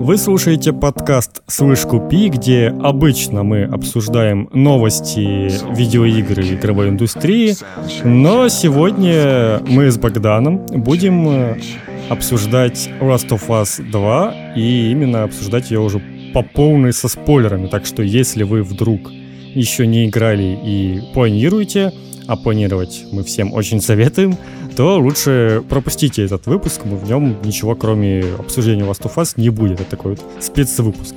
Вы слушаете подкаст «Слышь, купи», где обычно мы обсуждаем новости видеоигры и игровой индустрии, но сегодня мы с Богданом будем э, обсуждать Last of Us 2 и именно обсуждать ее уже по полной со спойлерами, так что если вы вдруг еще не играли и планируете, а планировать мы всем очень советуем, то лучше пропустите этот выпуск, мы в нем ничего кроме обсуждения Last of Us не будет. Это такой вот спецвыпуск.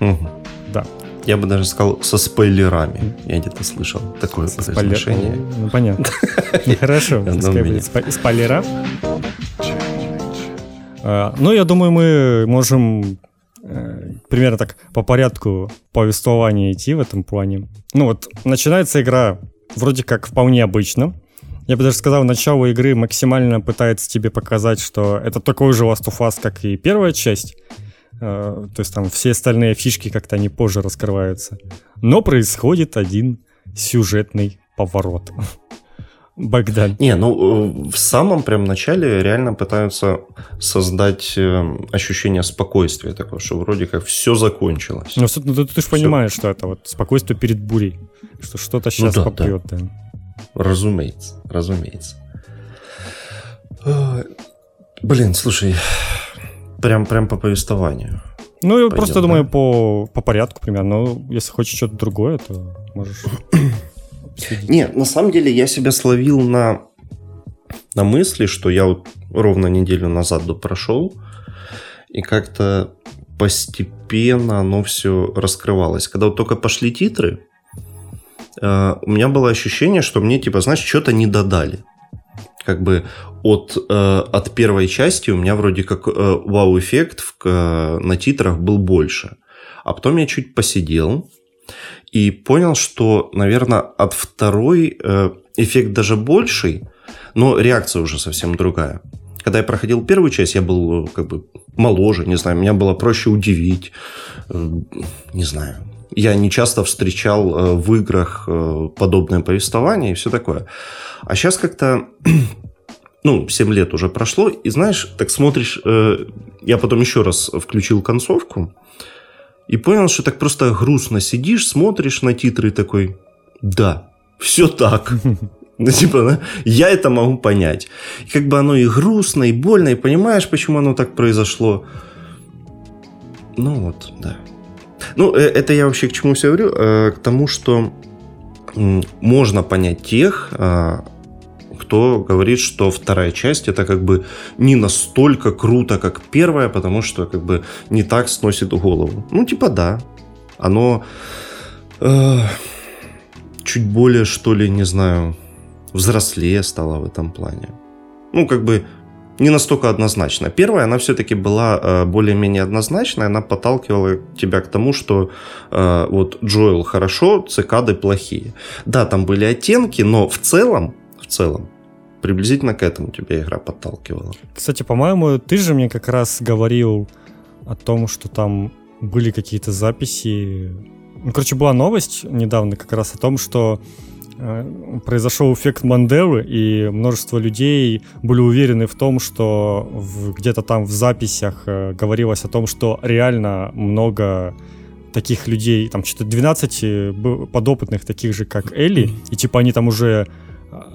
Угу. Да. Я бы даже сказал со спойлерами. Я где-то слышал такое со произношение. Ну, понятно. Хорошо, спойлера. А, ну, я думаю, мы можем э, примерно так по порядку повествования идти в этом плане. Ну вот, начинается игра вроде как вполне обычно. Я бы даже сказал, начало игры максимально пытается тебе показать, что это такой же Last of Us, как и первая часть. Э, то есть там все остальные фишки как-то они позже раскрываются. Но происходит один сюжетный поворот. Богдан. Не, ну э, в самом прям начале реально пытаются создать э, ощущение спокойствия такое, что вроде как все закончилось. Ну, ну ты, ты же понимаешь, что это вот спокойствие перед бурей, что что-то сейчас ну, да, попрет. Да. Да. Разумеется, разумеется. Блин, слушай, прям, прям по повествованию. Ну, я Пойдем, просто да? думаю по, по порядку примерно. Но если хочешь что-то другое, то можешь Не, на самом деле я себя словил на, на мысли, что я вот ровно неделю назад прошел, и как-то постепенно оно все раскрывалось. Когда вот только пошли титры, у меня было ощущение, что мне, типа, знаешь, что-то не додали. Как бы от, э, от первой части у меня вроде как э, вау-эффект э, на титрах был больше. А потом я чуть посидел, и понял, что, наверное, от второй э, эффект даже больший, но реакция уже совсем другая. Когда я проходил первую часть, я был э, как бы моложе, не знаю, меня было проще удивить, э, не знаю. Я не часто встречал э, в играх э, подобное повествование и все такое. А сейчас как-то ну, 7 лет уже прошло, и знаешь, так смотришь, э, я потом еще раз включил концовку, и понял, что так просто грустно сидишь, смотришь на титры такой, да, все так. Ну, типа, я это могу понять. И как бы оно и грустно, и больно, и понимаешь, почему оно так произошло. Ну вот, да. Ну, э, это я вообще к чему все говорю? Э, к тому, что можно понять тех, а, кто говорит, что вторая часть это как бы не настолько круто, как первая, потому что как бы не так сносит голову. Ну, типа да. Оно э, чуть более, что ли, не знаю, взрослее стало в этом плане. Ну, как бы не настолько однозначно. Первая, она все-таки была э, более-менее однозначная, она подталкивала тебя к тому, что э, вот Джоэл хорошо, цикады плохие. Да, там были оттенки, но в целом, в целом, приблизительно к этому тебя игра подталкивала. Кстати, по-моему, ты же мне как раз говорил о том, что там были какие-то записи. Ну, короче, была новость недавно как раз о том, что произошел эффект Манделы, и множество людей были уверены в том, что в, где-то там в записях э, говорилось о том, что реально много таких людей, там что-то 12 э, подопытных, таких же, как Элли, и типа они там уже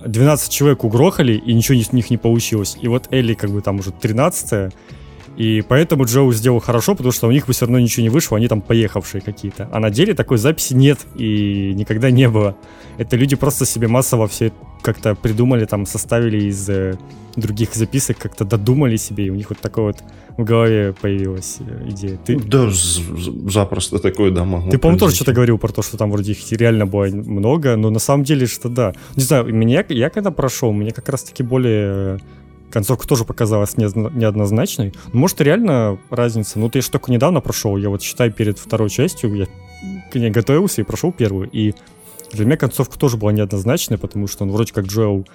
12 человек угрохали, и ничего из них не получилось. И вот Элли как бы там уже 13 и поэтому Джоу сделал хорошо, потому что у них бы все равно ничего не вышло, они там поехавшие какие-то. А на деле такой записи нет и никогда не было. Это люди просто себе массово все как-то придумали, там составили из э, других записок, как-то додумали себе, и у них вот такое вот в голове появилась э, идея. Ты... Да, запросто такое, да, могу. Ты, по-моему, тоже что-то говорил про то, что там вроде их реально было много, но на самом деле, что да. Не знаю, меня, я когда прошел, мне как раз-таки более концовка тоже показалась неоднозначной. Может, реально разница. Ну, ты же только недавно прошел. Я вот считай, перед второй частью я к ней готовился и прошел первую. И для меня концовка тоже была неоднозначной, потому что он вроде как Джоэл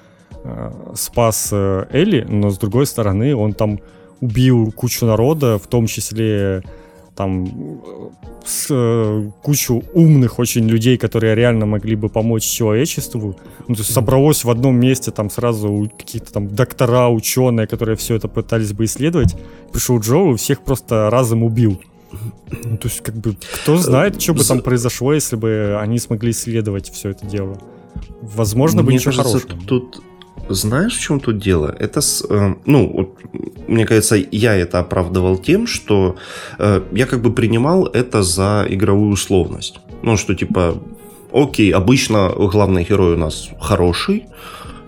э, спас э, Элли, но с другой стороны он там убил кучу народа, в том числе там с, э, кучу умных очень людей, которые реально могли бы помочь человечеству. Ну, то есть собралось в одном месте там сразу какие-то там доктора, ученые, которые все это пытались бы исследовать. Пришел Джо и всех просто разом убил. Ну, то есть, как бы, кто знает, что бы там произошло, если бы они смогли исследовать все это дело. Возможно, Мне бы ничего кажется, хорошего. Тут знаешь, в чем тут дело? Это, э, ну, вот, мне кажется, я это оправдывал тем, что э, я как бы принимал это за игровую условность. Ну, что типа, окей, обычно главный герой у нас хороший,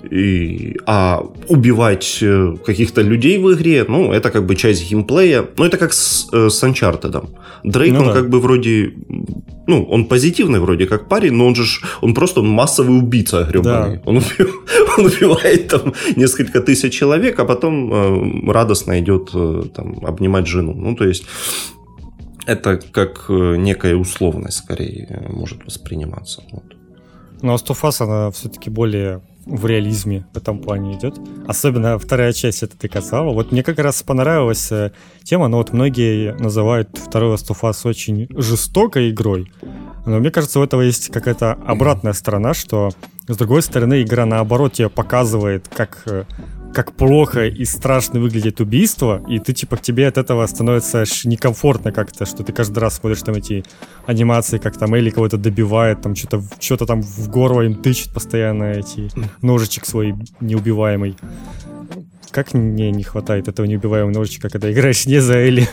и, а убивать э, каких-то людей в игре, ну, это как бы часть геймплея. Ну, это как с, э, с Uncharted. Дрейк, ну, он да. как бы вроде... Ну, он позитивный вроде как парень, но он же... Он просто он массовый убийца гребаный. Да. Он, он убивает там несколько тысяч человек, а потом э, радостно идет э, там обнимать жену. Ну, то есть... Это как э, некая условность, скорее, может восприниматься. Вот. Но Астуфас, она все-таки более в реализме в этом плане идет. Особенно вторая часть, это ты касала. Вот мне как раз понравилась э, тема, но вот многие называют второй Last of Us очень жестокой игрой. Но мне кажется, у этого есть какая-то обратная сторона, что с другой стороны игра наоборот тебе показывает, как э, как плохо и страшно выглядит убийство, и ты, типа, к тебе от этого становится аж некомфортно как-то, что ты каждый раз смотришь там эти анимации, как там Элли кого-то добивает, там что-то что там в горло им тычет постоянно эти ножичек свой неубиваемый. Как мне не хватает этого неубиваемого ножичка, когда играешь не за Элли.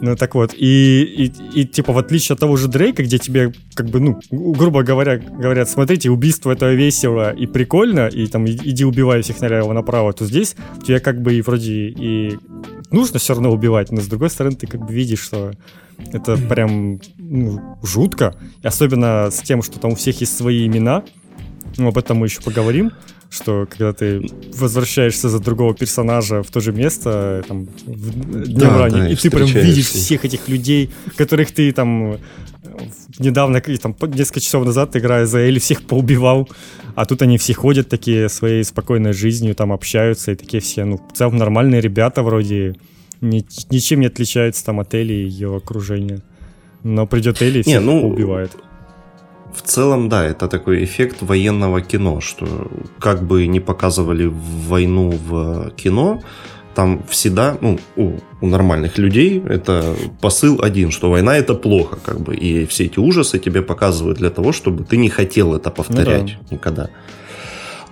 Ну так вот, и, и, и типа в отличие от того же Дрейка, где тебе как бы, ну, грубо говоря, говорят, смотрите, убийство это весело и прикольно, и там иди убивай всех налево направо, то здесь тебе как бы и вроде и нужно все равно убивать, но с другой стороны ты как бы видишь, что это прям ну, жутко, и особенно с тем, что там у всех есть свои имена, ну, об этом мы еще поговорим, что когда ты возвращаешься за другого персонажа в то же место, там, в днем да, ранее, да, и, и ты прям видишь всех этих людей, которых ты там недавно, там, несколько часов назад, играя за Элли, всех поубивал, а тут они все ходят такие своей спокойной жизнью, там общаются, и такие все, ну, в целом нормальные ребята вроде, ни, ничем не отличаются там от Элли и ее окружения. Но придет Элли и всех не, ну, поубивает в целом, да, это такой эффект военного кино, что как бы не показывали войну в кино, там всегда, ну, у, у нормальных людей это посыл один, что война это плохо, как бы, и все эти ужасы тебе показывают для того, чтобы ты не хотел это повторять ну, да. никогда.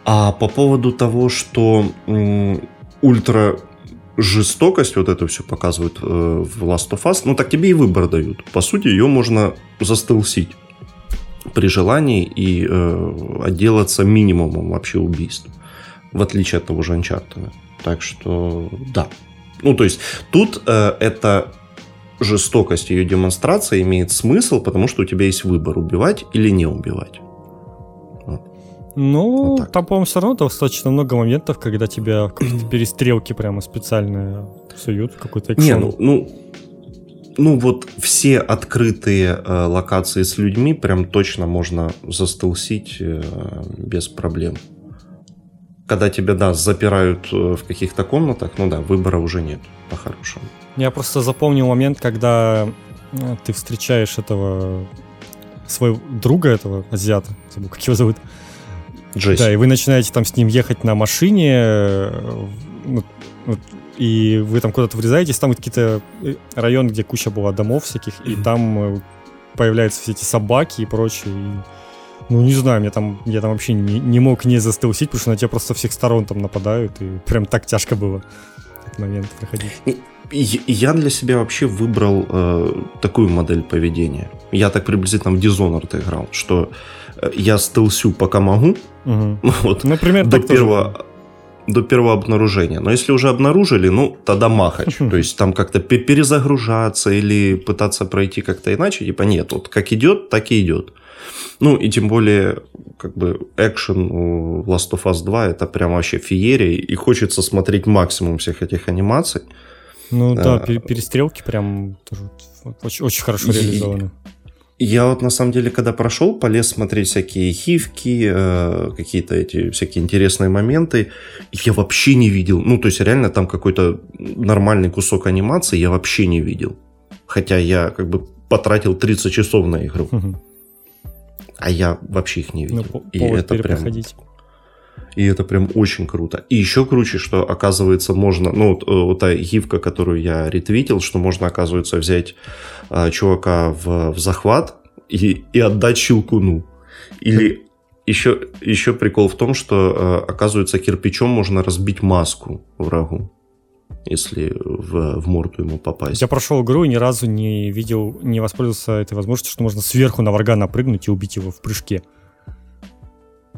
А по поводу того, что м, ультра жестокость вот это все показывают э, в Last of Us, ну так тебе и выбор дают. По сути, ее можно застелсить при желании и э, отделаться минимумом вообще убийств, в отличие от того же Uncharted. Так что да. Ну, то есть тут э, эта жестокость ее демонстрация имеет смысл, потому что у тебя есть выбор, убивать или не убивать. Ну, вот там, по-моему, все равно достаточно много моментов, когда тебя в перестрелки прямо специально суют, какой-то экшен. Не, ну, ну ну вот все открытые э, локации с людьми прям точно можно застелсить э, без проблем. Когда тебя, да, запирают э, в каких-то комнатах, ну да, выбора уже нет, по-хорошему. Я просто запомнил момент, когда э, ты встречаешь этого своего друга этого азиата, забыл, как его зовут. Джесси. Да, и вы начинаете там с ним ехать на машине, э, вот, и вы там куда-то врезаетесь, там какие-то э, район, где куча была домов всяких, и там э, появляются все эти собаки и прочее. И, ну, не знаю, мне там, я там вообще не, не мог не застелсить, потому что на тебя просто со всех сторон там нападают, и прям так тяжко было этот момент проходить. Я для себя вообще выбрал э, такую модель поведения. Я так приблизительно в Dishonored играл, что э, я стелсю пока могу. Угу. Вот, Например, до первого... Тоже до первого обнаружения. Но если уже обнаружили, ну, тогда махач. То есть там как-то перезагружаться или пытаться пройти как-то иначе, типа нет, вот как идет, так и идет. Ну, и тем более, как бы, экшен у Last of Us 2 это прям вообще феерия, и хочется смотреть максимум всех этих анимаций. Ну да, а, перестрелки прям тоже очень, очень хорошо реализованы. Я вот на самом деле, когда прошел, полез смотреть всякие хивки, э, какие-то эти всякие интересные моменты. Я вообще не видел. Ну, то есть, реально там какой-то нормальный кусок анимации я вообще не видел. хотя я как бы потратил 30 часов на игру. А я вообще их не видел. Ну, и это прям... И это прям очень круто. И еще круче, что оказывается можно, ну вот, э, вот та гифка, которую я ретвитил, что можно, оказывается, взять а, чувака в, в захват и, и отдать щелкуну. Или еще, еще прикол в том, что, э, оказывается, кирпичом можно разбить маску врагу, если в, в морду ему попасть. Я прошел игру и ни разу не видел, не воспользовался этой возможностью, что можно сверху на врага напрыгнуть и убить его в прыжке.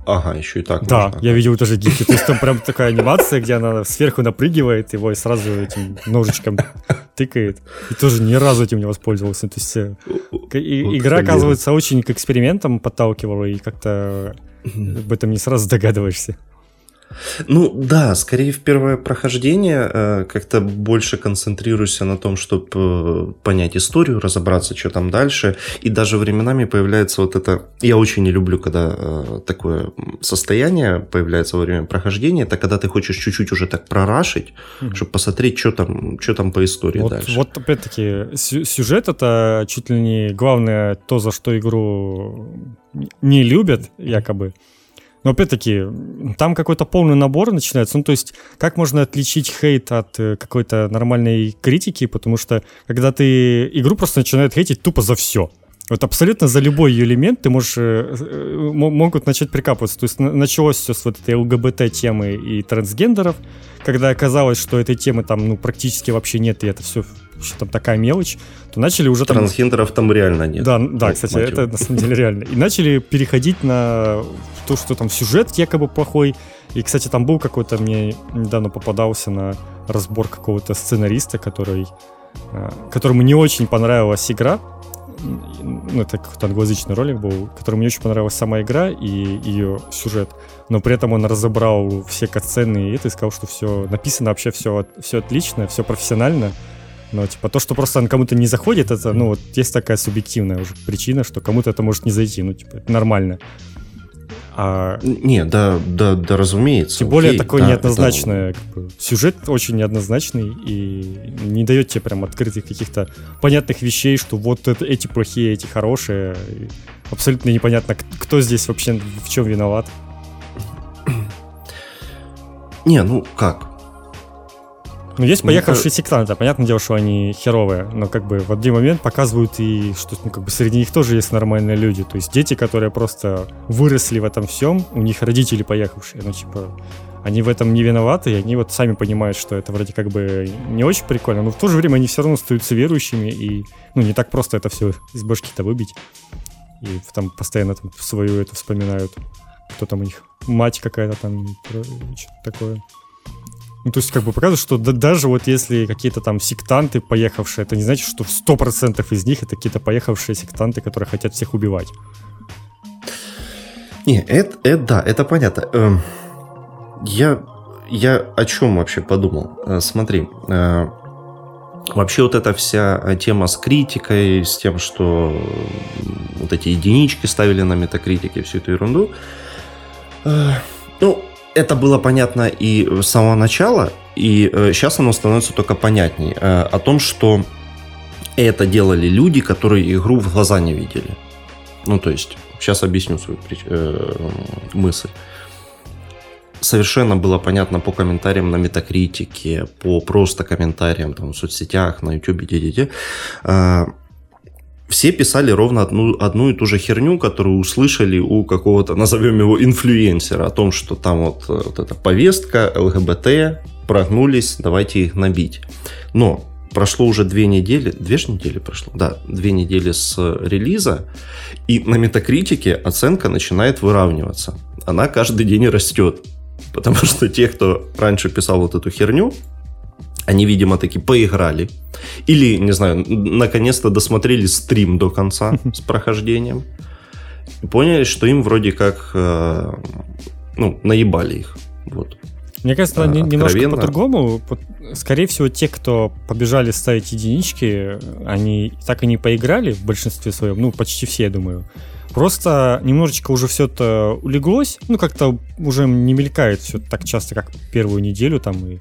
Ага, еще и так Да, можно. я видел тоже гифки. То есть там прям такая анимация, где она сверху напрыгивает его и сразу этим ножичком тыкает. И тоже ни разу этим не воспользовался. То есть э, игра, оказывается, очень к экспериментам подталкивала, и как-то об этом не сразу догадываешься. Ну да, скорее в первое прохождение э, как-то больше концентрируйся на том, чтобы э, понять историю, разобраться, что там дальше. И даже временами появляется вот это... Я очень не люблю, когда э, такое состояние появляется во время прохождения. Это когда ты хочешь чуть-чуть уже так прорашить, mm-hmm. чтобы посмотреть, что там, что там по истории вот, дальше. Вот опять-таки, сюжет это чуть ли не главное то, за что игру не любят, якобы. Но опять-таки, там какой-то полный набор начинается. Ну, то есть, как можно отличить хейт от э, какой-то нормальной критики? Потому что, когда ты игру просто начинают хейтить тупо за все. Вот абсолютно за любой элемент ты можешь, э, э, могут начать прикапываться. То есть началось все с вот этой ЛГБТ-темы и трансгендеров, когда оказалось, что этой темы там ну, практически вообще нет, и это все что там такая мелочь, то начали уже там... Трансгендеров там реально нет. Да, да, кстати, это на самом деле реально. И начали переходить на то, что там сюжет якобы плохой. И, кстати, там был какой-то, мне недавно попадался на разбор какого-то сценариста, который, э, которому не очень понравилась игра. Ну, это какой-то англоязычный ролик был, которому не очень понравилась сама игра и ее сюжет. Но при этом он разобрал все катсцены и это и сказал, что все написано вообще все, все отлично, все профессионально. Но, типа, то, что просто кому-то не заходит, это, ну, вот есть такая субъективная уже причина, что кому-то это может не зайти, ну, типа, это нормально. А... Не, да, да, да, разумеется. Тем более окей, такой да, неоднозначный да. как бы, сюжет очень неоднозначный и не дает тебе прям открытых каких-то понятных вещей, что вот это, эти плохие, эти хорошие. Абсолютно непонятно, кто здесь вообще в чем виноват. Не, ну как? Ну, есть поехавшие ну, сектанты, понятное дело, что они херовые, но как бы в один момент показывают и что ну, как бы среди них тоже есть нормальные люди. То есть дети, которые просто выросли в этом всем, у них родители поехавшие, ну, типа, они в этом не виноваты, и они вот сами понимают, что это вроде как бы не очень прикольно, но в то же время они все равно остаются верующими, и, ну, не так просто это все из башки-то выбить. И там постоянно там свою это вспоминают. Кто там у них, мать какая-то там, что-то такое. Ну, то есть, как бы показывает, что да, даже вот если какие-то там сектанты поехавшие, это не значит, что 100% из них это какие-то поехавшие сектанты, которые хотят всех убивать. Не, это, это да, это понятно. Эм, я, я о чем вообще подумал? Э, смотри, э, вообще вот эта вся тема с критикой, с тем, что вот эти единички ставили на метакритике, всю эту ерунду, э, ну, это было понятно и с самого начала, и э, сейчас оно становится только понятней. Э, о том, что это делали люди, которые игру в глаза не видели. Ну, то есть, сейчас объясню свою э, мысль. Совершенно было понятно по комментариям на Метакритике, по просто комментариям там, в соцсетях, на YouTube, где-где все писали ровно одну, одну и ту же херню, которую услышали у какого-то, назовем его, инфлюенсера, о том, что там вот, э, вот эта повестка, ЛГБТ, прогнулись, давайте их набить. Но прошло уже две недели, две же недели прошло, да, две недели с релиза, и на метакритике оценка начинает выравниваться. Она каждый день растет. Потому что те, кто раньше писал вот эту херню, они, видимо, таки поиграли. Или, не знаю, наконец-то досмотрели стрим до конца с прохождением. И поняли, что им вроде как э, ну, наебали их. Вот. Мне кажется, а, немножко по-другому. Скорее всего, те, кто побежали ставить единички, они так и не поиграли в большинстве своем. Ну, почти все, я думаю. Просто немножечко уже все это улеглось. Ну, как-то уже не мелькает все так часто, как первую неделю там и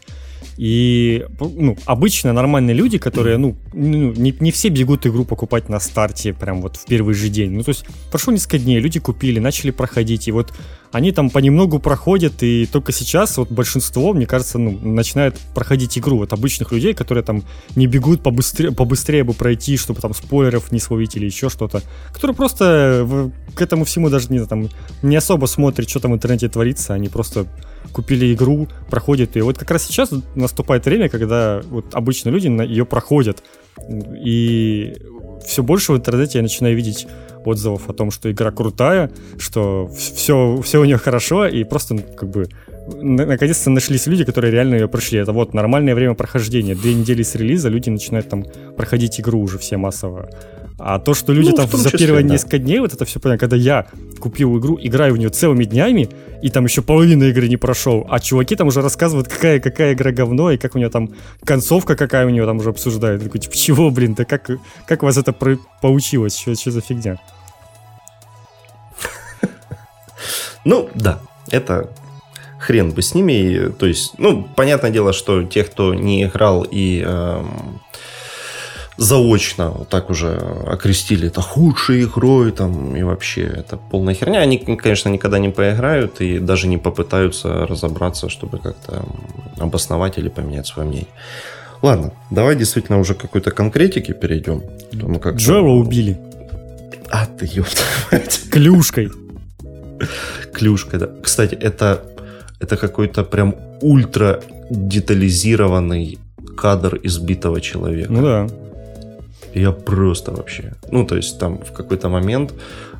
и ну, обычно нормальные люди, которые, ну, ну, не, не все бегут игру покупать на старте, прям вот в первый же день. Ну, то есть прошло несколько дней, люди купили, начали проходить, и вот они там понемногу проходят, и только сейчас вот большинство, мне кажется, ну, начинает проходить игру. Вот обычных людей, которые там не бегут побыстрее, побыстрее бы пройти, чтобы там спойлеров не словить или еще что-то, которые просто к этому всему даже не, там, не особо смотрят, что там в интернете творится, они просто купили игру, проходят. И вот как раз сейчас наступает время, когда вот обычные люди ее проходят. И все больше в интернете я начинаю видеть отзывов о том, что игра крутая, что все, все у нее хорошо, и просто ну, как бы наконец-то нашлись люди, которые реально ее прошли. Это вот нормальное время прохождения. Две недели с релиза люди начинают там проходить игру уже все массово. А то, что люди ну, там за числе, первые да. несколько дней, вот это все понятно, когда я купил игру, играю в нее целыми днями, и там еще половина игры не прошел, а чуваки там уже рассказывают, какая, какая игра говно, и как у нее там концовка какая у нее там уже обсуждают. Я такой, типа, чего, блин, да как, как у вас это про- получилось? Что, что за фигня? Ну, да, это хрен бы с ними. То есть, ну, понятное дело, что те, кто не играл и эм, заочно вот так уже окрестили это худшей игрой там и вообще это полная херня. Они, конечно, никогда не поиграют и даже не попытаются разобраться, чтобы как-то обосновать или поменять свое мнение. Ладно, давай действительно уже к какой-то конкретике перейдем. Как Джоэла убили. А ты ёпта. Клюшкой. Клюшкой, да. Кстати, это, это какой-то прям ультра детализированный кадр избитого человека. Ну да я просто вообще... Ну, то есть там в какой-то момент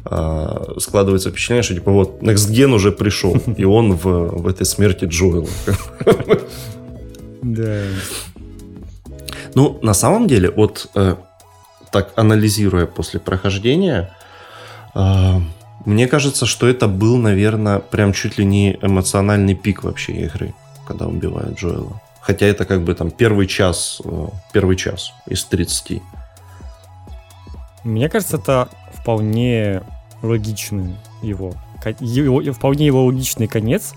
а, складывается впечатление, что типа вот Next Gen уже пришел, и он в, в этой смерти Джоэла. Да. Ну, на самом деле, вот э, так анализируя после прохождения, э, мне кажется, что это был, наверное, прям чуть ли не эмоциональный пик вообще игры, когда убивают Джоэла. Хотя это как бы там первый час, э, первый час из 30. Мне кажется, это вполне логичный его, его вполне его логичный конец.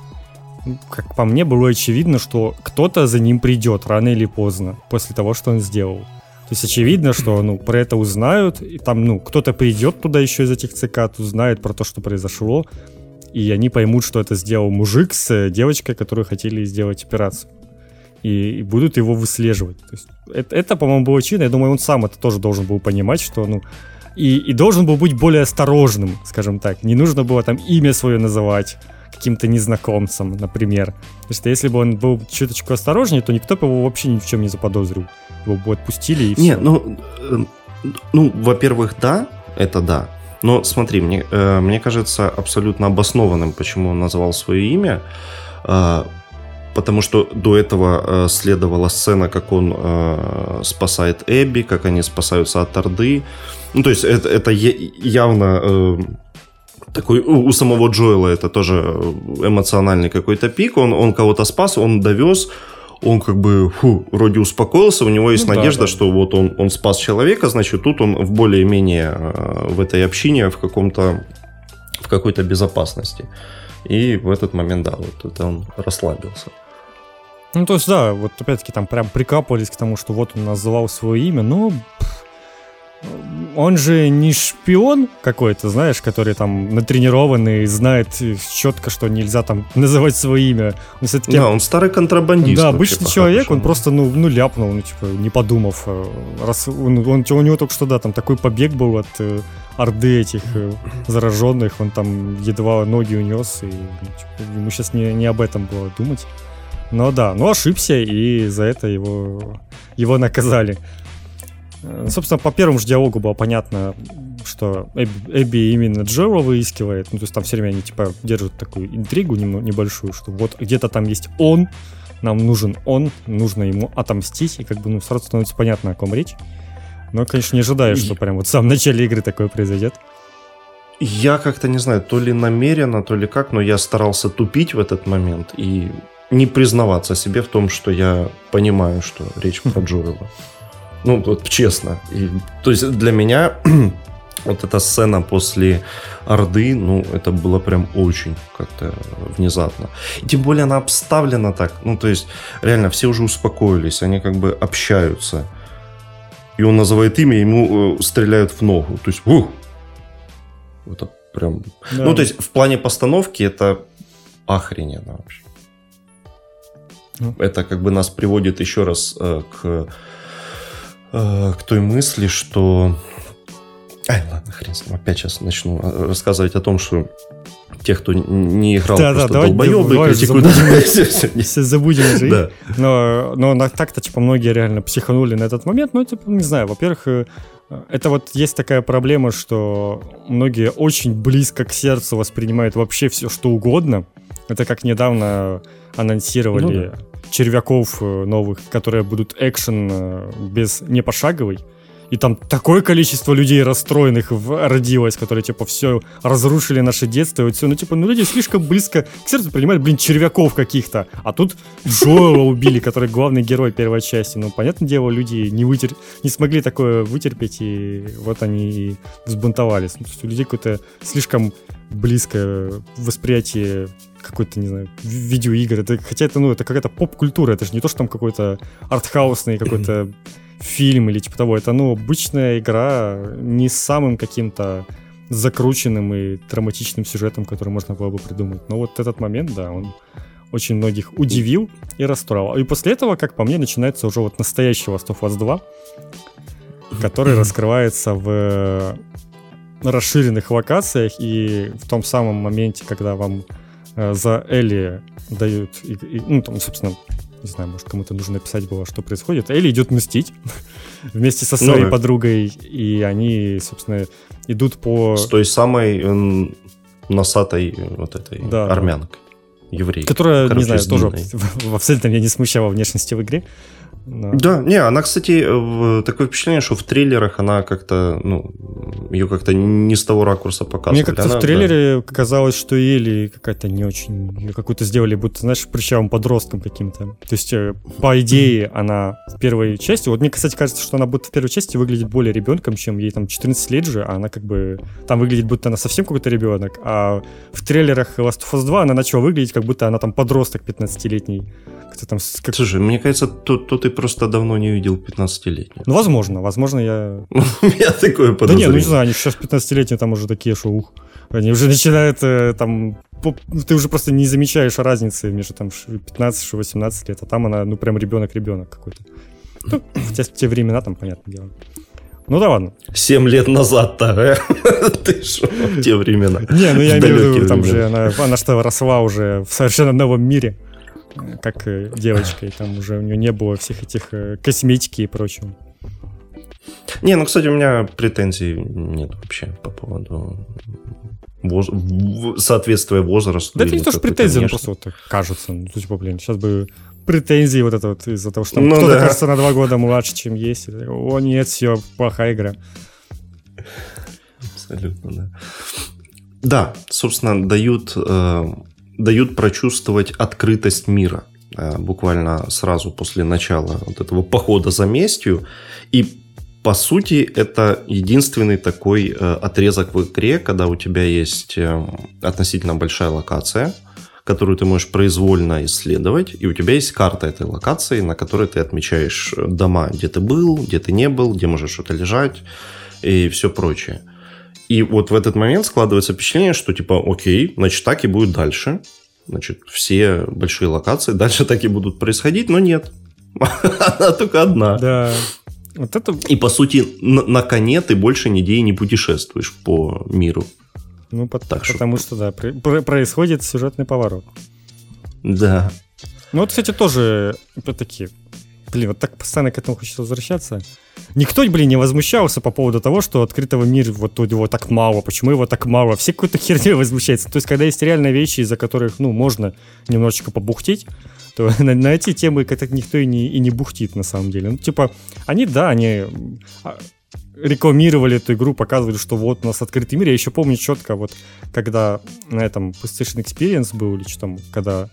Как по мне, было очевидно, что кто-то за ним придет рано или поздно после того, что он сделал. То есть очевидно, что ну, про это узнают, и там ну, кто-то придет туда еще из этих цикад, узнает про то, что произошло, и они поймут, что это сделал мужик с девочкой, которые хотели сделать операцию и, будут его выслеживать. То есть это, это по-моему, было очевидно. Я думаю, он сам это тоже должен был понимать, что, ну, и, и должен был быть более осторожным, скажем так. Не нужно было там имя свое называть каким-то незнакомцем, например. То есть если бы он был чуточку осторожнее, то никто бы его вообще ни в чем не заподозрил. Его бы отпустили и все. Не, ну, э, ну, во-первых, да, это да. Но смотри, мне, э, мне кажется абсолютно обоснованным, почему он назвал свое имя. Э, потому что до этого э, следовала сцена, как он э, спасает Эбби, как они спасаются от Орды. Ну, то есть это, это явно э, такой у самого Джоэла это тоже эмоциональный какой-то пик. Он, он кого-то спас, он довез, он как бы фу, вроде успокоился, у него есть ну, надежда, да, да. что вот он, он спас человека, значит, тут он в более-менее э, в этой общине в каком-то в какой-то безопасности. И в этот момент, да, вот это он расслабился. Ну, то есть, да, вот опять-таки там прям прикапывались к тому, что вот он называл свое имя, но он же не шпион какой-то, знаешь, который там натренированный, знает четко, что нельзя там называть свое имя. Он все-таки... Да, он старый контрабандист. Да, обычный человек, он просто, ну, ну, ляпнул, ну, типа, не подумав. Э, раз он, он, у него только что, да, там такой побег был от э, орды этих э, зараженных, он там едва ноги унес, и ну, типа, ему сейчас не, не об этом было думать. Но да, ну ошибся, и за это его, его наказали. Э, собственно, по первому же диалогу было понятно, что Эбби, Эбби именно Джоэла выискивает. Ну, то есть там все время они, типа, держат такую интригу небольшую, что вот где-то там есть он, нам нужен он, нужно ему отомстить, и как бы, ну, сразу становится понятно, о ком речь. Но, конечно, не ожидаешь, что прям вот в самом начале игры такое произойдет. Я как-то не знаю, то ли намеренно, то ли как, но я старался тупить в этот момент и не признаваться себе в том, что я понимаю, что речь про Джоэла. Ну, вот честно. И, то есть для меня вот эта сцена после Орды, ну, это было прям очень как-то внезапно. И тем более она обставлена так. Ну, то есть, реально, все уже успокоились, они как бы общаются. и он называет имя, ему э, стреляют в ногу. То есть, ух! Это прям... Да. Ну, то есть, в плане постановки это охрененно вообще. Ну. Это как бы нас приводит еще раз э, к, э, к той мысли, что... Ай, ладно, хрен с ним. Опять сейчас начну э, рассказывать о том, что тех, кто не играл, да, просто да, долбоебы, давай, критикуют. Забудем, все забудем уже. Да. Но, но так-то, типа, многие реально психанули на этот момент. Ну, типа, не знаю, во-первых, э, это вот есть такая проблема, что многие очень близко к сердцу воспринимают вообще все, что угодно. Это как недавно анонсировали ну, да. червяков э, новых, которые будут экшен э, без не пошаговый. И там такое количество людей расстроенных родилось, которые, типа, все разрушили наше детство, и вот все, ну, типа, ну, люди слишком близко к сердцу принимают, блин, червяков каких-то, а тут Джоэла убили, который главный герой первой части, ну, понятное дело, люди не, вытер... не смогли такое вытерпеть, и вот они и взбунтовались, ну, то есть у людей какое-то слишком близкое восприятие какой-то, не знаю, видеоигр, это, хотя это, ну, это какая-то поп-культура, это же не то, что там какой-то артхаусный какой-то фильм или типа того. Это, ну, обычная игра не с самым каким-то закрученным и драматичным сюжетом, который можно было бы придумать. Но вот этот момент, да, он очень многих удивил и расстроил. И после этого, как по мне, начинается уже вот настоящий Last of Us 2, который раскрывается в расширенных локациях и в том самом моменте, когда вам за Элли дают, и, и, ну, там, собственно, не знаю, может, кому-то нужно написать было, что происходит. Элли идет мстить вместе со своей ну, подругой, и они, собственно, идут по... С той самой э, носатой вот этой да, армянкой, еврей. Которая, Короче, не знаю, тоже абсолютно меня не смущала внешности в игре. Да. да, не, она, кстати, такое впечатление, что в трейлерах она как-то, ну, ее как-то не с того ракурса показывали. Мне как-то она, в трейлере да. казалось, что Эли какая-то не очень, ее какую-то сделали, будто, знаешь, прыщавым подростком каким-то. То есть, э, по идее, она в первой части, вот мне, кстати, кажется, что она будто в первой части выглядит более ребенком, чем ей там 14 лет же, а она как бы, там выглядит, будто она совсем какой-то ребенок, а в трейлерах Last of Us 2 она начала выглядеть, как будто она там подросток 15-летний. Как-то там... Как... Слушай, мне кажется, то, то ты просто давно не видел 15-летних. Ну, возможно, возможно, я... У меня такое подозрение. Да нет, ну не знаю, они сейчас 15-летние там уже такие, что ух. Они уже начинают э, там... Ты уже просто не замечаешь разницы между там 15 и 18 лет, а там она, ну, прям ребенок-ребенок какой-то. Ну, хотя в те времена там, понятное дело. Ну да ладно. Семь лет назад-то, э? Ты что, в те времена? Не, ну я имею в виду, там же она, она что, росла уже в совершенно новом мире как э, девочка, и там уже у нее не было всех этих э, косметики и прочего. Не, ну, кстати, у меня претензий нет вообще по поводу воз... соответствия возрасту. Да это не то, что претензии, но просто вот кажется. Ну, типа, блин, сейчас бы претензии вот это вот из-за того, что ну, кто-то да. кажется на два года младше, чем есть. О, нет, все, плохая игра. Абсолютно, да. Да, собственно, дают э, дают прочувствовать открытость мира э, буквально сразу после начала вот этого похода за местью. И по сути, это единственный такой э, отрезок в игре, когда у тебя есть э, относительно большая локация, которую ты можешь произвольно исследовать, и у тебя есть карта этой локации, на которой ты отмечаешь дома, где ты был, где ты не был, где может что-то лежать и все прочее. И вот в этот момент складывается впечатление, что типа, окей, значит, так и будет дальше. Значит, все большие локации дальше так и будут происходить, но нет. Она только одна. Да. Вот это... И по сути, на, на коне ты больше нигде не путешествуешь по миру. Ну, по- так потому что, что да, при- происходит сюжетный поворот. Да. Ну вот, кстати, тоже опять-таки Блин, вот так постоянно к этому хочется возвращаться. Никто, блин, не возмущался по поводу того, что открытого мира вот его так мало, почему его так мало. Все какой-то херней возмущаются. То есть, когда есть реальные вещи, из-за которых, ну, можно немножечко побухтеть, то на, на эти темы как-то никто и не, и не бухтит, на самом деле. Ну, типа, они, да, они а, рекламировали эту игру, показывали, что вот у нас открытый мир. Я еще помню четко, вот когда на этом PlayStation Experience был, или что там, когда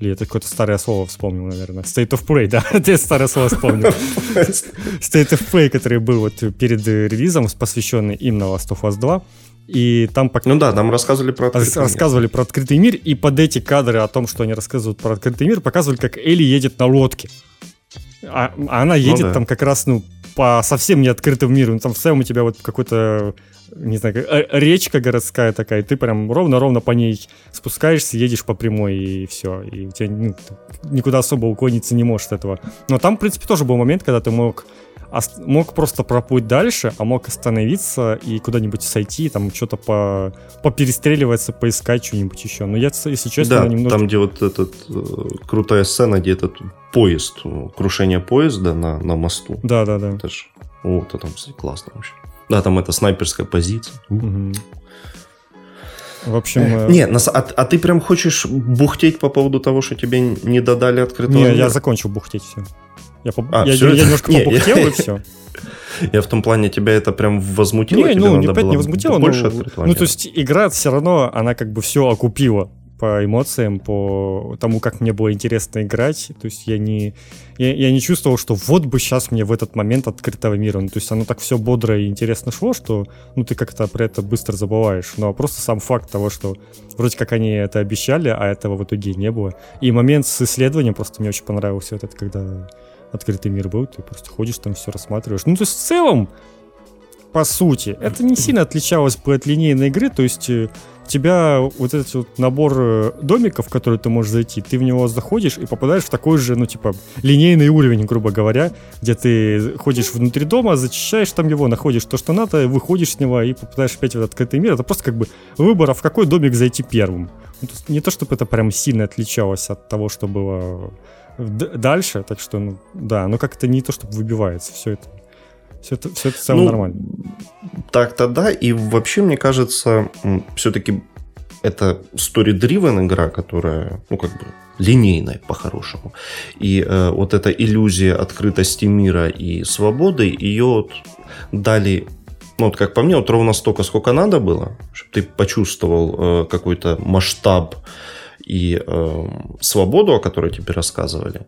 или это какое-то старое слово вспомнил, наверное. State of Play, да, ты старое слово вспомнил. State of Play, который был вот перед релизом, посвященный именно Last of Us 2. И там... Ну да, нам рассказывали про открытый Рассказывали мир. про открытый мир, и под эти кадры о том, что они рассказывают про открытый мир, показывали, как Элли едет на лодке. А, а она ну едет ну, да. там как раз, ну, по совсем не открытым миру. Ну, там в целом у тебя вот какой-то не знаю, речка городская такая, ты прям ровно-ровно по ней спускаешься, едешь по прямой и все. И у тебя ну, никуда особо уклониться не можешь от этого. Но там, в принципе, тоже был момент, когда ты мог мог просто проплыть дальше, а мог остановиться и куда-нибудь сойти, там что-то по поперестреливаться, поискать что-нибудь еще. Но я, если честно, да, немного... там, где вот этот э, крутая сцена, где этот поезд, крушение поезда на, на мосту. Да, да, да. Это ж, вот, это там классно вообще. Да, там это снайперская позиция. Угу. В общем... Э... Не, а, а ты прям хочешь бухтеть по поводу того, что тебе не додали открытого Не, мира? я закончил бухтеть все. Я, по... а, я, все я, это... немножко не, побухтел я... и все. Я в том плане, тебя это прям возмутило? Не, ну, не, не возмутило, но... Ну, то есть игра все равно, она как бы все окупила по эмоциям, по тому, как мне было интересно играть. То есть я не, я, я не чувствовал, что вот бы сейчас мне в этот момент открытого мира. Ну, то есть оно так все бодро и интересно шло, что ну, ты как-то про это быстро забываешь. Но просто сам факт того, что вроде как они это обещали, а этого в итоге не было. И момент с исследованием просто мне очень понравился, вот это, когда открытый мир был, ты просто ходишь там, все рассматриваешь. Ну, то есть в целом, по сути, это не сильно отличалось бы от линейной игры, то есть э, тебя вот этот вот набор э, домиков, в который ты можешь зайти, ты в него заходишь и попадаешь в такой же, ну, типа, линейный уровень, грубо говоря, где ты ходишь внутри дома, зачищаешь там его, находишь то, что надо, выходишь с него и попадаешь опять в этот открытый мир. Это просто как бы выбор, а в какой домик зайти первым. Ну, не то, чтобы это прям сильно отличалось от того, что было дальше, так что, ну, да, но как-то не то, чтобы выбивается все это. Все это, все это в целом ну, нормально. Так-то да, и вообще, мне кажется, все-таки это story-driven игра, которая, ну, как бы, линейная по-хорошему. И э, вот эта иллюзия открытости мира и свободы, ее вот дали ну, вот как по мне, вот ровно столько, сколько надо было, чтобы ты почувствовал э, какой-то масштаб и э, свободу, о которой тебе рассказывали,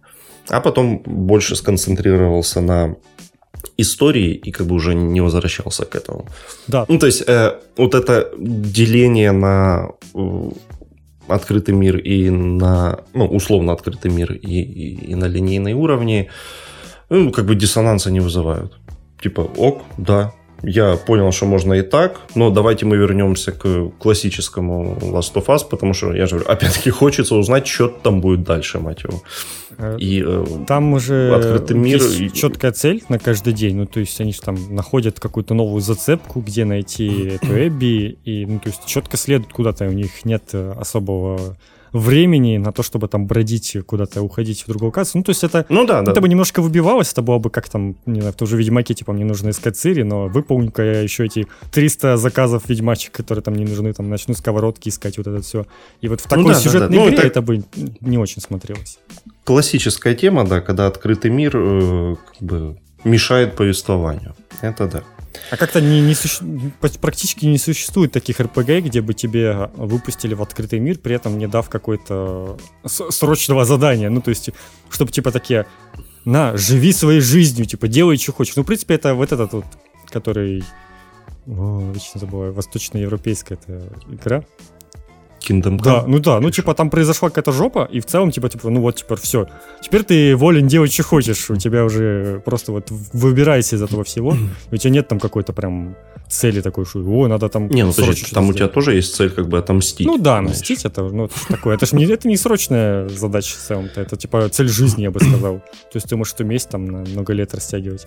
а потом больше сконцентрировался на истории и как бы уже не возвращался к этому. Да. Ну, то есть э, вот это деление на э, открытый мир и на, ну, условно открытый мир и, и, и на линейные уровни, ну, как бы диссонанса не вызывают. Типа, ок, да, я понял, что можно и так, но давайте мы вернемся к классическому Last of Us, потому что, я же говорю, опять-таки хочется узнать, что там будет дальше, мать его. Э, и, э, там уже открытый мир есть и... четкая цель на каждый день, ну, то есть они же там находят какую-то новую зацепку, где найти эту Эбби, и, ну, то есть четко следуют куда-то, у них нет э, особого времени на то, чтобы там бродить куда-то, уходить в другую локацию. Ну, то есть это, ну, да, да. это бы немножко выбивалось, это было бы как там, не знаю, в том же Ведьмаке, типа, мне нужно искать Цири, но выполню-ка я еще эти 300 заказов Ведьмачек, которые там не нужны, там, начну сковородки искать, вот это все. И вот в ну такой ну, да, сюжетной да, да. игре ну, это... это бы не очень смотрелось. Классическая тема, да, когда открытый мир э, как бы мешает повествованию. Это да. А как-то не, не суще... практически не существует таких РПГ, где бы тебе выпустили в открытый мир, при этом не дав какой-то срочного задания. Ну, то есть, чтобы типа такие, на, живи своей жизнью, типа, делай, что хочешь. Ну, в принципе, это вот этот вот, который... О, вечно забываю, восточноевропейская эта игра. Kingdom Come. Да, ну да, ну типа там произошла какая-то жопа, и в целом типа, типа, ну вот теперь все. Теперь ты волен делать, что хочешь. У тебя уже просто вот выбирайся из этого всего. У тебя нет там какой-то прям цели такой, что о, надо там... Не, ну подожди, там у тебя тоже есть цель как бы отомстить. Ну да, знаешь. мстить это, ну, это такое. Это же не, это не срочная задача в целом-то. Это типа цель жизни, я бы сказал. То есть ты можешь эту месть там на много лет растягивать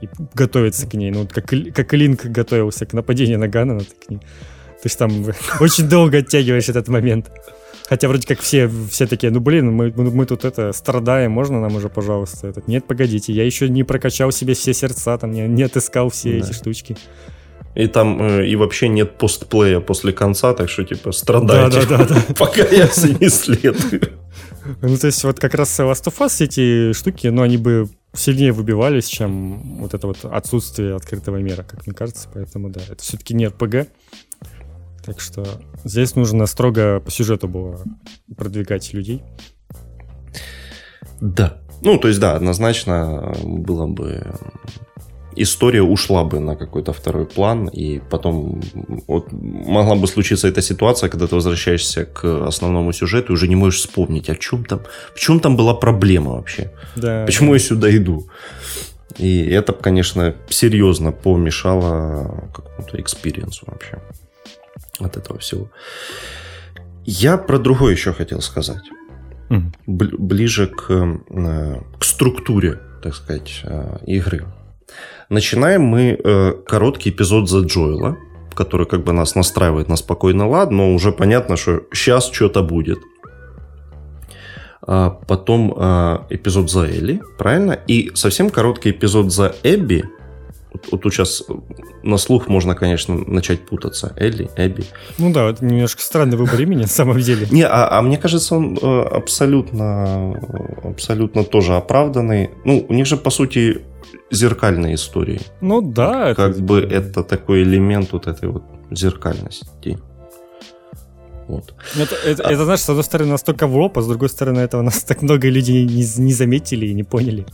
и готовиться к ней. Ну, как, как Линк готовился к нападению на Ганна, так к ней то есть там очень долго оттягиваешь этот момент. Хотя вроде как все, все такие, ну блин, мы, мы тут это страдаем, можно нам уже, пожалуйста? Этот, Нет, погодите, я еще не прокачал себе все сердца, там не, не отыскал все да. эти штучки. И там э, и вообще нет постплея после конца, так что типа страдайте, да, да, да, да. пока я все не следую. Ну, то есть вот как раз Last of Us эти штуки, ну, они бы сильнее выбивались, чем вот это вот отсутствие открытого мира, как мне кажется. Поэтому, да, это все-таки не RPG, так что здесь нужно строго по сюжету было продвигать людей. Да. Ну, то есть, да, однозначно было бы... История ушла бы на какой-то второй план, и потом вот, могла бы случиться эта ситуация, когда ты возвращаешься к основному сюжету и уже не можешь вспомнить, о чем там, в чем там была проблема вообще. Да. Почему я сюда иду? И это, конечно, серьезно помешало какому-то experience у вообще от этого всего. Я про другое еще хотел сказать. Mm. Ближе к, э, к структуре, так сказать, э, игры. Начинаем мы э, короткий эпизод за Джоэла, который как бы нас настраивает на спокойный лад, но уже понятно, что сейчас что-то будет. А потом эпизод за Элли, правильно? И совсем короткий эпизод за Эбби, вот, тут сейчас на слух можно, конечно, начать путаться. Элли, Эбби. Ну да, это немножко странный выбор имени на самом деле. Не, а, а мне кажется, он э, абсолютно, абсолютно тоже оправданный. Ну, у них же, по сути, зеркальные истории. Ну да. Как это... бы это такой элемент вот этой вот зеркальности. Вот. Это, это, а... это, знаешь, с одной стороны, настолько в лоб, а с другой стороны, этого нас так много людей не, не заметили и не поняли.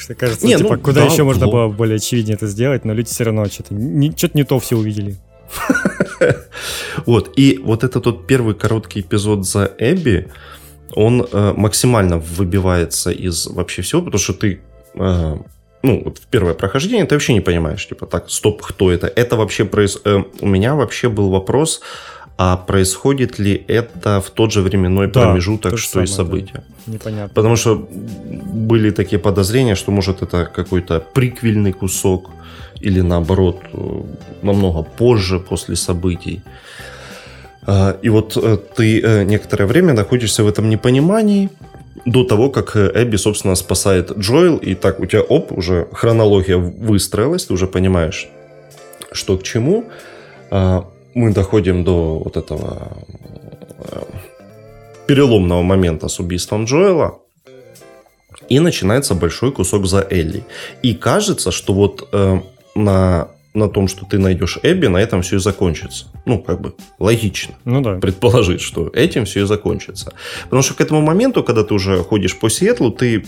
Что кажется, не, типа, ну, куда да, еще можно было более очевиднее это сделать, но люди все равно что-то не, что не то все увидели. Вот, и вот этот вот первый короткий эпизод за Эбби, он э, максимально выбивается из вообще всего, потому что ты, э, ну, вот в первое прохождение ты вообще не понимаешь, типа, так, стоп, кто это? Это вообще произ... Э, у меня вообще был вопрос, а происходит ли это в тот же временной да, промежуток, что самое, и события. Да. Непонятно. Потому что были такие подозрения, что может это какой-то приквельный кусок или наоборот э, намного позже после событий. А, и вот э, ты э, некоторое время находишься в этом непонимании до того, как Эбби, собственно, спасает Джоэл, и так у тебя, оп, уже хронология выстроилась, ты уже понимаешь, что к чему. Мы доходим до вот этого э, переломного момента с убийством Джоэла, и начинается большой кусок за Элли. И кажется, что вот э, на, на том, что ты найдешь Эбби, на этом все и закончится. Ну, как бы логично ну, да. предположить, что этим все и закончится. Потому что к этому моменту, когда ты уже ходишь по Сиэтлу, ты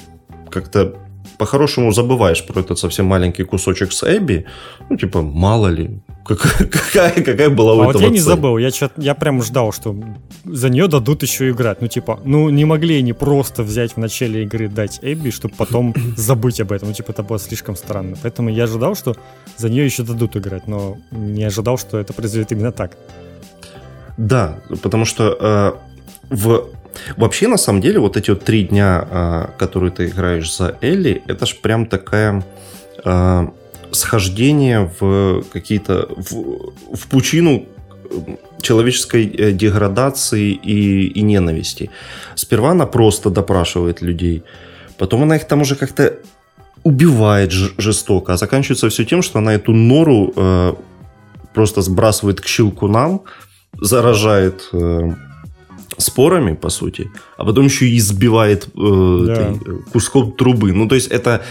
как-то по-хорошему забываешь про этот совсем маленький кусочек с Эбби. Ну, типа, мало ли, какая, какая была у а этого вот я не забыл, я, я прям ждал, что за нее дадут еще играть. Ну, типа, ну, не могли они просто взять в начале игры дать Эбби, чтобы потом забыть об этом. Ну, типа, это было слишком странно. Поэтому я ожидал, что за нее еще дадут играть, но не ожидал, что это произойдет именно так. Да, потому что э, в Вообще, на самом деле, вот эти вот три дня, а, которые ты играешь за Элли, это ж прям такая а, схождение в какие-то в, в пучину человеческой э, деградации и, и ненависти. Сперва она просто допрашивает людей, потом она их там уже как-то убивает жестоко, а заканчивается все тем, что она эту нору э, просто сбрасывает к щелкунам, заражает э, спорами, по сути, а потом еще и избивает э, да. этой, куском трубы. Ну, то есть это,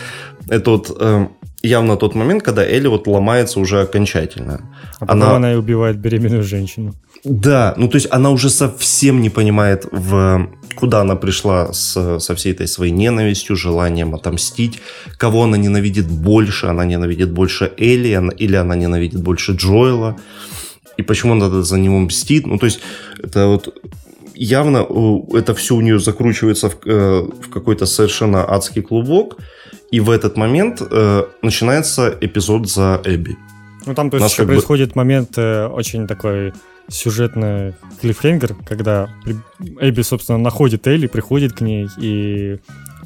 это вот э, явно тот момент, когда Элли вот ломается уже окончательно. А потом она... она и убивает беременную женщину. Да, ну то есть она уже совсем не понимает, в куда она пришла с, со всей этой своей ненавистью, желанием отомстить, кого она ненавидит больше, она ненавидит больше Элли, она, или она ненавидит больше Джоэла, и почему она за него мстит. Ну то есть это вот явно это все у нее закручивается в, э, в какой-то совершенно адский клубок, и в этот момент э, начинается эпизод за Эбби. Ну там то есть еще происходит бы... момент э, очень такой сюжетный клиффхенгер, когда Эбби, собственно, находит Элли, приходит к ней и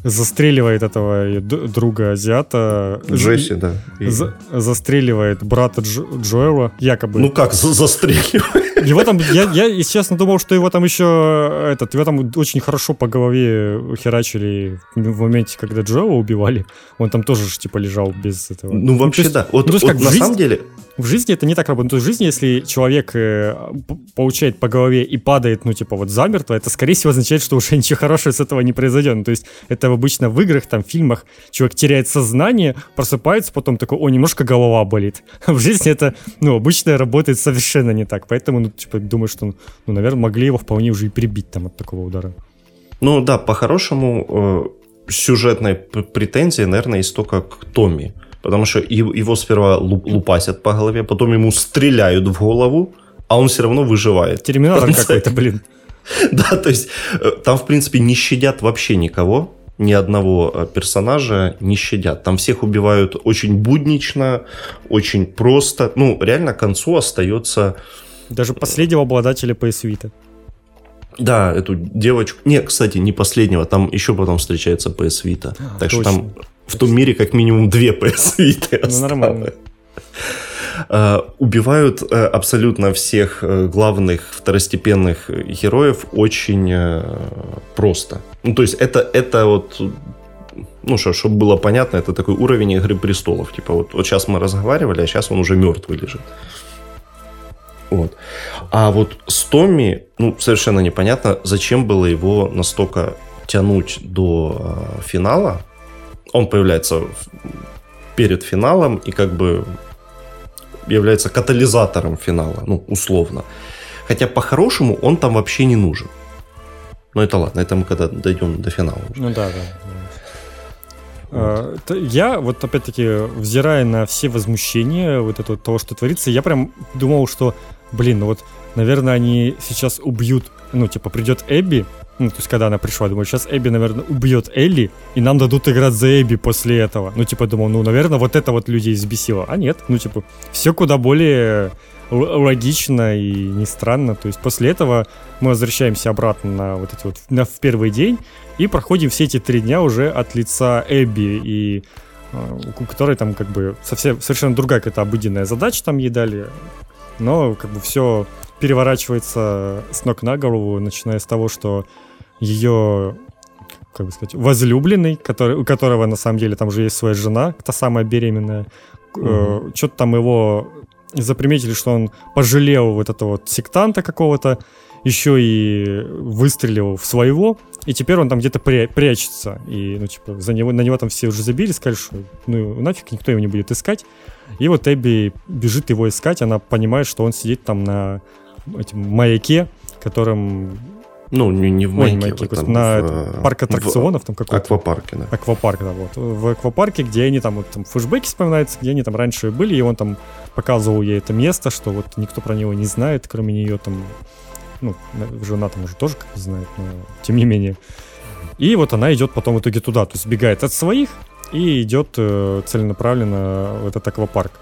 застреливает этого друга азиата. Джесси, да. И... За застреливает брата Дж Джоэла, якобы. Ну как застреливает? Его там, я, я, если честно, думал, что его там еще, этот, его там очень хорошо по голове херачили в моменте, когда Джоэла убивали. Он там тоже, типа, лежал без этого. Ну, ну вообще, ну, есть, да. Вот, ну, вот как, на жизнь, самом деле... В жизни это не так работает. То есть в жизни, если человек э, получает по голове и падает, ну, типа, вот замертво, это, скорее всего, означает, что уже ничего хорошего с этого не произойдет. Ну, то есть это обычно в играх, там, фильмах человек теряет сознание, просыпается, потом такой, о, немножко голова болит. В жизни это, ну, обычно работает совершенно не так. Поэтому, ну, типа, думаю, что, ну, наверное, могли его вполне уже и прибить там от такого удара. Ну, да, по-хорошему, э, сюжетной претензии, наверное, есть только к Томми. Потому что его сперва лупасят по голове, потом ему стреляют в голову, а он все равно выживает. Терминатор какой-то, блин. Да, то есть э, там, в принципе, не щадят вообще никого. ни одного э, персонажа не щадят. Там всех убивают очень буднично, очень просто. Ну, реально к концу остается... Даже последнего обладателя PS Vita. Да, эту девочку... Не, кстати, не последнего, там еще потом встречается PS Vita. А, так точно. что там в том мире как минимум две PS Vita Ну, нормально. Э, убивают э, абсолютно всех э, главных второстепенных героев очень просто. Ну, то есть это, это вот ну, что, чтобы было понятно, это такой уровень Игры Престолов. Типа вот, вот сейчас мы разговаривали, а сейчас он уже мертвый лежит. Вот. А вот с Томми, ну, совершенно непонятно, зачем было его настолько тянуть до э, финала. Он появляется перед финалом и как бы является катализатором финала, ну, условно. Хотя по-хорошему он там вообще не нужен. Но это ладно, это мы когда дойдем до финала. Ну да, да. А, я вот опять-таки, взирая на все возмущения вот этого того, что творится, я прям думал, что, блин, ну вот, наверное, они сейчас убьют, ну, типа, придет Эбби, ну, то есть, когда она пришла, думаю, сейчас Эбби, наверное, убьет Элли, и нам дадут играть за Эбби после этого. Ну, типа, думал, ну, наверное, вот это вот людей взбесило. А нет, ну, типа, все куда более логично и не странно. То есть, после этого мы возвращаемся обратно на вот эти вот, на, в первый день, и проходим все эти три дня уже от лица Эбби, и а, у которой там как бы совсем, совершенно другая какая-то обыденная задача там ей дали, но как бы все переворачивается с ног на голову, начиная с того, что ее как бы сказать, возлюбленный, который, у которого на самом деле там же есть своя жена, та самая беременная. Mm-hmm. Э, что-то там его заприметили, что он пожалел вот этого вот сектанта какого-то, еще и выстрелил в своего, и теперь он там где-то пря- прячется. И, ну, типа, за него, на него там все уже забили, сказали, что ну нафиг никто его не будет искать. И вот Эбби бежит его искать, она понимает, что он сидит там на этим маяке, которым ну, не, не в маяке, маяке там, на в, парк аттракционов в, там какой-то. Аквапарке, да. Аквапарк, да, вот. В аквапарке, где они там, вот там флешбеки вспоминаются, где они там раньше были, и он там показывал ей это место, что вот никто про него не знает, кроме нее там, ну, жена там уже тоже как бы знает, но тем не менее. И вот она идет потом в итоге туда, то есть сбегает от своих и идет э, целенаправленно в этот аквапарк.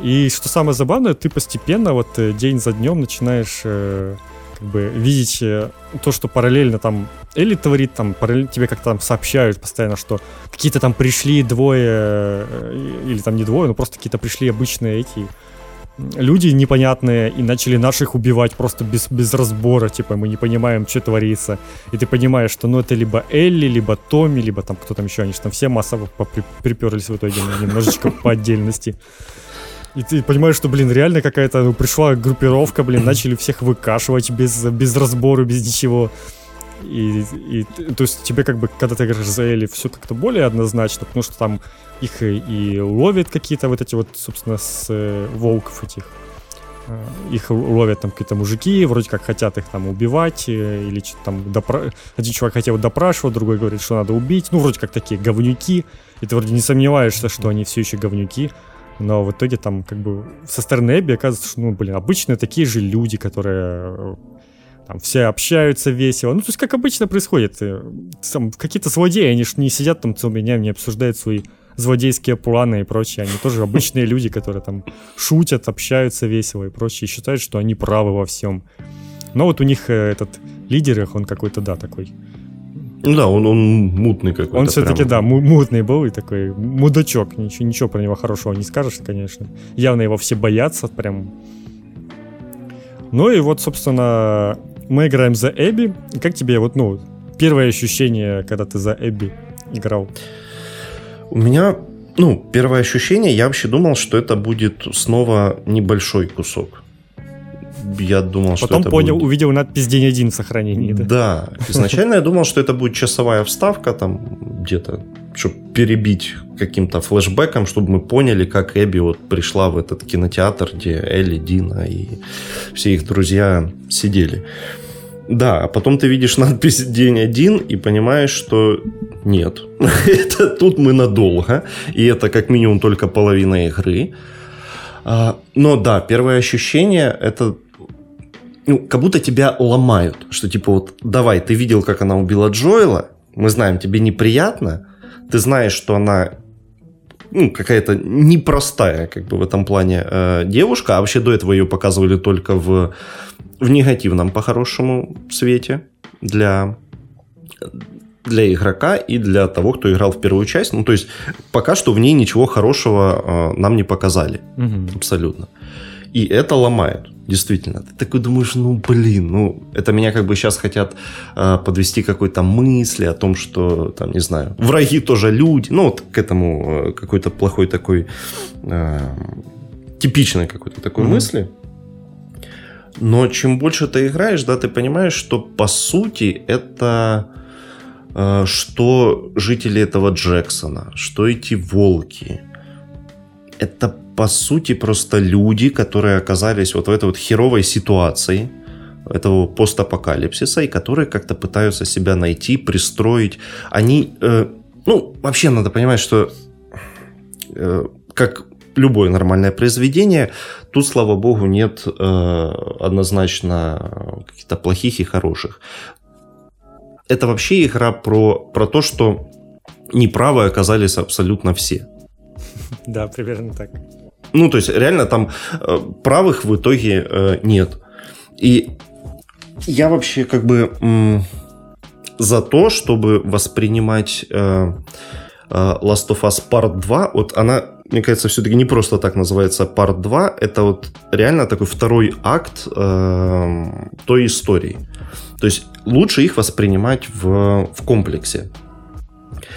И что самое забавное, ты постепенно вот э, день за днем начинаешь э, как бы видеть э, то, что параллельно там Элли творит, там параллельно тебе как-то там сообщают постоянно, что какие-то там пришли двое, э, или там не двое, но просто какие-то пришли обычные эти люди непонятные и начали наших убивать просто без, без разбора, типа мы не понимаем, что творится. И ты понимаешь, что ну это либо Элли, либо Томми, либо там кто там еще, они же там все массово приперлись в итоге немножечко по отдельности. И ты понимаешь, что, блин, реально какая-то ну, пришла группировка, блин, начали всех выкашивать без, без разбора, без ничего. И, и, то есть тебе как бы, когда ты играешь за Элли, все как-то более однозначно, потому что там их и, и ловят какие-то вот эти вот, собственно, с э, волков этих. Э, их ловят там какие-то мужики, вроде как хотят их там убивать, э, или что-то там допра... один чувак хотел допрашивать, другой говорит, что надо убить. Ну, вроде как такие говнюки. И ты вроде не сомневаешься, что они все еще говнюки но в итоге там как бы со стороны Эбби оказывается, что, ну, блин, обычные такие же люди, которые э, там все общаются весело. Ну, то есть, как обычно происходит. Э, там, какие-то злодеи, они же не сидят там целыми днями, не обсуждают свои злодейские планы и прочее. Они тоже обычные люди, которые там шутят, общаются весело и прочее, и считают, что они правы во всем. Но вот у них э, этот лидер их, он какой-то, да, такой ну да, он, он мутный какой-то. Он все-таки, прям. да, мутный был и такой мудачок. Ничего, ничего про него хорошего не скажешь, конечно. Явно его все боятся прям. Ну и вот, собственно, мы играем за Эбби. Как тебе вот, ну, первое ощущение, когда ты за Эбби играл? У меня, ну, первое ощущение, я вообще думал, что это будет снова небольшой кусок я думал, Потом что это понял, будет... увидел надпись «День один» в сохранении. Да, да. изначально я думал, что это будет часовая вставка, там где-то, чтобы перебить каким-то флешбеком, чтобы мы поняли, как Эбби вот пришла в этот кинотеатр, где Элли, Дина и все их друзья сидели. Да, а потом ты видишь надпись «День один» и понимаешь, что нет, это тут мы надолго, и это как минимум только половина игры. А, но да, первое ощущение это ну, как будто тебя ломают, что типа вот, давай, ты видел, как она убила Джоэла, мы знаем, тебе неприятно, ты знаешь, что она ну, какая-то непростая, как бы в этом плане э, девушка, а вообще до этого ее показывали только в, в негативном, по-хорошему, свете для для игрока и для того, кто играл в первую часть. Ну, то есть, пока что в ней ничего хорошего э, нам не показали. Угу. Абсолютно. И это ломает, действительно. Ты такой думаешь, ну, блин, ну, это меня как бы сейчас хотят э, подвести какой-то мысли о том, что, там, не знаю, враги тоже люди. Ну, вот к этому э, какой-то плохой такой, э, типичной какой-то такой угу. мысли. Но чем больше ты играешь, да, ты понимаешь, что по сути это Э, что жители этого Джексона, что эти волки. Это, по сути, просто люди, которые оказались вот в этой вот херовой ситуации, этого постапокалипсиса, и которые как-то пытаются себя найти, пристроить. Они, э, ну, вообще надо понимать, что э, как любое нормальное произведение, тут, слава богу, нет э, однозначно каких-то плохих и хороших это вообще игра про, про то, что неправы оказались абсолютно все. Да, примерно так. Ну, то есть, реально там э, правых в итоге э, нет. И я вообще как бы за то, чтобы воспринимать э, Last of Us Part 2, вот она, мне кажется, все-таки не просто так называется Part 2, это вот реально такой второй акт э, той истории. То есть лучше их воспринимать в, в комплексе.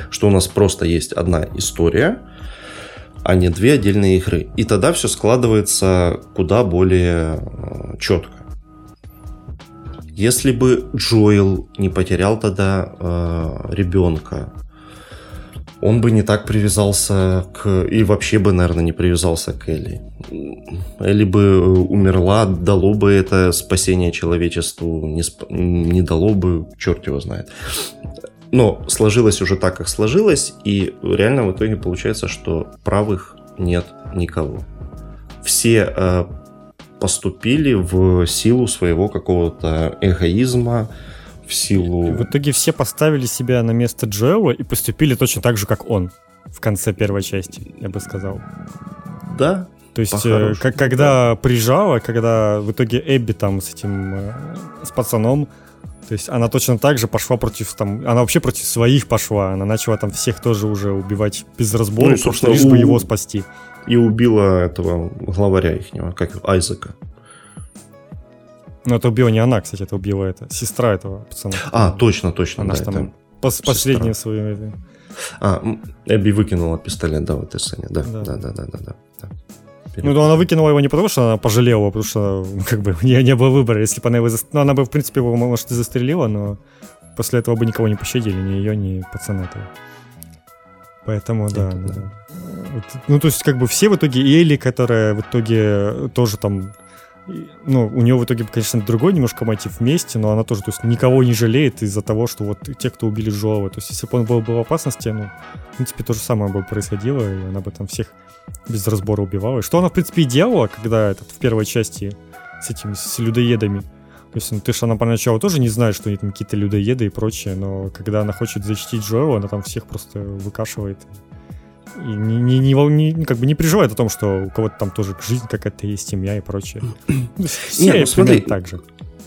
Что у нас просто есть одна история, а не две отдельные игры. И тогда все складывается куда более э, четко. Если бы Джоэл не потерял тогда э, ребенка, он бы не так привязался к... И вообще бы, наверное, не привязался к Элли. Элли бы э, умерла, дало бы это спасение человечеству, не, сп... не дало бы, черт его знает. Но сложилось уже так, как сложилось, и реально в итоге получается, что правых нет никого. Все э, поступили в силу своего какого-то эгоизма, в силу... В итоге все поставили себя на место Джоэла и поступили точно так же, как он в конце первой части, я бы сказал. Да, то есть, э, как, когда да. прижала, когда в итоге Эбби там с этим, э, с пацаном, то есть она точно так же пошла против, там, она вообще против своих пошла, она начала там всех тоже уже убивать без разбора, ну, собственно, лишь у... бы его спасти. И убила этого главаря ихнего, как Айзека. Ну, это убила не она, кстати, это убила это сестра этого пацана. А, точно, точно. Она да, там это... пос- последнюю свою... А, Эбби выкинула пистолет, да, в этой сцене, да, да, да, да, да, да. да. Ну, она выкинула его не потому, что она пожалела, потому что, как бы, не, не было выбора. Если бы она его... Ну, она бы, в принципе, его, может, и застрелила, но после этого бы никого не пощадили, ни ее, ни пацана этого. Поэтому, да, да, да. Ну, то есть, как бы, все в итоге, и Элли, которая в итоге тоже там ну, у нее в итоге, конечно, другой немножко мотив вместе, но она тоже, то есть, никого не жалеет из-за того, что вот те, кто убили Джоэла. То есть, если бы он был, был в опасности, ну, в принципе, то же самое бы происходило, и она бы там всех без разбора убивала. Что она, в принципе, и делала, когда этот, в первой части с этими, с людоедами. То есть, ну, ты же она поначалу тоже не знаешь, что они там какие-то людоеды и прочее, но когда она хочет защитить Джоэла, она там всех просто выкашивает и не, не, не, не, как бы не переживает о том, что у кого-то там тоже жизнь какая-то есть, семья и прочее. Все ну, смотри, так же.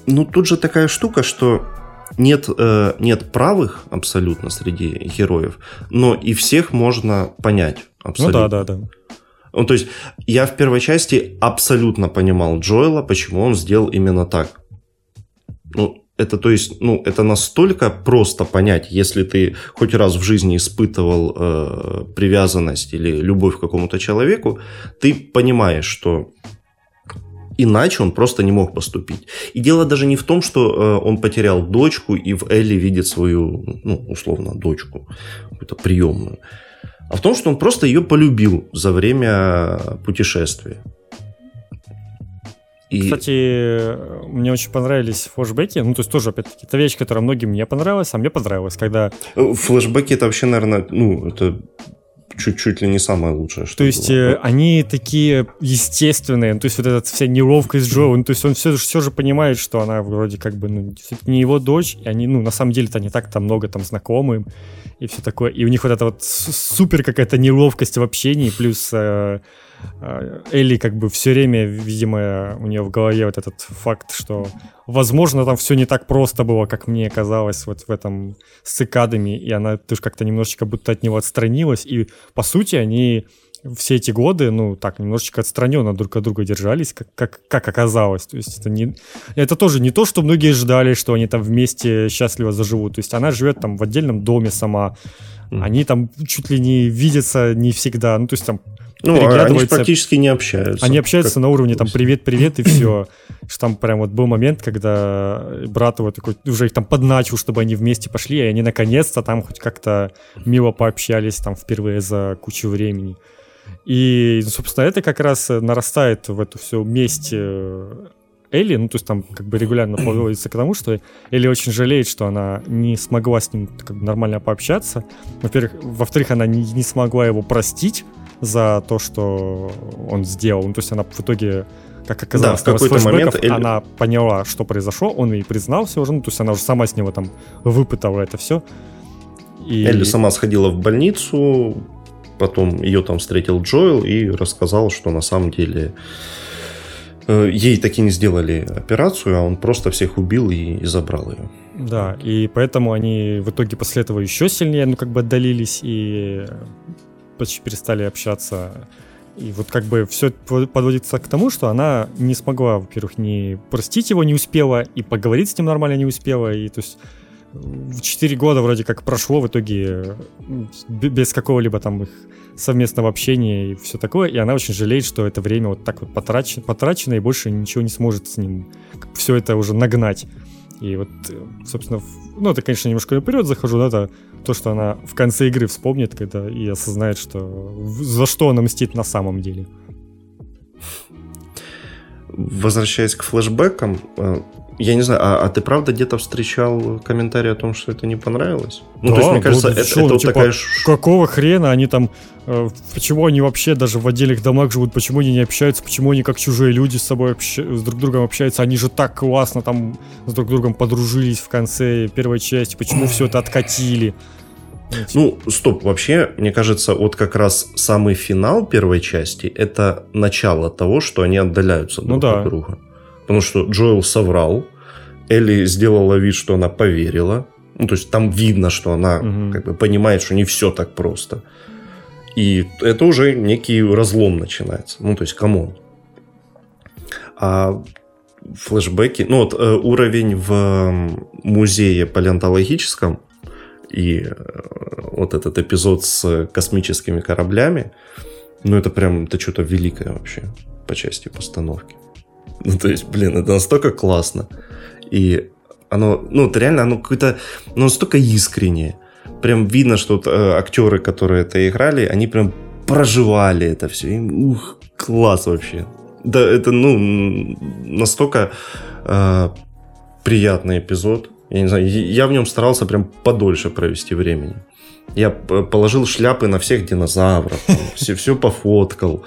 Ну, тут же такая штука, что нет, э, нет правых абсолютно среди героев, но и всех можно понять абсолютно. Ну да, да, да. Ну, то есть я в первой части абсолютно понимал Джоэла, почему он сделал именно так. Ну, это, то есть, ну, это настолько просто понять, если ты хоть раз в жизни испытывал э, привязанность или любовь к какому-то человеку, ты понимаешь, что иначе он просто не мог поступить. И дело даже не в том, что э, он потерял дочку и в Элли видит свою, ну, условно, дочку, какую-то приемную, а в том, что он просто ее полюбил за время путешествия. И... Кстати, мне очень понравились флешбеки. Ну, то есть тоже, опять-таки, это вещь, которая многим не понравилась, а мне понравилась, когда... Флешбеки это вообще, наверное, ну, это чуть-чуть ли не самое лучшее. Что то есть было. Э, они такие естественные, ну, то есть вот эта вся неловкость Джо, ну, то есть он все, все же понимает, что она вроде как бы ну, не его дочь, и они, ну, на самом деле-то не так там много там знакомы и все такое. И у них вот эта вот супер какая-то неловкость в общении, плюс э, Элли как бы все время, видимо, у нее в голове вот этот факт, что, возможно, там все не так просто было, как мне казалось вот в этом с цикадами, и она тоже как-то немножечко будто от него отстранилась, и, по сути, они все эти годы, ну, так, немножечко отстраненно друг от друга держались, как, как, как оказалось. То есть это, не, это тоже не то, что многие ждали, что они там вместе счастливо заживут. То есть она живет там в отдельном доме сама, они там чуть ли не видятся не всегда, ну, то есть там ну, они практически не общаются. Они общаются как... на уровне там привет-привет и все. Что там прям вот был момент, когда брат его такой уже их там подначил, чтобы они вместе пошли, и они наконец-то там хоть как-то мило пообщались там впервые за кучу времени. И, собственно, это как раз нарастает в эту всю месть э, Элли, ну, то есть там как бы регулярно поводится к тому, что Элли очень жалеет, что она не смогла с ним как бы нормально пообщаться. Во-первых, во-вторых, она не, не смогла его простить за то, что он сделал. Ну, то есть она в итоге как оказалось, да, в какой-то момент Эль... она поняла, что произошло, он ей признался уже, ну, то есть она уже сама с него там выпытала это все. И... Элли сама сходила в больницу, потом ее там встретил Джоэл и рассказал, что на самом деле э, ей таки не сделали операцию, а он просто всех убил и, и забрал ее. Да, и поэтому они в итоге после этого еще сильнее, ну, как бы отдалились и почти перестали общаться. И вот как бы все подводится к тому, что она не смогла, во-первых, не простить его не успела, и поговорить с ним нормально не успела, и то есть 4 года вроде как прошло в итоге без какого-либо там их совместного общения и все такое, и она очень жалеет, что это время вот так вот потрачено, потрачено и больше ничего не сможет с ним все это уже нагнать. И вот, собственно, ну, это, конечно, немножко наперед захожу, да, это то, что она в конце игры вспомнит, когда и осознает, что за что она мстит на самом деле. Возвращаясь к флешбекам, э, я не знаю, а, а ты правда где-то встречал комментарий о том, что это не понравилось? Ну, да, то есть, мне кажется, это, что, это ну, вот типа, такая... Какого хрена они там... Э, почему они вообще даже в отдельных домах живут? Почему они не общаются? Почему они как чужие люди с собой общ... с друг другом общаются? Они же так классно там с друг другом подружились в конце первой части. Почему все это откатили? Ну, стоп, вообще, мне кажется, вот как раз самый финал первой части — это начало того, что они отдаляются друг ну, да. от друга. Потому что Джоэл соврал, Элли сделала вид, что она поверила. Ну, то есть там видно, что она угу. как бы понимает, что не все так просто. И это уже некий разлом начинается. Ну, то есть, come on. А флешбеки... Ну, вот э, уровень в музее палеонтологическом и э, вот этот эпизод с космическими кораблями, ну, это прям, это что-то великое вообще по части постановки. Ну, то есть, блин, это настолько классно. И оно, ну, это реально, оно какое-то, ну, настолько искреннее. Прям видно, что вот, э, актеры, которые это играли, они прям проживали это все. И, ух, класс вообще. Да, это, ну, настолько э, приятный эпизод. Я не знаю, я в нем старался прям подольше провести времени. Я положил шляпы на всех динозавров, все, все пофоткал.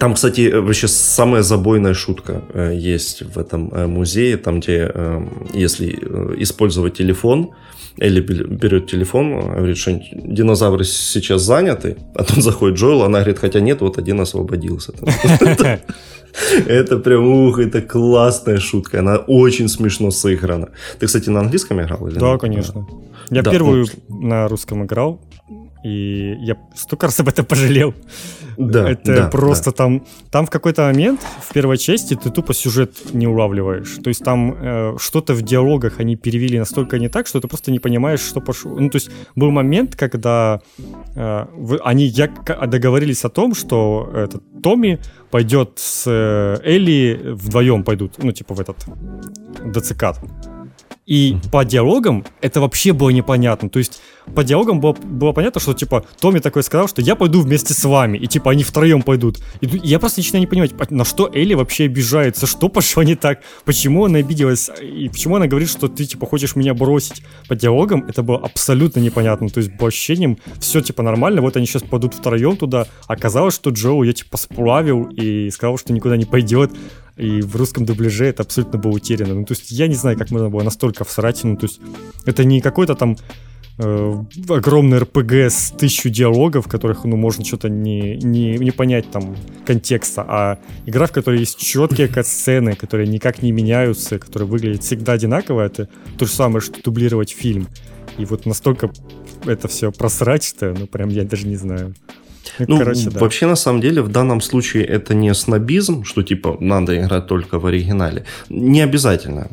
Там, кстати, вообще самая забойная шутка э, есть в этом э, музее, там, где, э, если использовать телефон, Элли берет телефон, говорит, что динозавры сейчас заняты, а тут заходит Джоэл, она говорит, хотя нет, вот один освободился. Это прям, ух, это классная шутка, она очень смешно сыграна. Ты, кстати, на английском играл? Или да, конечно. Я первую на русском играл, и я столько раз об этом пожалел. Да, это да, просто да. там, там в какой-то момент в первой части ты тупо сюжет не улавливаешь. То есть там э, что-то в диалогах они перевели настолько не так, что ты просто не понимаешь, что пошло. Ну то есть был момент, когда э, вы, они я, договорились о том, что этот Томми пойдет с э, Элли вдвоем пойдут, ну типа в этот децикат. И по диалогам это вообще было непонятно. То есть по диалогам было, было понятно, что типа Томми такой сказал, что я пойду вместе с вами. И типа они втроем пойдут. И я просто начинаю не понимать, на что Элли вообще обижается, что пошло не так, почему она обиделась, и почему она говорит, что ты типа хочешь меня бросить. По диалогам это было абсолютно непонятно. То есть по ощущениям все типа нормально, вот они сейчас пойдут втроем туда. Оказалось, что Джоу я типа сплавил и сказал, что никуда не пойдет и в русском дубляже это абсолютно было утеряно. Ну, то есть я не знаю, как можно было настолько всрать, ну, то есть это не какой-то там э, огромный РПГ с тысячу диалогов, в которых, ну, можно что-то не, не, не понять там контекста, а игра, в которой есть четкие кат-сцены, которые никак не меняются, которые выглядят всегда одинаково, это то же самое, что дублировать фильм. И вот настолько это все просрать, что, ну, прям я даже не знаю. Ну, Короче, да. вообще, на самом деле, в данном случае это не снобизм, что, типа, надо играть только в оригинале. Не обязательно.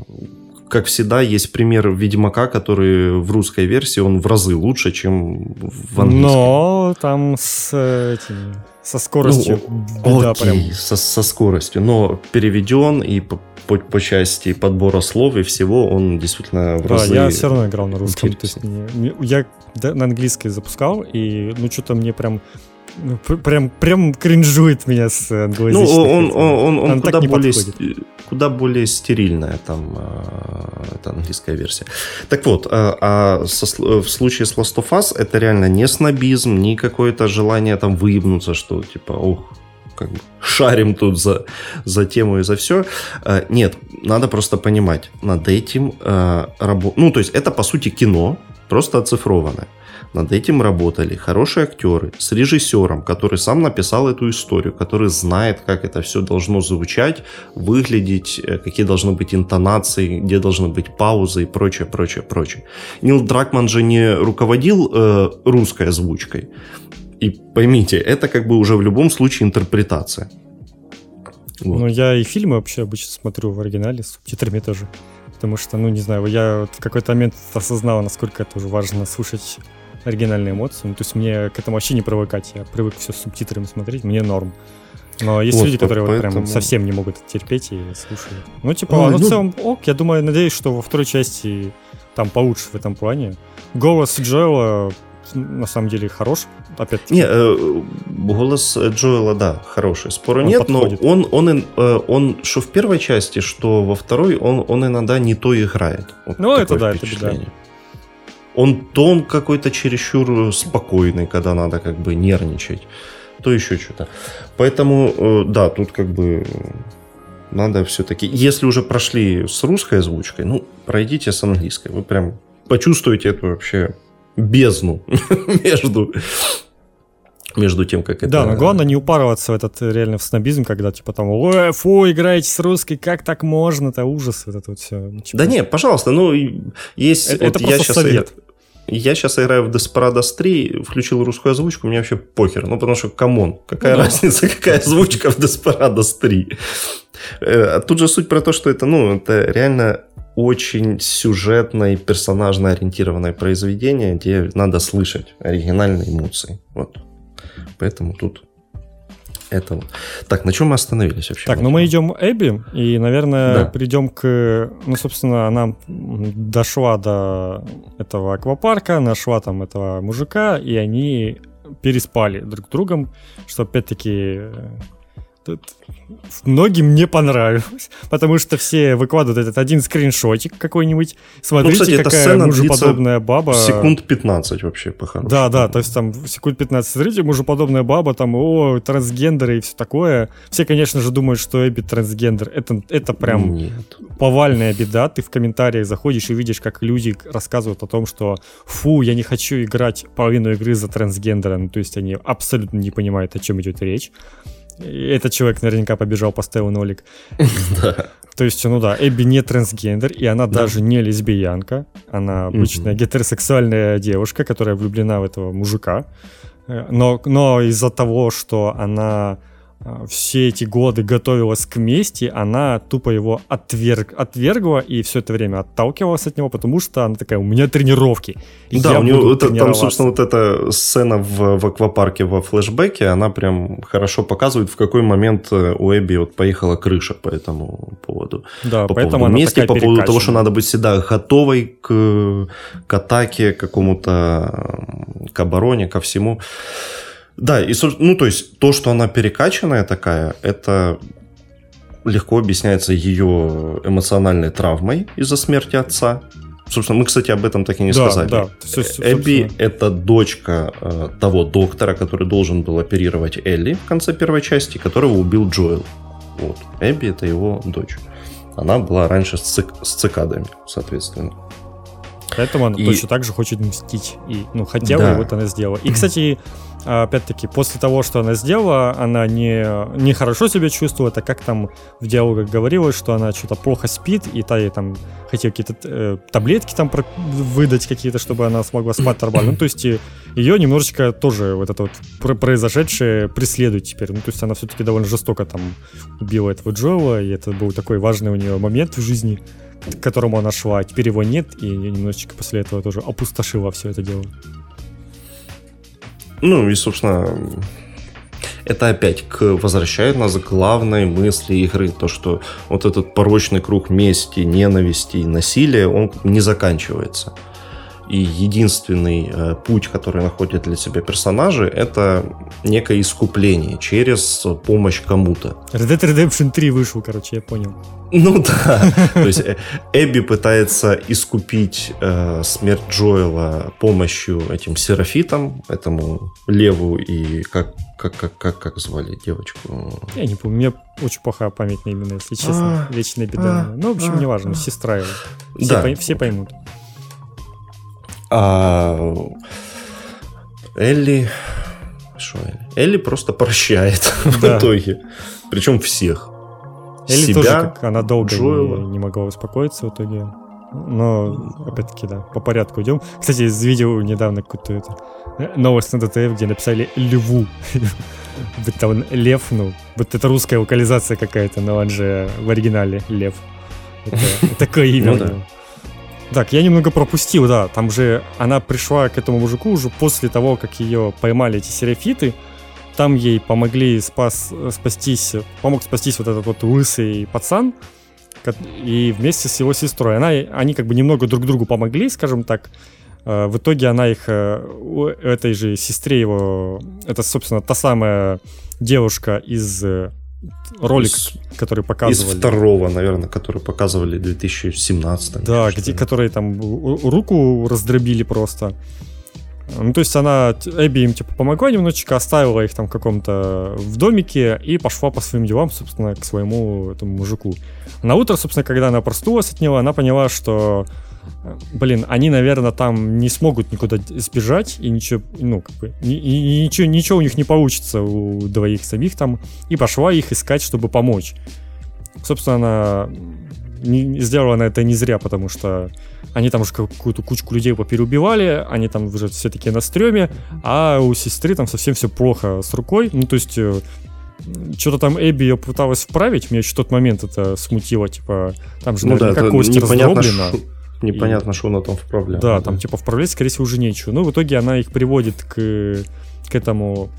Как всегда, есть пример Ведьмака, который в русской версии, он в разы лучше, чем в английской. Но там с этими, со скоростью ну, беда окей, прям. Со, со скоростью, но переведен и по, по, по части подбора слов и всего он действительно в разы... Да, я все равно играл на русском. То есть, не, я на английской запускал, и ну что-то мне прям ну, прям, прям кринжует меня с англоязычных. Ну, он, он, он, он куда, более, куда более стерильная там э, это английская версия. Так вот, а, а со, в случае с Last of Us это реально не снобизм, не какое-то желание там выебнуться, что типа, ох, как бы шарим тут за, за тему и за все. Э, нет, надо просто понимать, над этим э, работать. Ну, то есть это, по сути, кино, просто оцифрованное. Над этим работали хорошие актеры с режиссером, который сам написал эту историю, который знает, как это все должно звучать, выглядеть, э, какие должны быть интонации, где должны быть паузы и прочее, прочее, прочее. Нил Дракман же не руководил э, русской озвучкой. И поймите, это как бы уже в любом случае интерпретация. Вот. Ну, я и фильмы вообще обычно смотрю в оригинале с субтитрами тоже. Потому что, ну, не знаю, я вот в какой-то момент осознал, насколько это уже важно слушать оригинальные эмоции. Ну, то есть мне к этому вообще не привыкать. Я привык все с субтитрами смотреть, мне норм. Но есть вот, люди, которые поэтому... вот прям совсем не могут терпеть и слушают. Ну, типа, а, ну, ну, в целом ок. Я думаю, надеюсь, что во второй части там получше в этом плане. Голос Джоэла на самом деле хорош, опять Не, э, голос Джоэла, да, хороший, спора он нет, подходит. но он, он, э, он, что в первой части, что во второй, он, он иногда не то играет. Вот ну, это да, это беда он тон какой-то чересчур спокойный, когда надо как бы нервничать, то еще что-то. Поэтому, э, да, тут как бы надо все-таки, если уже прошли с русской озвучкой, ну, пройдите с английской. Вы прям почувствуете эту вообще бездну между между тем, как это... Да, но главное не упарываться в этот реально в снобизм, когда типа там, ой, фу, играете с русской, как так можно, это ужас, вот это вот все. Типа... Да не, пожалуйста, ну, есть... Это, вот это я сейчас совет. Я сейчас играю в Desperados 3, включил русскую озвучку, мне вообще похер. Ну, потому что, come on, какая ну, разница, какая озвучка в Desperados 3. Э, тут же суть про то, что это, ну, это реально очень сюжетное и персонажно ориентированное произведение, где надо слышать оригинальные эмоции. Вот. Поэтому тут это вот. Так, на чем мы остановились вообще? Так, ну мы идем Эбби, и, наверное, да. придем к... Ну, собственно, она дошла до этого аквапарка, нашла там этого мужика, и они переспали друг с другом, что, опять-таки, Тут многим не понравилось, потому что все выкладывают этот один скриншотик какой-нибудь. Смотрите, ну, кстати, какая мужеподобная баба. Секунд 15 вообще по Да, да, то есть там секунд 15. Смотрите, мужеподобная баба, там, о, трансгендеры и все такое. Все, конечно же, думают, что Эбби трансгендер. Это, это прям Нет. повальная беда. Ты в комментариях заходишь и видишь, как люди рассказывают о том, что фу, я не хочу играть половину игры за трансгендера. Ну, то есть они абсолютно не понимают, о чем идет речь. Этот человек наверняка побежал, поставил нолик. То есть, ну да, Эбби не трансгендер, и она даже не лесбиянка. Она обычная гетеросексуальная девушка, которая влюблена в этого мужика. Э, но, но из-за того, что она все эти годы готовилась к мести, она тупо его отверг, отвергла и все это время отталкивалась от него, потому что она такая, у меня тренировки. да, у него это, там, собственно, вот эта сцена в, в аквапарке во флешбеке, она прям хорошо показывает, в какой момент э, у Эбби вот поехала крыша по этому поводу. Да, по поэтому поводу мести, по поводу того, что надо быть всегда готовой к, к атаке, к какому-то к обороне, ко всему. Да, и, ну, то есть, то, что она перекачанная такая, это легко объясняется ее эмоциональной травмой из-за смерти отца. Собственно, мы, кстати, об этом так и не да, сказали. Да, все, Эбби – это дочка э, того доктора, который должен был оперировать Элли в конце первой части, которого убил Джоэл. Вот. Эбби – это его дочь. Она была раньше с, цик- с цикадами, соответственно. Поэтому она и... точно так же хочет мстить. И, ну, хотела, да. и вот она сделала. И, кстати, опять-таки, после того, что она сделала, она не, не хорошо себя чувствует, а как там в диалогах говорилось, что она что-то плохо спит, и та ей там хотела какие-то э, таблетки там про- выдать какие-то, чтобы она смогла спать нормально. Ну, то есть ее немножечко тоже вот это вот произошедшее преследует теперь. Ну, то есть она все-таки довольно жестоко там убила этого Джоэла, и это был такой важный у нее момент в жизни, к которому она шла. Теперь его нет, и немножечко после этого тоже опустошила все это дело. Ну и, собственно, это опять к, возвращает нас к главной мысли игры, то, что вот этот порочный круг мести, ненависти и насилия, он не заканчивается. И единственный э, путь, который находят для себя персонажи, это некое искупление через помощь кому-то. Red Dead Redemption 3 вышел, короче, я понял. Ну да. То есть э, Эбби пытается искупить э, смерть Джоэла помощью этим серафитам, этому Леву и как как, как, как, как звали девочку? Я не помню, у меня очень плохая память на имена, если честно. А, Вечная беда. А, ну, в общем, неважно, сестра его. Все, все поймут. А Элли... Что Элли? Элли просто прощает да. в итоге. Причем всех. Элли Себя, тоже, как она долго не, не могла успокоиться в итоге. Но, опять-таки, да, по порядку идем. Кстати, видел недавно какую-то это, новость на ДТФ, где написали «Льву». Быть там лев, ну, вот это русская локализация какая-то, но он же в оригинале лев. Это, такое имя. Так, я немного пропустил, да. Там же она пришла к этому мужику уже после того, как ее поймали эти серафиты. Там ей помогли спас, спастись, помог спастись вот этот вот лысый пацан. И вместе с его сестрой. Она, они как бы немного друг другу помогли, скажем так. Э, в итоге она их, э, этой же сестре его, это, собственно, та самая девушка из э, ролик, из, который показывали. Из второго, наверное, который показывали в 2017. Да, где, которые там руку раздробили просто. Ну, то есть она, Эбби им, типа, помогла немножечко, оставила их там в каком-то в домике и пошла по своим делам, собственно, к своему этому мужику. На утро, собственно, когда она проснулась от него, она поняла, что блин, они, наверное, там не смогут никуда сбежать, и ничего, ну, как бы, и, и ничего, ничего у них не получится у двоих самих там, и пошла их искать, чтобы помочь. Собственно, она не, сделала она это не зря, потому что они там уже какую-то кучку людей попереубивали, они там уже все таки на стреме, а у сестры там совсем все плохо с рукой, ну, то есть э, что-то там Эбби ее пыталась вправить, меня еще тот момент это смутило, типа, там же ну, наверняка да, кость раздроблена. Ш Непонятно, и... что она там вправляет. Да, там типа вправлять, скорее всего, уже нечего. Ну, в итоге она их приводит к, к этому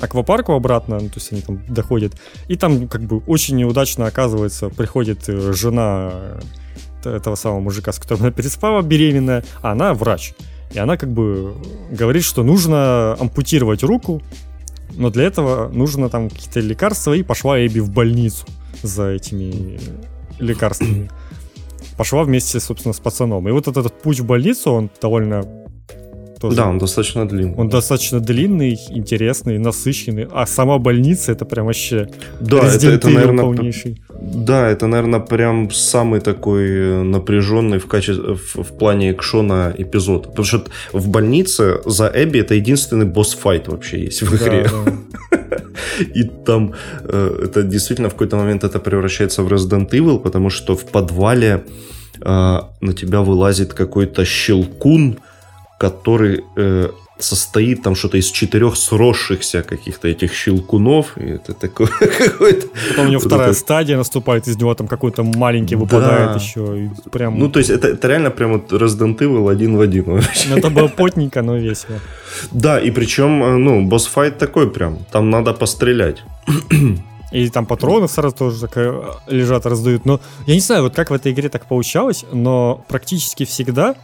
аквапарку обратно, ну, то есть они там доходят. И там как бы очень неудачно оказывается, приходит э, жена э, этого самого мужика, с которым она переспала, беременная, а она врач. И она как бы говорит, что нужно ампутировать руку, но для этого нужно там какие-то лекарства, и пошла Эбби в больницу за этими лекарствами пошла вместе, собственно, с пацаном. И вот этот путь в больницу, он довольно тоже. Да, он достаточно длинный. Он достаточно длинный, интересный, насыщенный. А сама больница это прям вообще да, это, это, наверное, полнейший. Да, это, наверное, прям самый такой э, напряженный в, качестве, в, в плане экшона эпизод. Потому что в больнице за Эбби это единственный босс-файт вообще есть в игре. Да, да. И там э, это действительно в какой-то момент это превращается в Resident Evil, потому что в подвале э, на тебя вылазит какой-то щелкун, который состоит там что-то из четырех сросшихся каких-то этих щелкунов. И это такое какое-то... Потом у него вторая стадия наступает, из него там какой-то маленький выпадает да. еще. Прям... Ну, то есть это, это реально прям вот Resident Evil один в один вообще. Ну, это было потненько, но весело. Да, и причем, э, ну, босс-файт такой прям. Там надо пострелять. И там патроны сразу тоже так э, лежат, раздают. Но я не знаю, вот как в этой игре так получалось, но практически всегда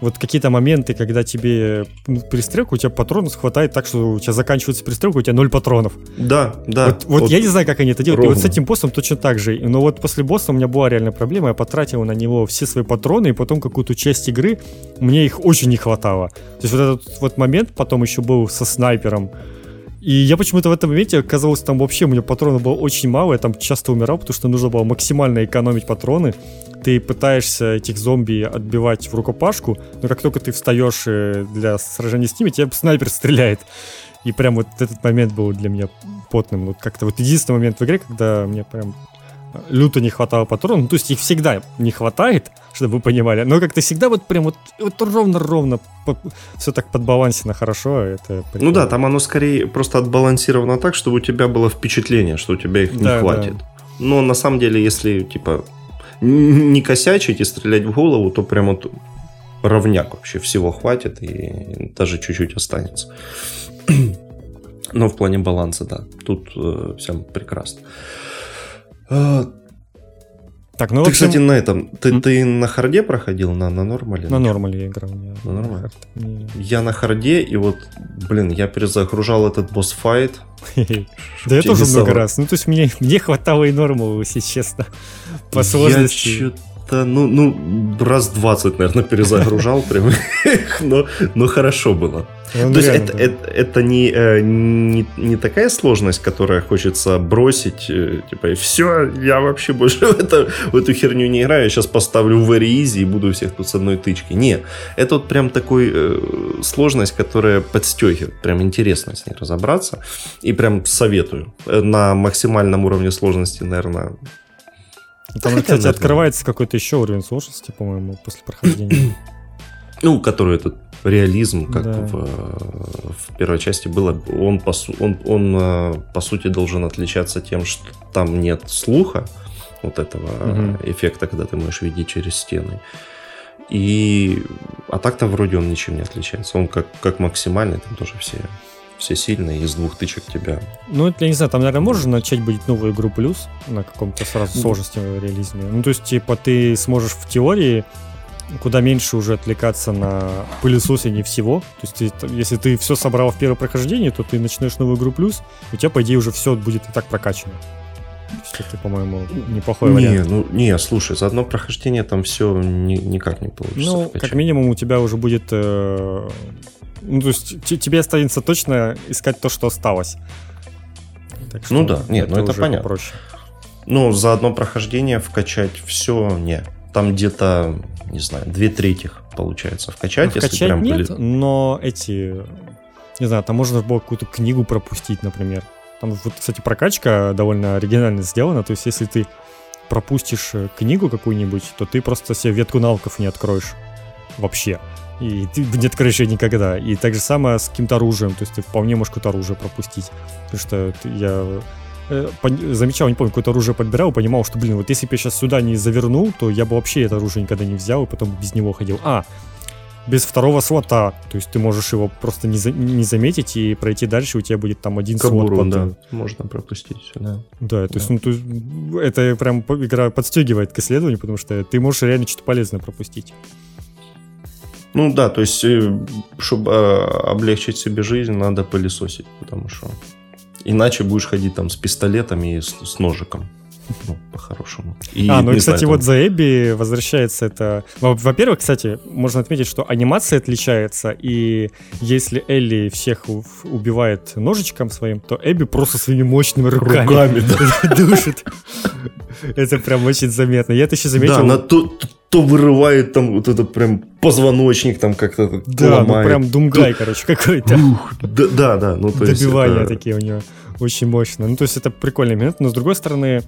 вот какие-то моменты, когда тебе ну, перестрелка, у тебя патронов хватает так, что у тебя заканчивается перестрелка, у тебя ноль патронов. Да, да. Вот, вот, вот я не знаю, как они это делают. Ровно. И вот с этим боссом точно так же. Но вот после босса у меня была реальная проблема. Я потратил на него все свои патроны, и потом какую-то часть игры мне их очень не хватало. То есть вот этот вот момент потом еще был со снайпером. И я почему-то в этом моменте оказалось, там вообще у меня патронов было очень мало, я там часто умирал, потому что нужно было максимально экономить патроны. Ты пытаешься этих зомби отбивать в рукопашку, но как только ты встаешь э, для сражения с ними, тебя снайпер стреляет. И прям вот этот момент был для меня потным. Вот как-то вот единственный момент в игре, когда мне прям люто не хватало патронов. Ну, то есть их всегда не хватает, чтобы вы понимали. Но как-то всегда вот прям вот, вот ровно-ровно все так подбалансено хорошо. Это ну да, там оно скорее просто отбалансировано так, чтобы у тебя было впечатление, что у тебя их не да, хватит. Да. Но на самом деле, если типа не косячить и стрелять в голову, то прям вот ровняк вообще всего хватит и даже чуть-чуть останется. Но в плане баланса, да, тут э, всем прекрасно. Так, ну, ты, общем... кстати, на этом. Ты, mm? ты на харде проходил, на, на нормале? На нормале я играл. Не, на нормале? Не... Я на харде, и вот, блин, я перезагружал этот босс-файт. Да я тоже много раз. Ну, то есть мне, мне хватало и нормала, если честно. По сложности. Я ну, ну, раз 20, наверное, перезагружал прям. но, но хорошо было. Он То есть это, да. это, это не, э, не, не такая сложность, которая хочется бросить, э, типа, и все, я вообще больше в, это, в эту херню не играю, я сейчас поставлю very easy и буду всех тут с одной тычки. Не, это вот прям такой э, сложность, которая подстегивает, прям интересно с ней разобраться, и прям советую. Э, на максимальном уровне сложности, наверное, там, Хотя, кстати, открывается какой-то еще уровень сложности, по-моему, после прохождения. Ну, который этот реализм, как да. в, в первой части было, он по, он, он э, по сути должен отличаться тем, что там нет слуха, вот этого угу. эффекта, когда ты можешь видеть через стены. И а так-то вроде он ничем не отличается. Он как, как максимальный, там тоже все, все сильные, из двух тычек тебя. Ну, я не знаю, там, наверное, можно начать будет новую игру плюс на каком-то сразу сложности реализме. Ну, то есть, типа, ты сможешь в теории куда меньше уже отвлекаться на пылесосение всего. То есть, ты, если ты все собрал в первое прохождение, то ты начинаешь новую игру плюс, у тебя, по идее, уже все будет и так прокачано. Это, по-моему, неплохой не, вариант. Ну, не, слушай, за одно прохождение там все ни, никак не получится. Ну, вкачать. как минимум у тебя уже будет... Э, ну, то есть тебе останется точно искать то, что осталось. Так что ну да, нет, ну это понятно. Проще. Ну, за одно прохождение вкачать все не. Там где-то не знаю, две трети получается вкачать. Вкачать прям нет, были... но эти, не знаю, там можно было какую-то книгу пропустить, например. Там вот, кстати, прокачка довольно оригинально сделана, то есть если ты пропустишь э, книгу какую-нибудь, то ты просто себе ветку навыков не откроешь вообще. И ты не откроешь ее никогда. И так же самое с каким-то оружием. То есть ты вполне можешь какое-то оружие пропустить. Потому что я замечал, не помню, какое-то оружие подбирал, понимал, что, блин, вот если бы я сейчас сюда не завернул, то я бы вообще это оружие никогда не взял, и потом без него ходил. А, без второго слота, то есть ты можешь его просто не, за, не заметить и пройти дальше, у тебя будет там один Кабуру, слот. Под... да, можно пропустить сюда. Да, то да. есть, ну, то это прям игра подстегивает к исследованию, потому что ты можешь реально что-то полезное пропустить. Ну да, то есть, э, чтобы э, облегчить себе жизнь, надо пылесосить, потому что Иначе будешь ходить там с пистолетами и с, с ножиком. Ну, по-хорошему. И, а, ну и, кстати, знаю, вот за Эбби возвращается это... Во-первых, кстати, можно отметить, что анимация отличается, и если Элли всех убивает ножичком своим, то Эбби просто своими мощными руками, руками да. душит. Это прям очень заметно. Я это еще заметил... Да, она то, то вырывает там вот этот прям позвоночник там как-то Да, ломает. ну прям думгай, то... короче, какой-то. Ух, да, да, да. Ну, то Добивания есть это... такие у него очень мощно. Ну, то есть это прикольный момент, но с другой стороны,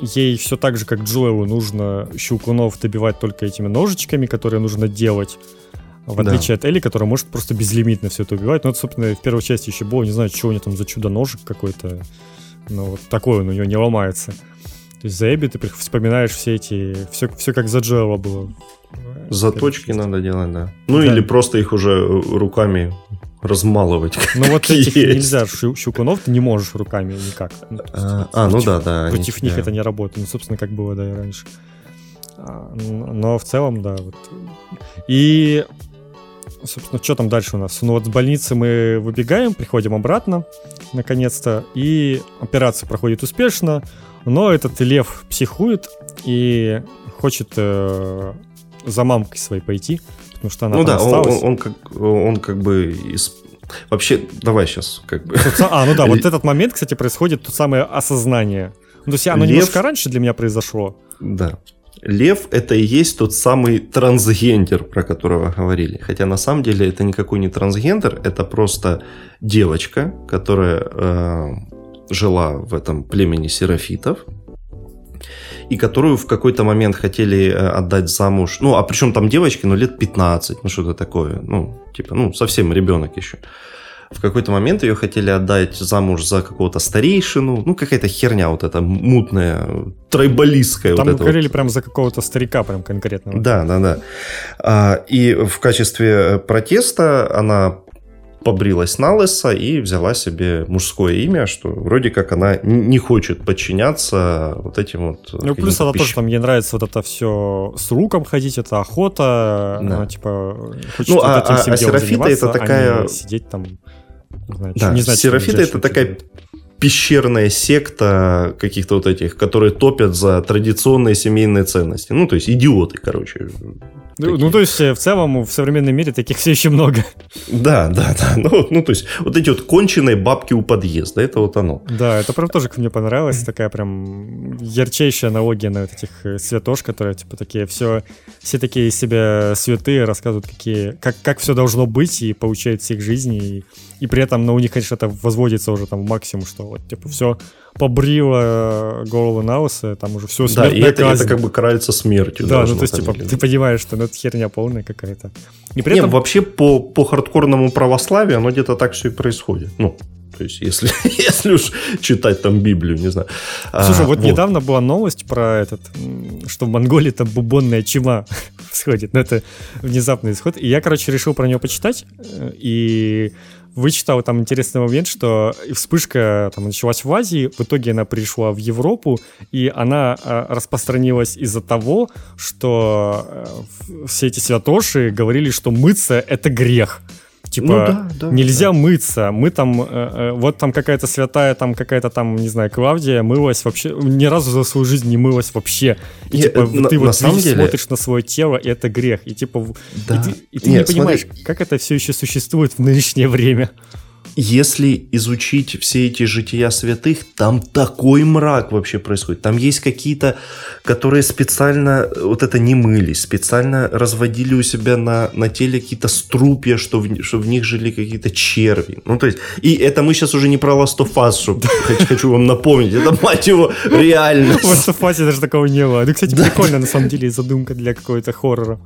ей все так же, как Джоэлу, нужно щелкунов добивать только этими ножичками, которые нужно делать. В отличие да. от Элли, которая может просто безлимитно все это убивать. Ну, это, собственно, в первой части еще было, не знаю, что у нее там за чудо-ножик какой-то. Ну, вот такой он у нее не ломается. То есть за Эбби ты вспоминаешь все эти... Все, все как за Джела было. Заточки надо делать, да. Ну да. или просто их уже э, руками размалывать. Ну вот этих есть. нельзя, щукунов ты не можешь руками никак. Ну, а, а ну да, да. Против они, них да. это не работает. Ну, собственно, как было, да, и раньше. А, но в целом, да. Вот. И, собственно, что там дальше у нас? Ну вот с больницы мы выбегаем, приходим обратно, наконец-то, и операция проходит успешно, но этот лев психует и хочет э, за мамкой своей пойти, потому что она Ну да, он, он, он, как, он как бы из... Вообще, давай сейчас как бы... А, ну да, вот этот момент, кстати, происходит то самое осознание. Ну, то есть оно Лев... немножко раньше для меня произошло. Да. Лев — это и есть тот самый трансгендер, про которого говорили. Хотя на самом деле это никакой не трансгендер, это просто девочка, которая э, жила в этом племени серафитов, и которую в какой-то момент хотели э, отдать замуж. Ну, а причем там девочки, ну, лет 15, ну, что-то такое. Ну, типа, ну, совсем ребенок еще. В какой-то момент ее хотели отдать замуж за какого-то старейшину. Ну, какая-то херня вот эта мутная, тройболистская. Там вот говорили вот. прям за какого-то старика прям конкретного. Да, да, да. А, и в качестве протеста она побрилась на лысо и взяла себе мужское имя, что вроде как она не хочет подчиняться вот этим вот... Ну, плюс она пищ... тоже, там, ей нравится вот это все с руком ходить, это охота, да. она, типа, хочет ну, вот а, этим всем а, а Серафита это а такая... А сидеть там... Не знаю, да, не знаю, Серафита это такая пещерная секта каких-то вот этих, которые топят за традиционные семейные ценности. Ну, то есть идиоты, короче. Ну, ну, то есть, э, в целом, в современном мире таких все еще много. Да, да, да. Ну, ну, то есть, вот эти вот конченые бабки у подъезда, это вот оно. Да, это прям тоже мне понравилось. Такая прям ярчайшая аналогия на вот этих э, святош, которые, типа, такие все, все такие себя святые, рассказывают, какие, как, как все должно быть, и получают всех жизни, и, и при этом, ну, у них, конечно, это возводится уже там в максимум, что вот, типа, все побрила голову на усы, там уже все Да, и это, это как бы карается смертью. Да, ну то есть, типа, ты понимаешь, что ну, это херня полная какая-то. И при этом... вообще по, по хардкорному православию оно где-то так все и происходит. Ну, то есть, если, если уж читать там Библию, не знаю. Слушай, а, вот, вот недавно была новость про этот, что в Монголии там бубонная чума сходит. Но это внезапный исход. И я, короче, решил про нее почитать. Э, и вычитал там интересный момент, что вспышка там началась в Азии, в итоге она пришла в Европу, и она э, распространилась из-за того, что э, все эти святоши говорили, что мыться — это грех. Типа, ну, да, да, нельзя да. мыться. Мы там, э, э, вот там какая-то святая, там какая-то там, не знаю, Клавдия мылась вообще, ни разу за свою жизнь не мылась вообще. И не, типа, на, ты на вот самом деле... смотришь на свое тело, и это грех. И типа, да. и ты, и ты Нет, не понимаешь, смотри... как это все еще существует в нынешнее время если изучить все эти жития святых, там такой мрак вообще происходит. Там есть какие-то, которые специально вот это не мылись, специально разводили у себя на, на теле какие-то струпья, что в, что в них жили какие-то черви. Ну, то есть, и это мы сейчас уже не про Last of Us, что хочу, вам напомнить. Это, мать его, реальность. В Last of Us даже такого не было. Ну, кстати, прикольно, на самом деле, задумка для какого-то хоррора.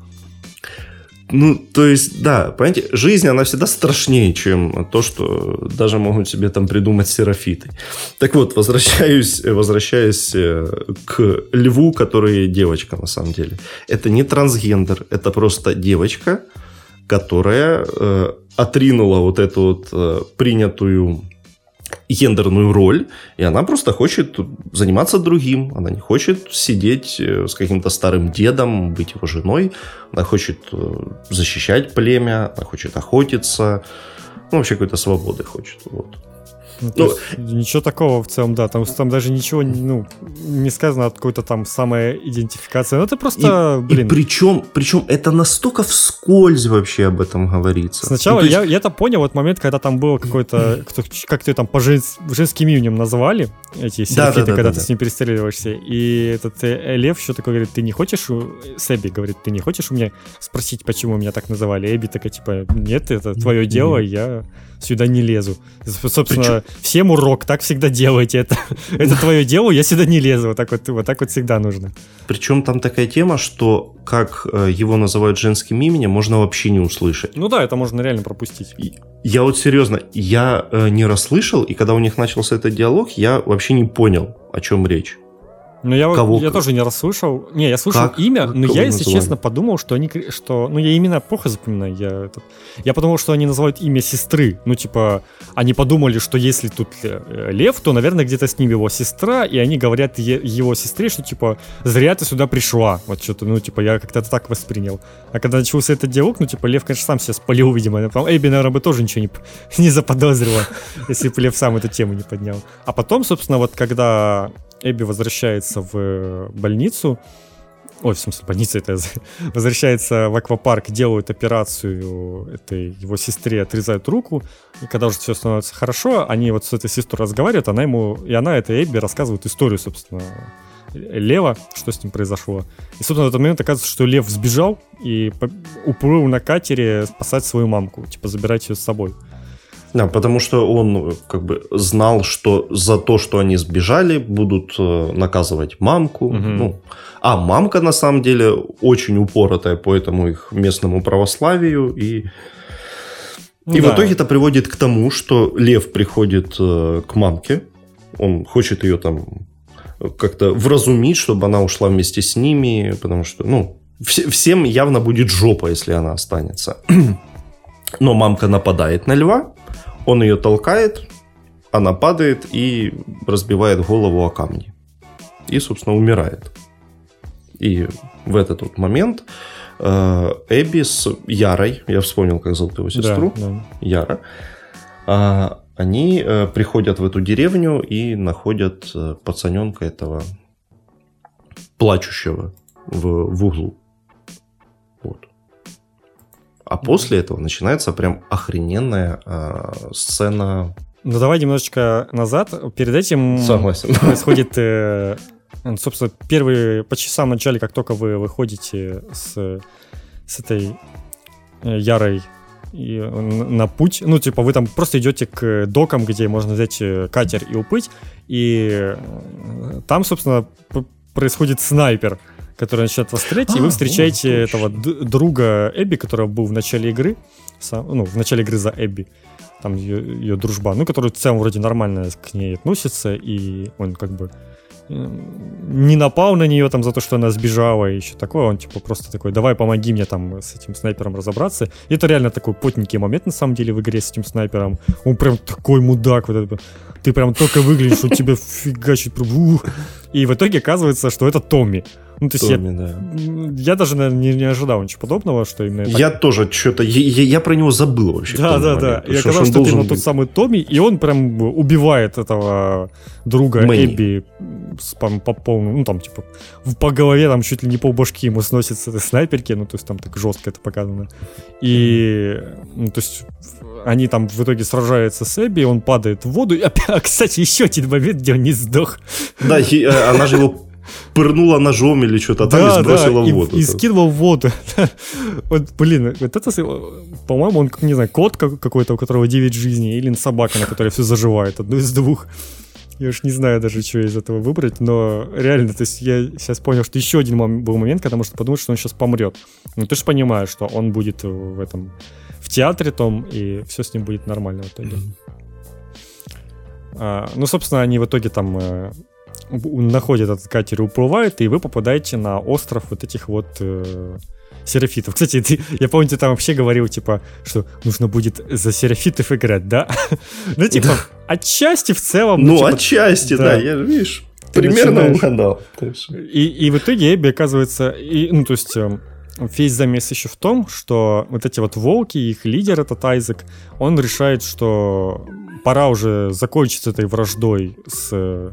Ну, то есть, да, понимаете, жизнь, она всегда страшнее, чем то, что даже могут себе там придумать серафиты. Так вот, возвращаюсь, возвращаюсь э, к льву, который девочка на самом деле. Это не трансгендер, это просто девочка, которая э, отринула вот эту вот э, принятую гендерную роль, и она просто хочет заниматься другим. Она не хочет сидеть э, с каким-то старым дедом, быть его женой. Она хочет э, защищать племя, она хочет охотиться. Ну, вообще какой-то свободы хочет. Вот. Ну, ну, есть, ничего такого в целом, да. Там, там даже ничего ну, не сказано от какой-то там самая идентификация. Ну, это просто, и, блин. И причем, причем это настолько вскользь вообще об этом говорится. Сначала ну, я, есть... я это понял, вот момент, когда там было какой-то, как ты там по жен, женским именем назвали, эти серафиты, да, да, да, когда да, ты да. с ним перестреливаешься. И этот э, Лев еще такой говорит, ты не хочешь, Сэби говорит, ты не хочешь у меня спросить, почему меня так называли? Эбби такая, типа, нет, это твое дело, я сюда не лезу. Собственно, всем урок, так всегда делайте. Это, это твое дело, я сюда не лезу. Вот так вот, вот так вот всегда нужно. Причем там такая тема, что как э, его называют женским именем, можно вообще не услышать. Ну да, это можно реально пропустить. Я вот серьезно, я э, не расслышал, и когда у них начался этот диалог, я вообще не понял, о чем речь. Ну, я, Кого? я тоже не расслышал. Не, я слышал как? имя, но Кого я, если называли? честно, подумал, что они... Что, ну, я именно плохо запоминаю. Я, этот, я подумал, что они называют имя сестры. Ну, типа, они подумали, что если тут э, Лев, то, наверное, где-то с ним его сестра, и они говорят его сестре, что, типа, зря ты сюда пришла. Вот что-то, ну, типа, я как-то так воспринял. А когда начался этот диалог, ну, типа, Лев, конечно, сам себя спалил, видимо. Эбби, наверное, бы тоже ничего не, не заподозрила, если бы Лев сам эту тему не поднял. А потом, собственно, вот когда Эбби возвращается в э, больницу, ой, в смысле, больница это возвращается в аквапарк, делают операцию этой его сестре, отрезают руку, и когда уже все становится хорошо, они вот с этой сестрой разговаривают, она ему, и она, это Эбби, рассказывает историю, собственно, Лева, что с ним произошло. И, собственно, в этот момент оказывается, что Лев сбежал и уплыл на катере спасать свою мамку, типа забирать ее с собой. Да, потому что он как бы знал, что за то, что они сбежали, будут э, наказывать мамку. Угу. Ну, а мамка на самом деле очень упоротая по этому их местному православию и и да. в итоге это приводит к тому, что Лев приходит э, к мамке, он хочет ее там как-то вразумить, чтобы она ушла вместе с ними, потому что, ну, вс- всем явно будет жопа, если она останется. Но мамка нападает на льва, он ее толкает, она падает и разбивает голову о камни. И, собственно, умирает. И в этот вот момент э, Эбби с Ярой, я вспомнил, как зовут его сестру, да, да. Яра, э, они э, приходят в эту деревню и находят э, пацаненка этого плачущего в, в углу. А после этого начинается прям охрененная э, сцена. Ну давай немножечко назад. Перед этим Согласен. происходит, э, собственно, первые почти в самом начале, как только вы выходите с, с этой э, ярой и на путь. Ну, типа, вы там просто идете к докам, где можно взять э, катер и уплыть. И э, там, собственно, происходит снайпер который начинает вас стрелять, а, и вы встречаете о, этого друга Эбби, который был в начале игры, сам, ну, в начале игры за Эбби, там ее, ее дружба, ну, который в целом вроде нормально к ней относится, и он как бы не напал на нее там за то, что она сбежала и еще такое, он типа просто такой, давай помоги мне там с этим снайпером разобраться. И это реально такой потненький момент на самом деле в игре с этим снайпером. Он прям такой мудак, вот это, ты прям только выглядишь, он тебя фигачит, и в итоге оказывается, что это Томми. Ну, то есть Томми, я, да. я даже, наверное, не, не ожидал ничего подобного, что именно... Я так... тоже что-то... Я, я про него забыл вообще. Да, да, да. И оказалось, что, что это именно тот самый Томми, и он прям убивает этого друга Мэнни. Эбби по, по полному... Ну, там, типа, по голове там чуть ли не полбашки ему сносит с этой снайперки, ну, то есть там так жестко это показано. И, ну, то есть они там в итоге сражаются с Эбби, он падает в воду. Опять, кстати, еще один момент, где он не сдох. Да, э, она же его пырнула ножом или что-то, а там да, и сбросила да, в воду. И, и скинула в воду. вот, блин, вот это, по-моему, он, не знаю, кот какой-то, у которого 9 жизней, или собака, на которой все заживает, одно из двух. Я уж не знаю даже, что из этого выбрать, но реально, то есть я сейчас понял, что еще один был момент, когда можно подумать, что он сейчас помрет. Но ты же понимаешь, что он будет в этом в театре том, и все с ним будет нормально в итоге. А, ну, собственно, они в итоге там э, находят этот катер и уплывают, и вы попадаете на остров вот этих вот э, серафитов. Кстати, ты, я помню, ты там вообще говорил, типа, что нужно будет за серафитов играть, да? ну, типа, отчасти в целом. Ну, типа, отчасти, да, я, видишь, примерно угадал. И, и в итоге Эбби оказывается, и, ну, то есть эм, весь замес еще в том, что вот эти вот волки, их лидер этот Айзек, он решает, что пора уже закончить с этой враждой с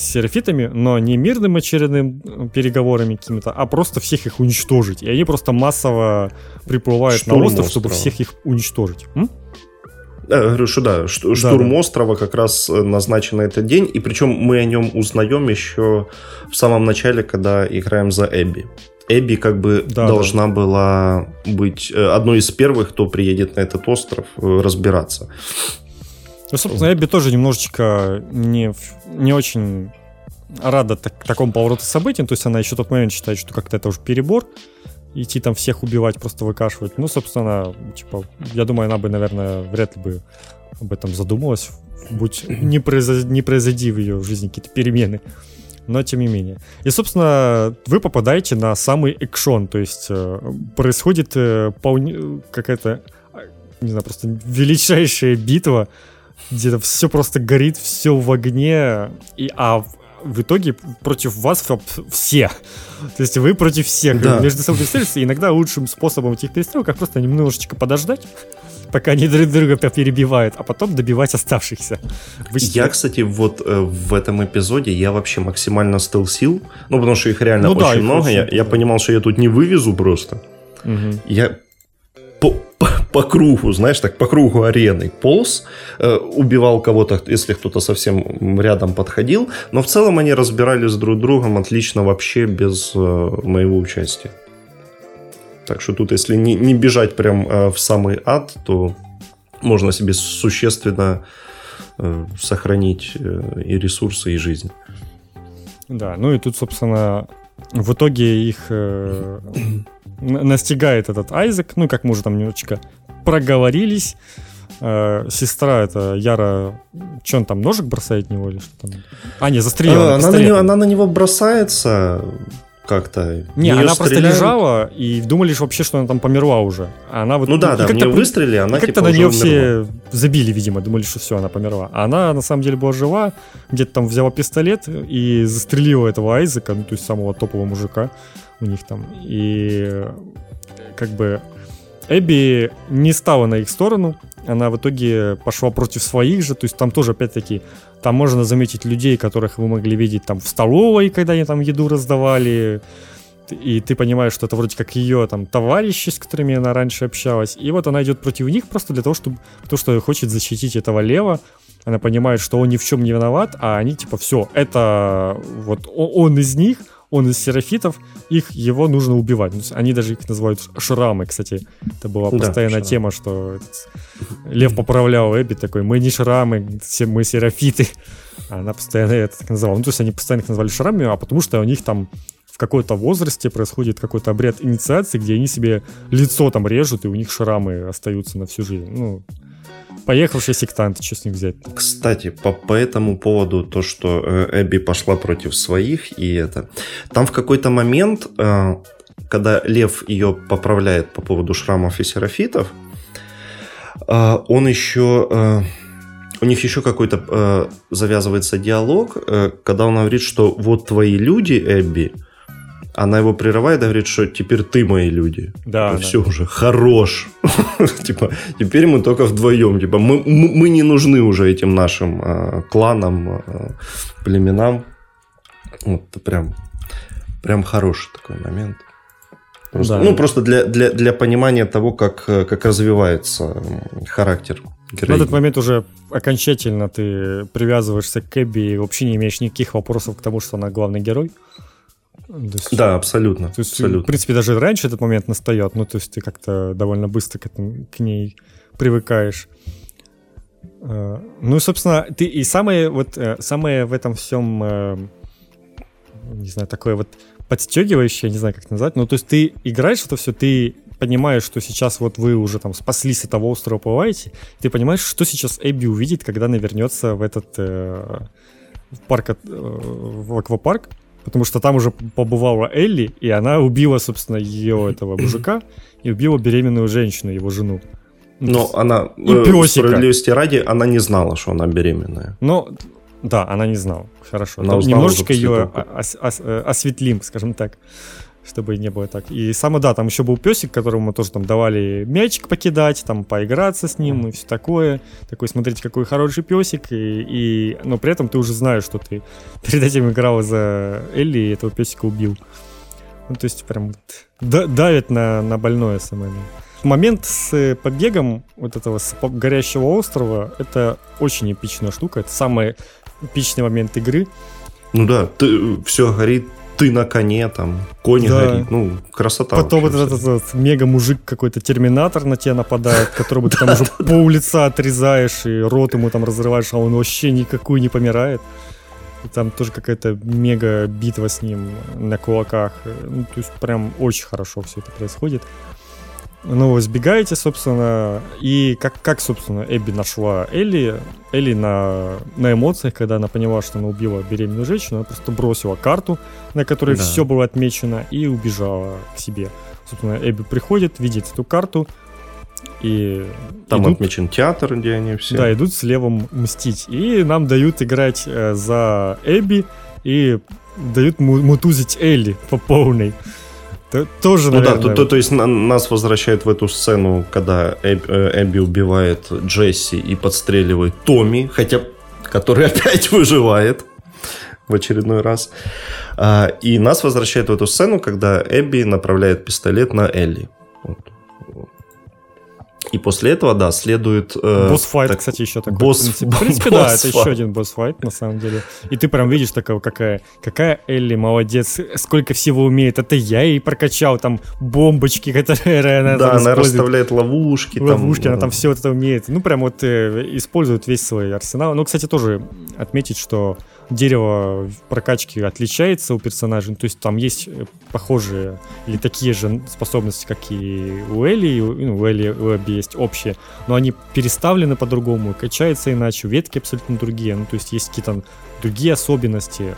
с серафитами, но не мирным очередным э, переговорами какими-то, а просто всех их уничтожить. И они просто массово приплывают Штурм на остров, острова. чтобы всех их уничтожить. М? Я говорю, что да, штурм да, острова как раз э, назначен на этот день, и причем мы о нем узнаем еще в самом начале, когда играем за Эбби. Эбби как бы да, должна да. была быть э, одной из первых, кто приедет на этот остров разбираться. Ну, собственно, Эбби тоже немножечко не, не очень рада так, такому повороту событий, то есть она еще в тот момент считает, что как-то это уже перебор, идти там всех убивать, просто выкашивать. Ну, собственно, типа, я думаю, она бы, наверное, вряд ли бы об этом задумалась, будь не, произойди, не произойди в ее жизни какие-то перемены. Но тем не менее. И, собственно, вы попадаете на самый экшон, то есть э, происходит э, какая-то, не знаю, просто величайшая битва, где все просто горит, все в огне, и, а в итоге против вас все. То есть вы против всех. Да. Между собой перестреливаются. Иногда лучшим способом этих перестрелок просто немножечко подождать, пока они друг друга перебивают, а потом добивать оставшихся. Вы я, кстати, вот э, в этом эпизоде я вообще максимально стелсил, ну, потому что их реально ну, очень да, много. Очень, я, я понимал, что я тут не вывезу просто. Угу. Я по, по, по кругу, знаешь, так по кругу арены полз, э, убивал кого-то, если кто-то совсем рядом подходил, но в целом они разбирались друг с другом отлично вообще без э, моего участия. Так что тут, если не, не бежать прям э, в самый ад, то можно себе существенно сохранить и ресурсы, и жизнь. Да, ну и тут, собственно, в итоге их э, настигает этот Айзек, ну, как мы уже там немножечко проговорились. Э, сестра это Яра, что он там, ножик бросает в него или что там? А, не, застрелила. А, она, на него, она на него бросается, как-то. Не, она стреляют. просто лежала и думали что вообще, что она там померла уже. А она вот, ну да, да, нее выстрелили, она как-то типа, на нее все забили, видимо, думали, что все, она померла. А она на самом деле была жива, где-то там взяла пистолет и застрелила этого Айзека, ну то есть самого топового мужика у них там. И как бы Эбби не стала на их сторону, она в итоге пошла против своих же, то есть там тоже опять-таки там можно заметить людей, которых вы могли видеть там в столовой, когда они там еду раздавали, и ты понимаешь, что это вроде как ее там товарищи, с которыми она раньше общалась, и вот она идет против них просто для того, чтобы, потому что хочет защитить этого Лева, она понимает, что он ни в чем не виноват, а они типа все, это вот он из них, он из серафитов, их, его нужно убивать. Они даже их называют шрамы, кстати. Это была постоянная да, тема, что Лев поправлял Эбби такой, мы не шрамы, все мы серафиты. Она постоянно это так называла. Ну, то есть они постоянно их назвали шрамами, а потому что у них там в какой-то возрасте происходит какой-то обряд инициации, где они себе лицо там режут, и у них шрамы остаются на всю жизнь. Ну, Поехавший сектант, что с них взять? Кстати, по, по этому поводу, то, что э, Эбби пошла против своих, и это... Там в какой-то момент, э, когда Лев ее поправляет по поводу шрамов и серафитов, э, он еще... У них еще какой-то завязывается диалог, когда он говорит, что вот твои люди, Эбби, она его прерывает и говорит, что теперь ты мои люди. Да. да. Все уже, хорош. типа, теперь мы только вдвоем. Типа, мы, мы не нужны уже этим нашим э, кланам, э, племенам. Вот, прям, прям хороший такой момент. Просто, да. Ну, просто для, для, для понимания того, как, как развивается характер героини. В этот момент уже окончательно ты привязываешься к Эбби и вообще не имеешь никаких вопросов к тому, что она главный герой. Есть, да, абсолютно. То есть, абсолютно. в принципе, даже раньше этот момент настает, ну, то есть ты как-то довольно быстро к, этому, к ней привыкаешь. Э, ну и, собственно, ты и самое вот э, самое в этом всем, э, не знаю, такое вот подстегивающее, не знаю, как это назвать, ну, то есть ты играешь это все, ты понимаешь, что сейчас вот вы уже там спаслись от того острова, плываете, ты понимаешь, что сейчас Эбби увидит, когда она вернется в этот э, парк, э, в аквапарк, Потому что там уже побывала Элли, и она убила, собственно, ее, этого мужика, и убила беременную женщину, его жену. Но она, и э, справедливости ради, она не знала, что она беременная. Ну, да, она не знала. Хорошо. Она немножечко ее ос- ос- осветлим, скажем так чтобы не было так. И самое, да, там еще был песик, которому тоже там давали мячик покидать, там поиграться с ним и все такое. Такой, смотрите, какой хороший песик. И, и, но при этом ты уже знаешь, что ты перед этим играл за Элли и этого песика убил. Ну, то есть прям давит на, на больное самое. Момент с побегом вот этого с горящего острова, это очень эпичная штука. Это самый эпичный момент игры. Ну да, ты, все горит, ты на коне, там, конь да. горит. Ну, красота. Потом вот этот, этот мега-мужик какой-то терминатор на тебя нападает, которого ты там уже пол лица отрезаешь, и рот ему там разрываешь, а он вообще никакую не помирает. И там тоже какая-то мега битва с ним на кулаках. Ну, то есть прям очень хорошо все это происходит. Ну, вы сбегаете, собственно, и как, как собственно, Эбби нашла Элли? Элли на, на эмоциях, когда она поняла, что она убила беременную женщину, она просто бросила карту, на которой да. все было отмечено, и убежала к себе. Собственно, Эбби приходит, видит эту карту, и там идут, отмечен театр, где они все. Да, идут с левым мстить. И нам дают играть э, за Эбби и дают мутузить Элли по полной. Тоже, ну наверное... да, то, то, то есть на, нас возвращает в эту сцену, когда Эб, э, Эбби убивает Джесси и подстреливает Томми, хотя который опять выживает в очередной раз. А, и нас возвращает в эту сцену, когда Эбби направляет пистолет на Элли. Вот. И после этого, да, следует... Э, босс-файт, так, кстати, еще такой. Босс, в принципе, в принципе да, это еще один босс-файт, на самом деле. И ты прям видишь такого, какая, какая Элли молодец, сколько всего умеет. Это я ей прокачал, там, бомбочки, которые она Да, она расставляет ловушки. Ловушки, там, она там все вот это умеет. Ну, прям вот э, использует весь свой арсенал. Ну, кстати, тоже отметить, что дерево прокачки отличается у персонажей. То есть там есть э, похожие или такие же способности, как и у Элли. Ну, у Элли у Эбби есть общие, но они переставлены по-другому, качаются иначе, ветки абсолютно другие. Ну, то есть есть какие-то другие особенности.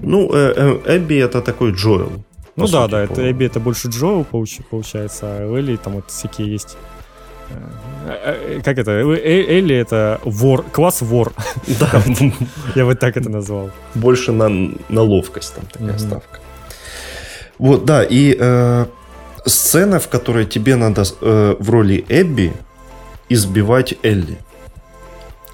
Ну, э, э, Эбби это такой Джоэл. Ну да, да, это Эбби это больше Джоэл получается, а у Элли там вот всякие есть как это? Элли это вор, класс вор. Да. Я бы так это назвал. Больше на, на ловкость там такая mm-hmm. ставка. Вот, да, и э, сцена, в которой тебе надо э, в роли Эбби избивать Элли.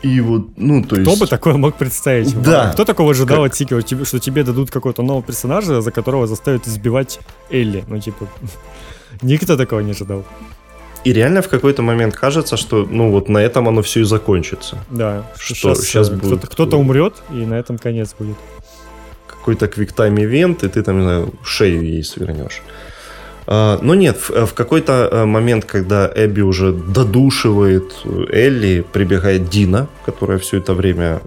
И вот, ну, то есть... Кто бы такое мог представить? Да. Кто такого ожидал как... от Сикера, что тебе дадут какого-то нового персонажа, за которого заставят избивать Элли? Ну, типа, никто такого не ожидал. И реально в какой-то момент кажется, что ну вот на этом оно все и закончится. Да, что сейчас, сейчас будет... кто-то, кто-то умрет, и на этом конец будет. Какой-то квиктайм ивент, и ты там, не знаю, шею ей свернешь. А, но нет, в, в какой-то э, момент, когда Эбби уже додушивает Элли, прибегает Дина, которая все это время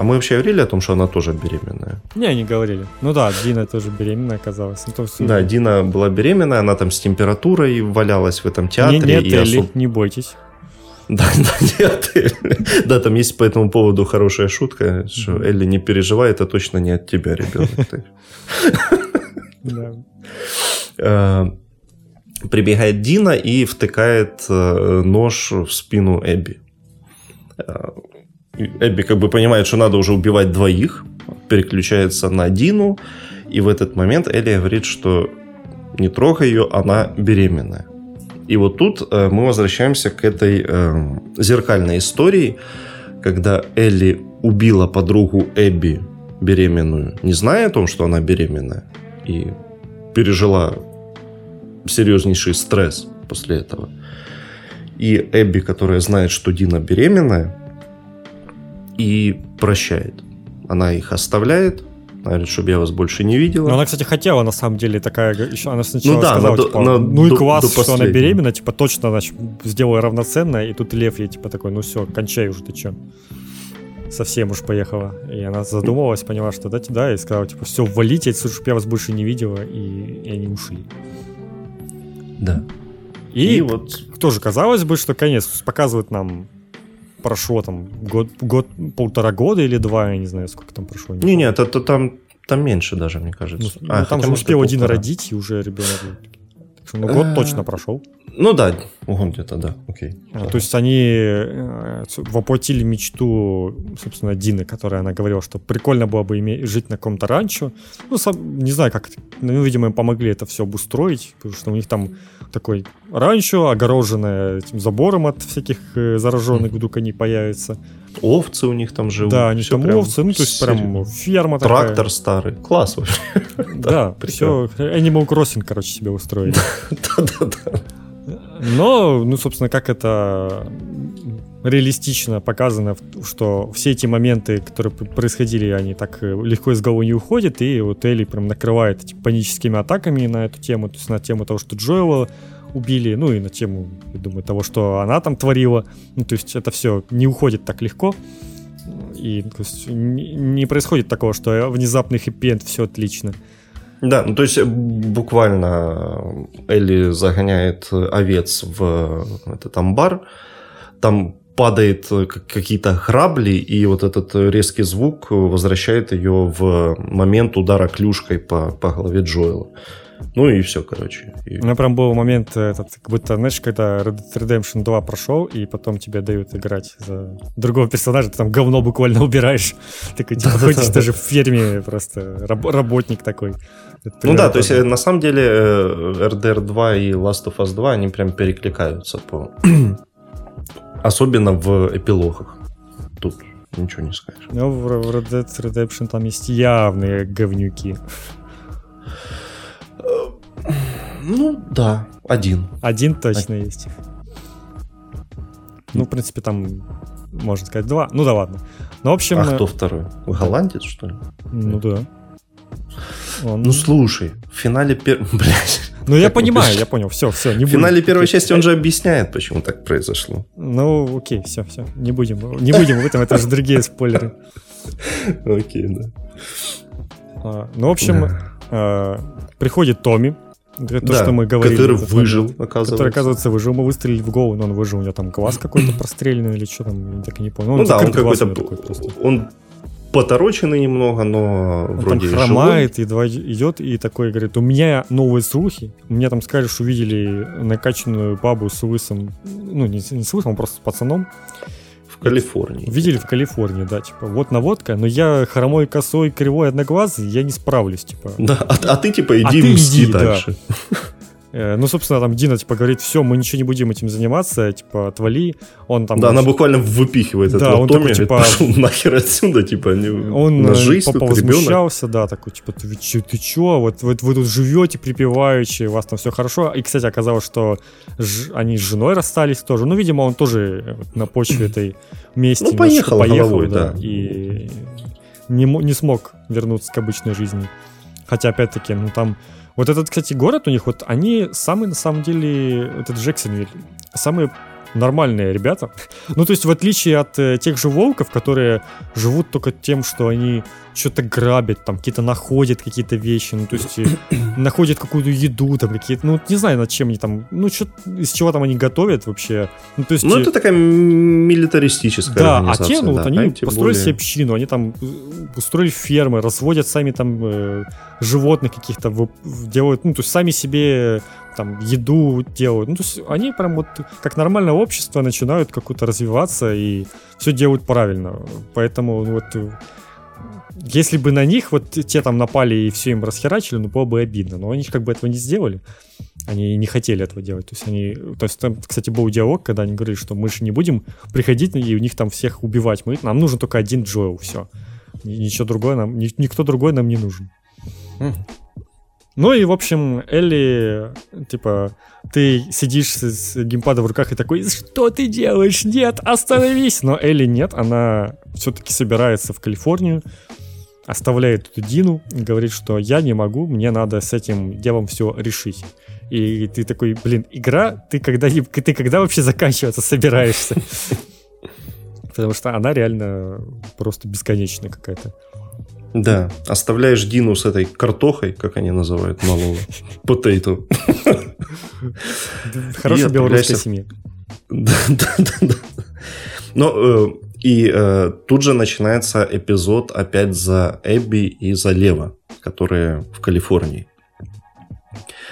а мы вообще говорили о том, что она тоже беременная? Не, не говорили. Ну да, Дина тоже беременная оказалась. Ну, то есть... Да, Дина была беременная, она там с температурой валялась в этом театре. Не, нет, и Элли, особ... не бойтесь. Да, да, нет. Да, там есть по этому поводу хорошая шутка, что Элли не переживай, это точно не от тебя, ребенок. А, прибегает Дина и втыкает э, нож в спину Эбби. Эбби как бы понимает, что надо уже убивать двоих, переключается на Дину, и в этот момент Элли говорит, что не трогай ее, она беременная. И вот тут э, мы возвращаемся к этой э, зеркальной истории, когда Элли убила подругу Эбби беременную, не зная о том, что она беременная, и пережила серьезнейший стресс после этого. И Эбби, которая знает, что Дина беременная, и прощает. Она их оставляет, говорит, чтобы я вас больше не видела. Но она, кстати, хотела, на самом деле, такая, еще она сначала ну, да, сказала, на, типа, на, ну и класс, до что она беременна, типа, точно, значит, сделаю равноценно, и тут Лев ей, типа, такой, ну все, кончай уже, ты че? Совсем уж поехала. И она задумалась, поняла, что да, да, и сказала, типа, все, валите, чтобы я вас больше не видела, и, и они ушли. Да. И, и вот тоже казалось бы, что конец показывает нам прошло там год, год, полтора года или два, я не знаю, сколько там прошло. Не, не, это, это там, там меньше даже, мне кажется. Ну, а, ну, там же успел один родить, и уже ребенок. Так что, ну, год э, точно прошел. Ну да, год где-то, да, окей. А, то есть они э, воплотили мечту, собственно, Дины, которая она говорила, что прикольно было бы иметь, жить на каком-то ранчо. Ну, сам, не знаю, как, ну, видимо, им помогли это все обустроить, потому что у них там такой ранчо, огороженное этим забором от всяких э, зараженных, вдруг они появятся. Овцы у них там живут. Да, они там овцы, ну, то есть прям ферма такая. Трактор старый. Класс вообще. Да, все. Animal Crossing, короче, себе устроили. Да-да-да. Но, ну, собственно, как это реалистично показано, что все эти моменты, которые происходили, они так э, легко из головы не уходят, и вот Элли прям накрывает эти паническими атаками на эту тему, то есть на тему того, что Джоэла убили, ну и на тему, я думаю, того, что она там творила. Ну, то есть это все не уходит так легко. И то есть, не, происходит такого, что внезапный хэппи все отлично. Да, ну то есть буквально Элли загоняет овец в этот амбар, там падает какие-то храбли, и вот этот резкий звук возвращает ее в момент удара клюшкой по, по голове Джоэла. Ну и все, короче. И... У меня прям был момент, этот, как будто, знаешь, когда Red Dead Redemption 2 прошел, и потом тебе дают играть за другого персонажа, ты там говно буквально убираешь. Такой, типа, ходишь даже в ферме просто, работник такой. Ну да, то есть э, на самом деле RDR э, 2 и Last of Us 2, они прям перекликаются по... Особенно в эпилогах. Тут ничего не скажешь. Ну, в Red Dead Redemption там есть явные говнюки. Ну, да, один. Один точно один. есть. Ну, в принципе, там, можно сказать, два. Ну да ладно. Ну, в общем... А кто второй? Голландец, что ли? Ну да. Он... Ну слушай, в финале пер... Блядь. Ну я понимаю, я понял, все, все, не В финале первой части он же объясняет, почему так произошло. Ну окей, все, все, не будем, не будем в этом, это же другие спойлеры. Окей, да. А, ну, в общем, а, приходит Томми, то, да, что мы говорили. Который выжил, оказывается. Который, оказывается, выжил. Мы выстрелили в голову, но он выжил. У него там глаз какой-то простреленный или что там, я так и не понял. Ну, ну да, он какой-то... Он потороченный немного, но он вроде там хромает, живой. едва идет и такой говорит, у меня новые слухи, у меня там что увидели накачанную бабу с лысым, ну не, не с лысым, а просто с пацаном, Калифорнии. Видели в Калифорнии, да, типа, вот наводка, но я хромой, косой, кривой, одноглазый, я не справлюсь, типа. Да, а, а ты, типа, иди а мсти иди, дальше. Да. Э, ну, собственно, там Дина, типа, говорит, все, мы ничего не будем этим заниматься, типа, отвали. Он там... Да, она буквально выпихивает да, этого он Томми, такой, типа, пошел нахер отсюда, типа, не... он на жизнь тут возмущался, да, такой, типа, ты, ты, ты чё, вот, вот вы тут живете припеваючи, у вас там все хорошо. И, кстати, оказалось, что ж, они с женой расстались тоже. Ну, видимо, он тоже на почве этой мести ну, поехал, поехал головой, да, да, и не, не смог вернуться к обычной жизни. Хотя, опять-таки, ну, там вот этот, кстати, город у них, вот они самые, на самом деле, этот Джексонвиль, самые нормальные ребята. Ну, то есть, в отличие от э, тех же волков, которые живут только тем, что они что-то грабят, там, какие-то находят какие-то вещи, ну, то есть, э, находят какую-то еду, там, какие-то, ну, не знаю, над чем они там, ну, что, из чего там они готовят вообще. Ну, то есть... Ну, это такая милитаристическая Да, а те, ну, да, вот они а построили более... себе общину, они там э, устроили фермы, разводят сами там э, животных каких-то, делают, ну, то есть, сами себе там еду делают. Ну, то есть они прям вот как нормальное общество начинают как-то развиваться и все делают правильно. Поэтому вот если бы на них вот те там напали и все им расхерачили, ну было бы обидно. Но они как бы этого не сделали. Они не хотели этого делать. То есть они. То есть там, кстати, был диалог, когда они говорили, что мы же не будем приходить и у них там всех убивать. Мы, нам нужен только один Джоэл, все. Ничего другое нам. Никто другой нам не нужен. Ну и, в общем, Элли, типа, ты сидишь с, с геймпадом в руках и такой, что ты делаешь? Нет, остановись! Но Элли нет, она все-таки собирается в Калифорнию, оставляет эту Дину и говорит, что я не могу, мне надо с этим делом все решить. И ты такой, блин, игра, ты когда, ты когда вообще заканчиваться собираешься? Потому что она реально просто бесконечная какая-то. Да, оставляешь Дину с этой картохой, как они называют малого, потейту. Хорошая белорусская семья. Да, да, да. да. Но э, и э, тут же начинается эпизод опять за Эбби и за Лева, которые в Калифорнии.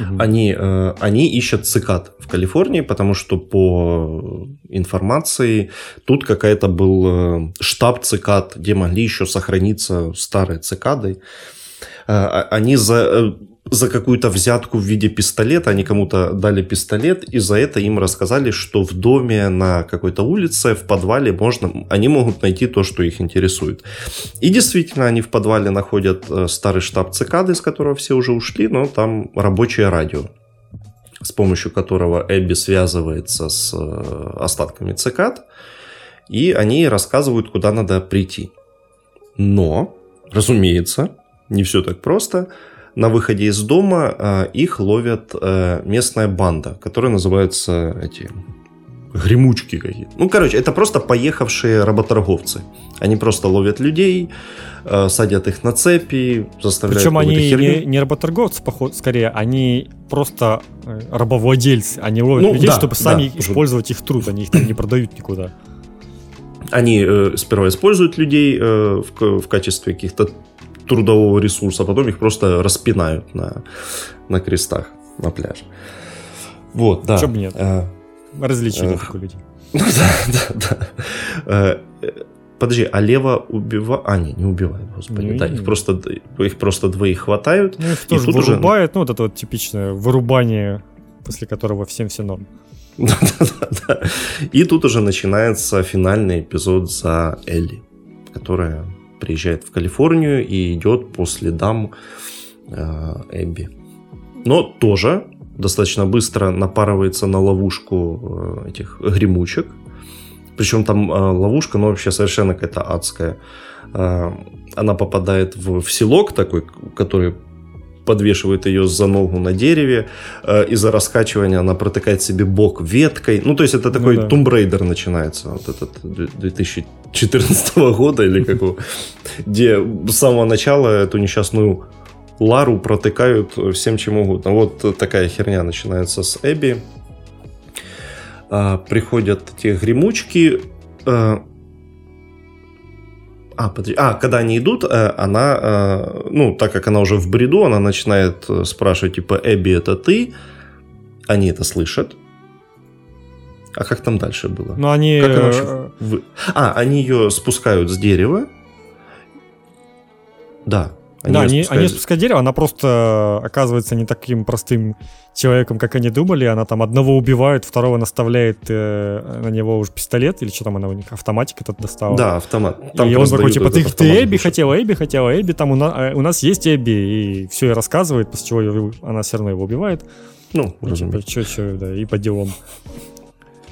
Угу. Они, э, они ищут цикад в Калифорнии, потому что по информации тут какая-то был э, штаб цикад, где могли еще сохраниться старые цикады. Э, а, они за за какую-то взятку в виде пистолета, они кому-то дали пистолет, и за это им рассказали, что в доме на какой-то улице, в подвале можно, они могут найти то, что их интересует. И действительно, они в подвале находят э, старый штаб цикады, из которого все уже ушли, но там рабочее радио с помощью которого Эбби связывается с э, остатками цикад и они рассказывают, куда надо прийти. Но, разумеется, не все так просто. На выходе из дома э, их ловят э, местная банда, которая называется эти гремучки какие-то. Ну, короче, это просто поехавшие работорговцы. Они просто ловят людей, э, садят их на цепи, заставляют Причем они не, не работорговцы, поход, скорее, они просто э, рабовладельцы. Они ловят ну, людей, да, чтобы сами да, использовать их труд. Они их там не продают никуда. Они э, сперва используют людей э, в, в качестве каких-то трудового ресурса, а потом их просто распинают на, на крестах на пляже. Вот, да. Почему нет? Э, Развлечение э, такое людей. Ну да, да, да. Э, подожди, а Лева убивает... А, не, не убивает, господи. Не, да, не. их просто, их просто двоих хватают. Ну, их тоже вырубают. Уже... Ну, вот это вот типичное вырубание, после которого всем все норм. Да, да, да, да. И тут уже начинается финальный эпизод за Элли, которая приезжает в Калифорнию и идет по следам э, Эбби. Но тоже достаточно быстро напарывается на ловушку э, этих гремучек. Причем там э, ловушка, ну, вообще совершенно какая-то адская. Она попадает в селок такой, который подвешивает ее за ногу на дереве. Из-за раскачивания она протыкает себе бок веткой. Ну, то есть это такой ну, да. Tomb Raider начинается. Вот этот 2014 года или какого. Где с самого начала эту несчастную Лару протыкают всем чем угодно. Вот такая херня начинается с Эбби. А, приходят те гремучки. А, подожди. А, когда они идут, э, она, э, ну, так как она уже в бреду, она начинает э, спрашивать, типа, Эбби, это ты? Они это слышат. А как там дальше было? Ну, они... Как она вообще... А, они ее спускают с дерева. Да, они да, они, они спускают дерево, она просто оказывается не таким простым человеком, как они думали. Она там одного убивает, второго наставляет э, на него уже пистолет, или что там она у них, автоматик этот достала. Да, автомат. Там и он такой, типа, ты, ты Эбби хотела, Эбби хотела, Эбби, там у нас, э, у нас есть Эбби, и все и рассказывает, после чего она все равно его убивает. Ну, и, типа, что, что, да, и по делам.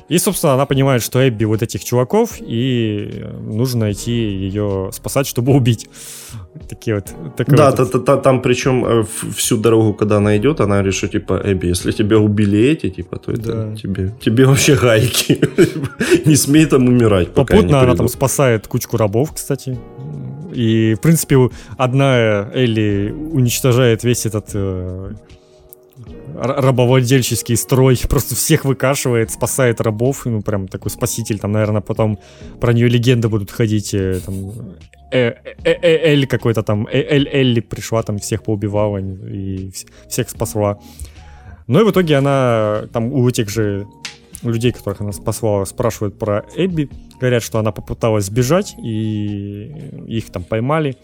И, собственно, она понимает, что Эбби вот этих чуваков, и нужно идти ее спасать, чтобы убить. Такие вот. Да, вот... та, та, там причем э, всю дорогу, когда она идет, она решит, типа, Эбби, если тебя убили эти, типа, то это да. тебе, тебе вообще гайки. не смей там умирать, пока Попутно она там спасает кучку рабов, кстати. И, в принципе, одна Элли уничтожает весь этот э, рабовладельческий строй, просто всех выкашивает, спасает рабов, ну, прям такой спаситель, там, наверное, потом про нее легенды будут ходить, э, там, э, э, Эль какой-то там, Эль Элли пришла, там, всех поубивала и всех спасла. Ну и в итоге она, там, у этих же людей, которых она спасла, спрашивают про Эбби, говорят, что она попыталась сбежать, и их там поймали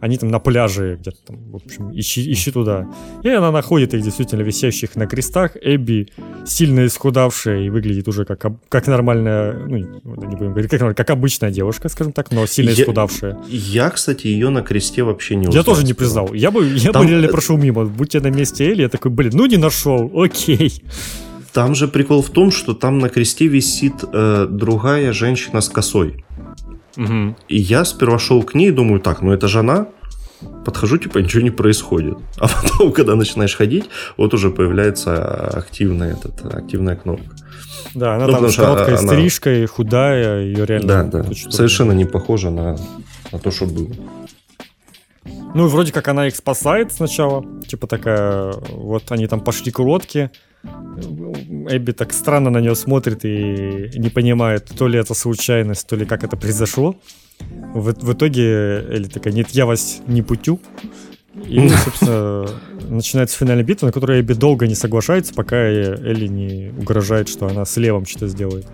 они там на пляже где-то там, в общем, ищи, ищи туда. И она находит их действительно висящих на крестах. Эбби сильно исхудавшая и выглядит уже как, как нормальная, ну, не будем говорить, как, как обычная девушка, скажем так, но сильно я, исхудавшая. Я, кстати, ее на кресте вообще не узнал. Я тоже не признал. Я бы, я там... бы реально прошел мимо. Будь я на месте Элли, я такой, блин, ну не нашел, окей. Там же прикол в том, что там на кресте висит э, другая женщина с косой. Угу. И я сперва шел к ней, думаю, так, ну это же она. Подхожу, типа, ничего не происходит. А потом, когда начинаешь ходить, вот уже появляется активная, этот, активная кнопка. Да, она ну, там с короткой она... стрижкой, худая, ее реально... Да, да, совершенно не похожа на, на то, что было. Ну, и вроде как она их спасает сначала. Типа такая, вот они там пошли к лодке, Эбби так странно на нее смотрит и не понимает, то ли это случайность, то ли как это произошло. В, в итоге Элли такая, нет, я вас не путю. И, собственно, начинается финальная битва, на которой Эбби долго не соглашается, пока Элли не угрожает, что она с левом что-то сделает.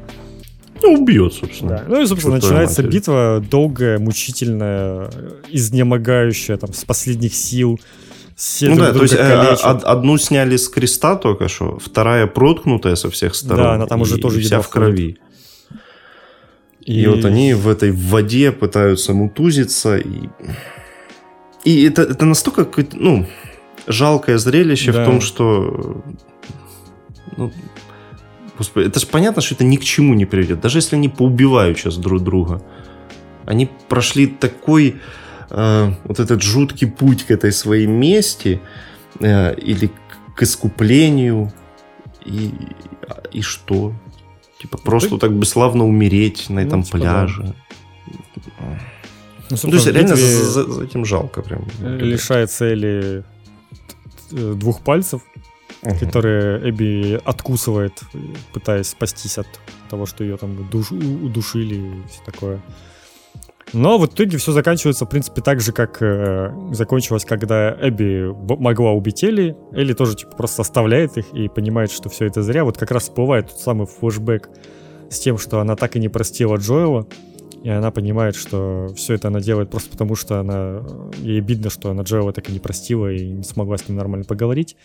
Ну, убьет, собственно. Да. Ну и, собственно, начинается матери. битва долгая, мучительная, изнемогающая, там, с последних сил. Все ну да, то есть э, одну сняли с креста только что, вторая проткнутая со всех сторон. Да, она там уже тоже вся в крови. И... и вот они в этой воде пытаются мутузиться. И, и это, это настолько ну, жалкое зрелище да. в том, что ну, Господи, это же понятно, что это ни к чему не приведет. Даже если они поубивают сейчас друг друга. Они прошли такой э, вот этот жуткий путь к этой своей мести э, или к искуплению. И, и что? Типа просто Ты... так бесславно умереть на ну, этом типа, пляже. Да. Ну, ну, то есть реально за, за этим жалко прям. Лишается или двух пальцев, угу. которые Эбби откусывает, пытаясь спастись от того, что ее там душ, удушили и все такое. Но в итоге все заканчивается, в принципе, так же, как э, закончилось, когда Эбби могла убить Элли. Элли тоже, типа, просто оставляет их и понимает, что все это зря. Вот как раз всплывает тот самый флешбэк с тем, что она так и не простила Джоэла. И она понимает, что все это она делает просто потому, что она ей обидно, что она Джоэла так и не простила и не смогла с ним нормально поговорить.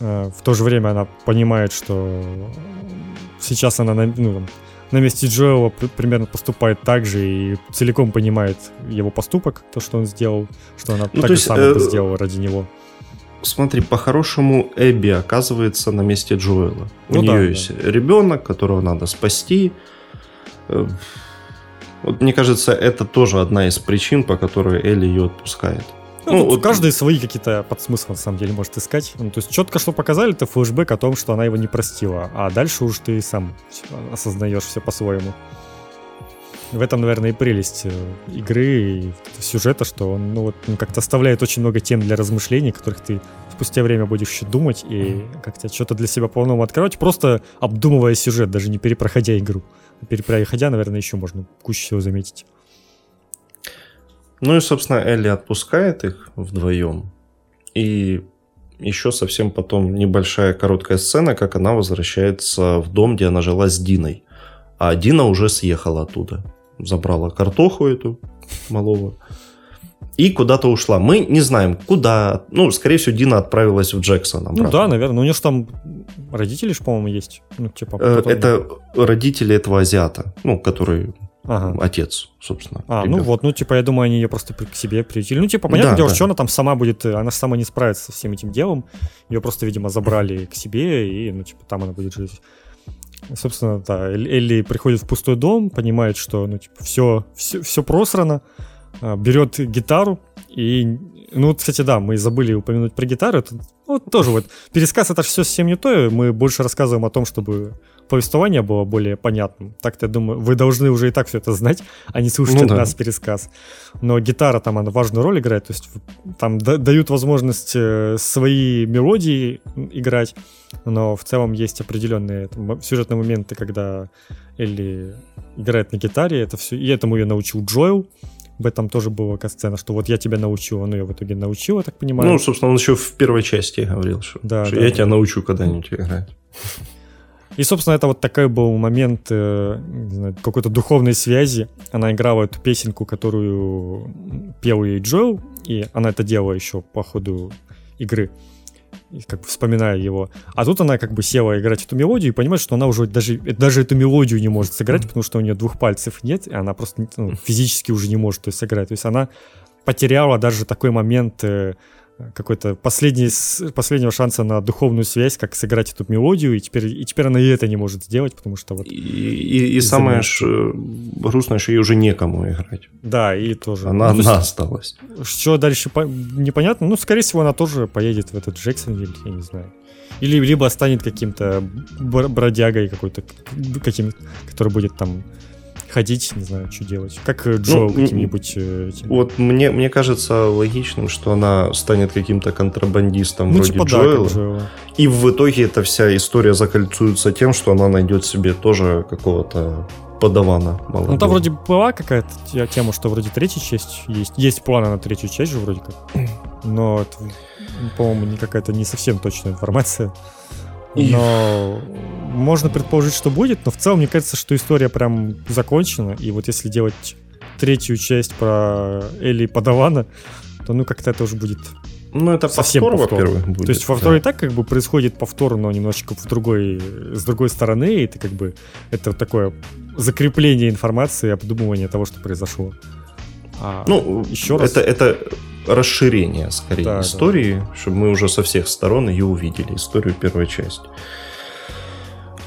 Э, в то же время она понимает, что сейчас она на, ну, на месте Джоэла примерно поступает так же и целиком понимает его поступок, то, что он сделал, что она ну, так же самое э, сделала ради него. Смотри, по-хорошему Эбби оказывается на месте Джоэла. У ну, нее да, есть да. ребенок, которого надо спасти. Э, вот мне кажется, это тоже одна из причин, по которой Элли ее отпускает. Ну, ну вот... каждый свои какие-то подсмыслы, на самом деле, может искать. Ну, то есть четко, что показали, это флешбэк о том, что она его не простила. А дальше уж ты сам осознаешь все по-своему. В этом, наверное, и прелесть э, игры и сюжета, что он ну, вот, ну, как-то оставляет очень много тем для размышлений, которых ты спустя время будешь еще думать и как-то что-то для себя по-новому открывать, просто обдумывая сюжет, даже не перепроходя игру. Перепроходя, наверное, еще можно кучу всего заметить. Ну и, собственно, Элли отпускает их вдвоем. И еще совсем потом небольшая короткая сцена, как она возвращается в дом, где она жила с Диной. А Дина уже съехала оттуда. Забрала картоху эту малого. И куда-то ушла. Мы не знаем, куда. Ну, скорее всего, Дина отправилась в Джексон. Обратно. Ну да, наверное. У нее же там родители, по-моему, есть. Ну, типа, э, это родители этого азиата, ну, который Ага. Отец, собственно. А, ребенок. ну вот, ну, типа, я думаю, они ее просто к себе приютили. Ну, типа, понятное да, дело, да. что она там сама будет, э, она сама не справится со всем этим делом. Ее просто, видимо, забрали к себе, и, ну, типа, там она будет жить. Собственно, да, Элли приходит в пустой дом, понимает, что, ну, типа, все, все, все просрано, а, берет гитару и ну, вот, кстати, да, мы забыли упомянуть про гитару. Это, ну, тоже вот пересказ это же все совсем не то. Мы больше рассказываем о том, чтобы повествование было более понятным. Так-то, я думаю, вы должны уже и так все это знать, а не слушать ну, от да. нас пересказ. Но гитара там, она важную роль играет, то есть там дают возможность э, свои мелодии играть, но в целом есть определенные там, сюжетные моменты, когда Элли играет на гитаре, это все, и этому ее научил Джоэл, в этом тоже была сцена, что вот я тебя научу, он ее в итоге научил, я так понимаю. Ну, собственно, он еще в первой части говорил, что, да, что да, я да. тебя научу когда-нибудь играть. И, собственно, это вот такой был момент э, знаю, какой-то духовной связи. Она играла эту песенку, которую пел ей Джоэл, и она это делала еще по ходу игры, как бы вспоминая его. А тут она как бы села играть эту мелодию и понимает, что она уже даже, даже эту мелодию не может сыграть, потому что у нее двух пальцев нет, и она просто ну, физически уже не может ее сыграть. То есть она потеряла даже такой момент э, какой-то последний, последнего шанса на духовную связь, как сыграть эту мелодию, и теперь, и теперь она и это не может сделать, потому что вот... И, и, и самое ж, э, грустное, что ей уже некому играть. Да, и тоже. Она ну, одна осталась. Что дальше, по... непонятно. Ну, скорее всего, она тоже поедет в этот Джексонвиль, я не знаю. Или либо станет каким-то бродягой какой-то, каким, который будет там ходить, не знаю, что делать. Как э, Джо ну, каким-нибудь... Э, этим. Вот мне, мне кажется логичным, что она станет каким-то контрабандистом ну, вроде типа, Джоэла. Да, И в итоге эта вся история закольцуется тем, что она найдет себе тоже какого-то подавана молодого. Ну, там вроде была какая-то тема, что вроде третья часть есть. Есть планы на третью часть же вроде как. Но это, по-моему, не какая-то не совсем точная информация. Но можно предположить, что будет, но в целом мне кажется, что история прям закончена. И вот если делать третью часть про Элли Падавана, то ну как-то это уже будет ну, это совсем повтор, повтор. во-первых, будет. То есть повтор да. и так как бы происходит повтор, но немножечко в другой, с другой стороны, и это как бы это такое закрепление информации, обдумывание того, что произошло. А ну, еще раз. Это, это расширение, скорее, да, истории, да. чтобы мы уже со всех сторон ее увидели, историю первой части.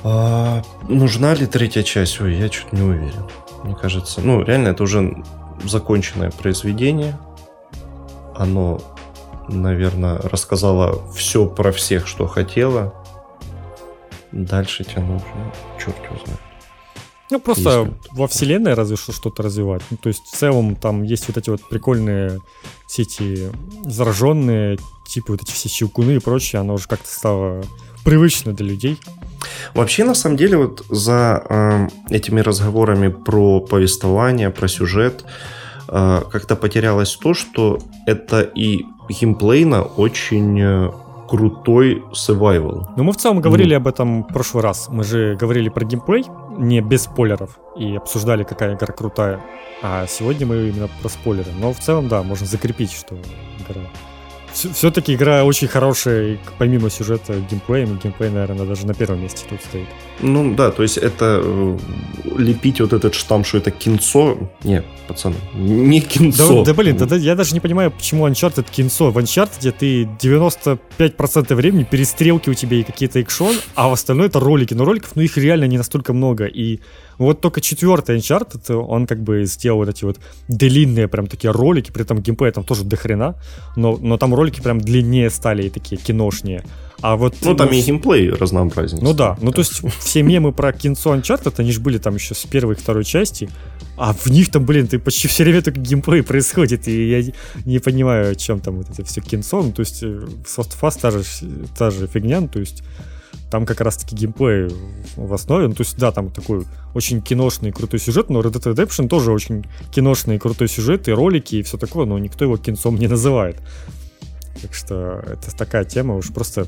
А, нужна ли третья часть? Ой, я что-то не уверен. Мне кажется, ну, реально, это уже законченное произведение. Оно, наверное, рассказало все про всех, что хотело. Дальше тянуть, ну, черт его знает. Ну, просто Если... во вселенной разве что что-то развивать. Ну, то есть, в целом, там есть вот эти вот прикольные все эти зараженные, типа вот эти все щелкуны и прочее, оно уже как-то стало привычно для людей. Вообще, на самом деле, вот за э, этими разговорами про повествование, про сюжет, э, как-то потерялось то, что это и геймплейно очень э, крутой survival. Ну, мы в целом говорили ну. об этом в прошлый раз. Мы же говорили про геймплей, не без спойлеров, и обсуждали, какая игра крутая. А сегодня мы именно про спойлеры. Но в целом, да, можно закрепить, что игра все-таки игра очень хорошая, помимо сюжета, геймплеем, геймплей, наверное, даже на первом месте тут стоит. Ну да, то есть это э, лепить вот этот штамп, что это кинцо, нет, пацаны, не кинцо. Да, да блин, да, да, я даже не понимаю, почему Uncharted кинцо. В Uncharted ты 95% времени перестрелки у тебя и какие-то экшон, а в остальное это ролики. Но роликов, ну их реально не настолько много, и вот только четвертый Uncharted, он как бы сделал вот эти вот длинные прям такие ролики, при этом геймплей там тоже дохрена, но, но там ролики прям длиннее стали и такие киношнее. А вот, ну, там ну, и геймплей разнообразнее. Ну да, ну то есть все мемы про кинцо Uncharted, они же были там еще с первой и второй части, а в них там, блин, ты почти все время только геймплей происходит, и я не понимаю, о чем там вот это все кинцо, ну то есть Soft э, Fast та же, та же фигня, ну то есть там как раз-таки геймплей в основе. Ну, то есть, да, там такой очень киношный крутой сюжет, но Red Dead Redemption тоже очень киношный крутой сюжет, и ролики, и все такое, но никто его кинцом не называет. Так что это такая тема, уж просто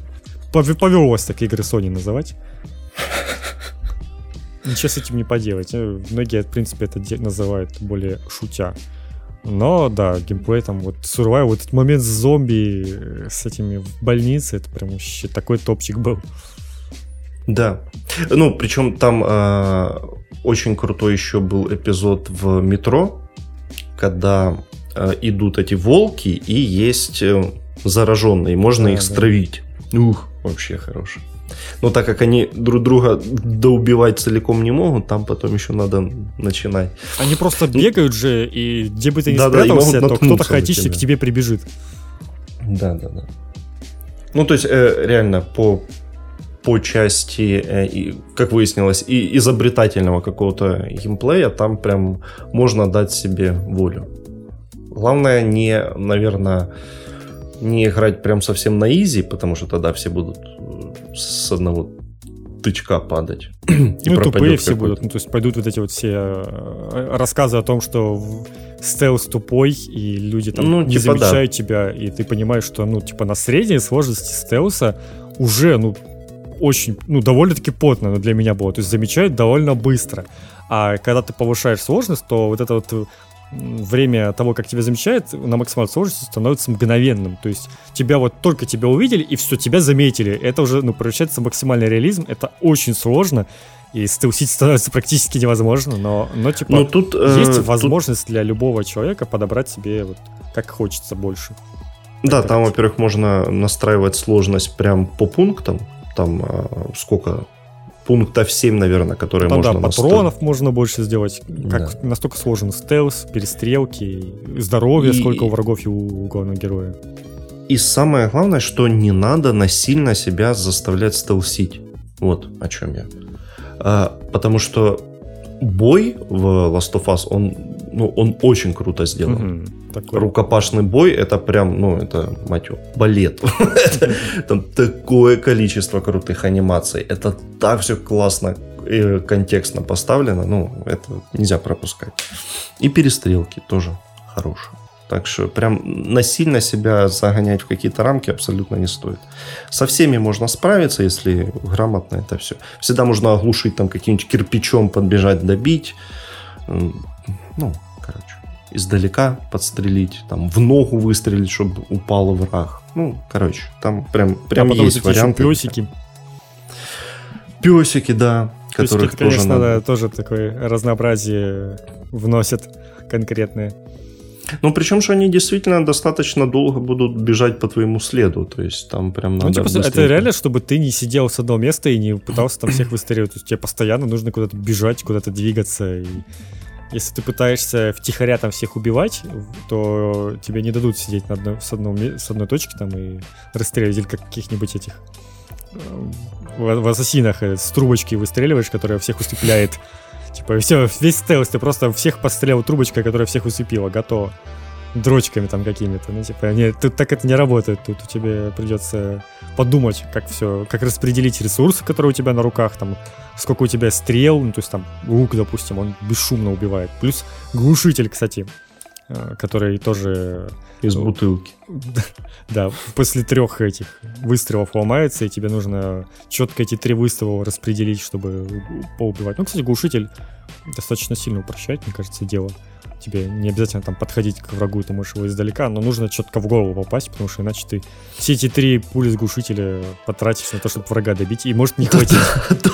повелось так игры Sony называть. Ничего с этим не поделать. Э, многие, в принципе, это называют более шутя. Но, да, геймплей там, вот Survival, вот этот момент с зомби, э, с этими в больнице, это прям вообще такой топчик был. Да. Ну, причем там э, очень крутой еще был эпизод в метро, когда э, идут эти волки и есть э, зараженные, можно да, их да. стравить. Ух, вообще хороший. Но так как они друг друга доубивать целиком не могут, там потом еще надо начинать. Они просто бегают же, и где бы ты ни да, спрятался, да, то кто-то хаотически к тебе прибежит. Да, да, да. Ну, то есть, э, реально, по по части, э, как выяснилось, и изобретательного какого-то геймплея, там прям можно дать себе волю. Главное не, наверное, не играть прям совсем на изи, потому что тогда все будут э, с одного тычка падать. И ну, тупые все будут. Ну, то есть пойдут вот эти вот все э, рассказы о том, что стелс тупой, и люди там ну, не типа замечают да. тебя, и ты понимаешь, что, ну, типа, на средней сложности стелса уже, ну, очень, ну, довольно-таки потно но для меня было. То есть замечают довольно быстро. А когда ты повышаешь сложность, то вот это вот время того, как тебя замечают, на максимальной сложности становится мгновенным. То есть тебя вот только тебя увидели, и все, тебя заметили. Это уже, ну, превращается в максимальный реализм. Это очень сложно. И стелсить становится практически невозможно, но, но типа, но тут, э, есть э, возможность тут... для любого человека подобрать себе вот как хочется больше. Да, там, во-первых, можно настраивать сложность прям по пунктам, там а, сколько пунктов 7, наверное, которые ну, можно да, патронов наставить. можно больше сделать. Как да. настолько сложен стелс, перестрелки, здоровье, и... сколько у врагов и у главного героя. И самое главное, что не надо насильно себя заставлять стелсить. Вот о чем я. А, потому что бой в Last of Us, он, ну, он очень круто сделан. Угу. Такой. Рукопашный бой это прям, ну, это, мать балет. Там такое количество крутых анимаций. Это так все классно и контекстно поставлено. Ну, это нельзя пропускать. И перестрелки тоже хорошие. Так что прям насильно себя загонять в какие-то рамки абсолютно не стоит. Со всеми можно справиться, если грамотно это все. Всегда можно оглушить там каким-нибудь кирпичом, подбежать, добить. Ну, издалека подстрелить, там в ногу выстрелить, чтобы упал враг. Ну, короче, там прям, прям а потом есть варианты. песики. Песики, да. Которых тоже конечно, надо... да, тоже такое разнообразие вносят конкретное. Ну, причем, что они действительно достаточно долго будут бежать по твоему следу, то есть там прям надо... Ну, типа, быстренько... это реально, чтобы ты не сидел с одного места и не пытался там всех выстреливать, то есть тебе постоянно нужно куда-то бежать, куда-то двигаться, и если ты пытаешься втихаря там всех убивать, то тебе не дадут сидеть на одной, с, одного, с одной точки там и как каких-нибудь этих э, в, в ассасинах э, с трубочки выстреливаешь, которая всех усыпляет. Типа, все, весь стелс, ты просто всех пострелял трубочкой, которая всех усыпила, готово. Дрочками там какими-то. Ну, типа, нет, тут так это не работает. Тут у тебя придется подумать, как все, как распределить ресурсы, которые у тебя на руках, там, сколько у тебя стрел, ну, то есть там лук, допустим, он бесшумно убивает. Плюс глушитель, кстати, э, который тоже... Из бутылки. Да, после трех этих выстрелов ломается, и тебе нужно четко эти три выстрела распределить, чтобы поубивать. Ну, кстати, глушитель достаточно сильно упрощает, мне кажется, дело тебе не обязательно там подходить к врагу, ты можешь его издалека, но нужно четко в голову попасть, потому что иначе ты все эти три пули с глушителя потратишь на то, чтобы врага добить, и может не хватить.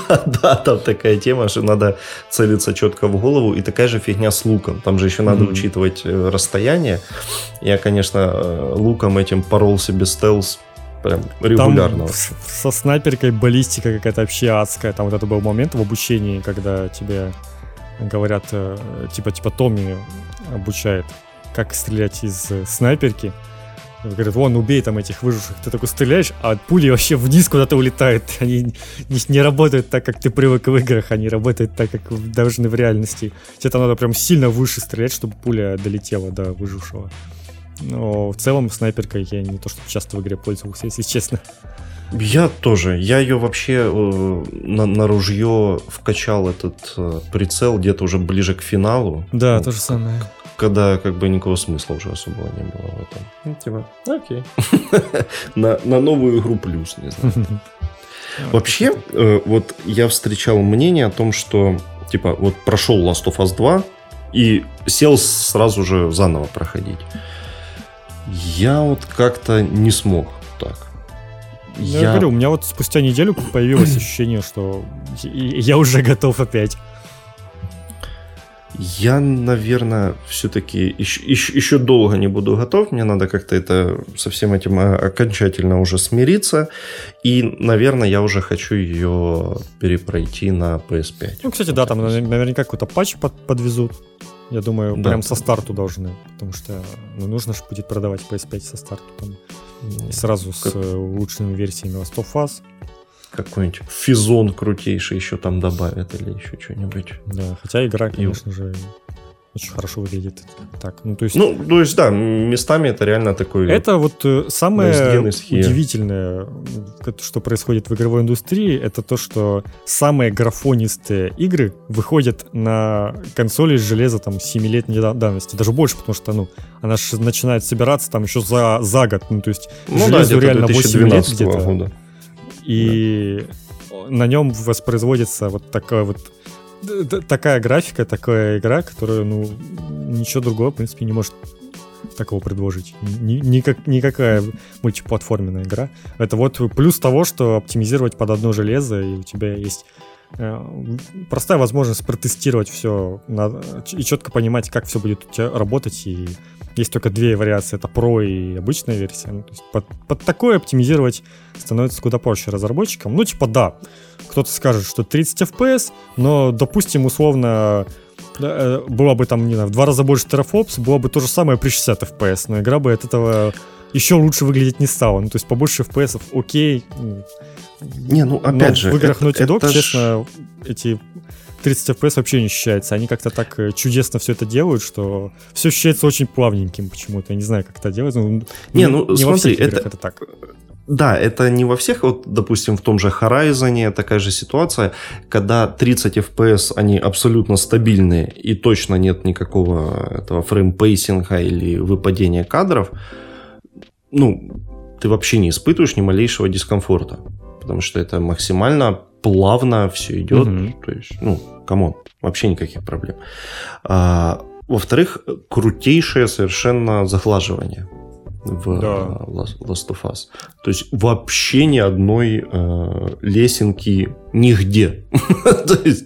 Да, да, там такая тема, что надо целиться четко в голову, и такая же фигня с луком. Там же еще надо учитывать э, расстояние. Я, конечно, э, луком этим порол себе стелс прям регулярно. Там со снайперкой баллистика какая-то вообще адская. Там вот это был момент в обучении, когда тебе говорят, э, типа, типа Томми обучает, как стрелять из э, снайперки. Говорят, вон, убей там этих выживших. Ты такой стреляешь, а пули вообще вниз куда-то улетают. Они не, не работают так, как ты привык в играх, они работают так, как должны в реальности. Тебе там надо прям сильно выше стрелять, чтобы пуля долетела до выжившего. Но в целом снайперкой я не то, что часто в игре пользовался, если честно. Я тоже. Я ее вообще э, на, на ружье вкачал этот э, прицел где-то уже ближе к финалу. Да, ну, то же самое. Когда как бы никакого смысла уже особого не было в этом. Ну, типа, окей. на, на новую игру плюс, не знаю. Вообще, э, вот я встречал мнение о том, что, типа, вот прошел Last of Us 2 и сел сразу же заново проходить. Я вот как-то не смог так. Ну, я... я говорю, у меня вот спустя неделю появилось ощущение, что я уже готов опять. Я, наверное, все-таки еще, еще, еще долго не буду готов. Мне надо как-то это со всем этим а, окончательно уже смириться. И, наверное, я уже хочу ее перепройти на PS5. Ну, кстати, да, там наверняка какой-то патч под, подвезут. Я думаю, да. прям со старту должны. Потому что ну, нужно же будет продавать PS5 со старту. Там, ну, сразу как... с э, улучшенными версиями Last of Us. Какой-нибудь физон крутейший еще там добавят или еще что-нибудь. Да, хотя игра, конечно И... же, очень хорошо выглядит. Так, ну то есть... Ну, то есть, да, местами это реально такой... Это вот э, самое удивительное, что происходит в игровой индустрии, это то, что самые графонистые игры выходят на консоли с железа там 7-летней давности. Даже больше, потому что, ну, она же начинает собираться там еще за, за год. Ну, то есть, ну, железу да, реально 8 лет где-то. Года. И да. на нем воспроизводится вот такая вот такая графика, такая игра, которая, ну, ничего другого, в принципе, не может такого предложить. Ни, никак, никакая мультиплатформенная игра. Это вот плюс того, что оптимизировать под одно железо, и у тебя есть э, простая возможность протестировать все и четко понимать, как все будет у тебя работать. И есть только две вариации, это Pro и обычная версия. Ну, то есть под, под такое оптимизировать становится куда проще разработчикам. Ну, типа, да, кто-то скажет, что 30 FPS, но, допустим, условно, э, было бы там, не знаю, в два раза больше терафлопс, было бы то же самое при 60 FPS, но игра бы от этого еще лучше выглядеть не стала. Ну, то есть побольше FPS, окей. Не, ну опять но же. В играх Naughty Dog, это честно, ж... эти 30 FPS вообще не ощущается. Они как-то так э, чудесно все это делают, что все ощущается очень плавненьким почему-то. Я не знаю, как это делать. Ну, не, ну не смотри, это, это так. Да, это не во всех, вот, допустим, в том же Horizon такая же ситуация, когда 30 FPS, они абсолютно стабильные и точно нет никакого этого frame pacing а или выпадения кадров, ну, ты вообще не испытываешь ни малейшего дискомфорта, потому что это максимально плавно все идет, угу. то есть, ну, come on, вообще никаких проблем. А, во-вторых, крутейшее совершенно сглаживание в да. Last of Us. То есть вообще ни одной э, лесенки нигде. То есть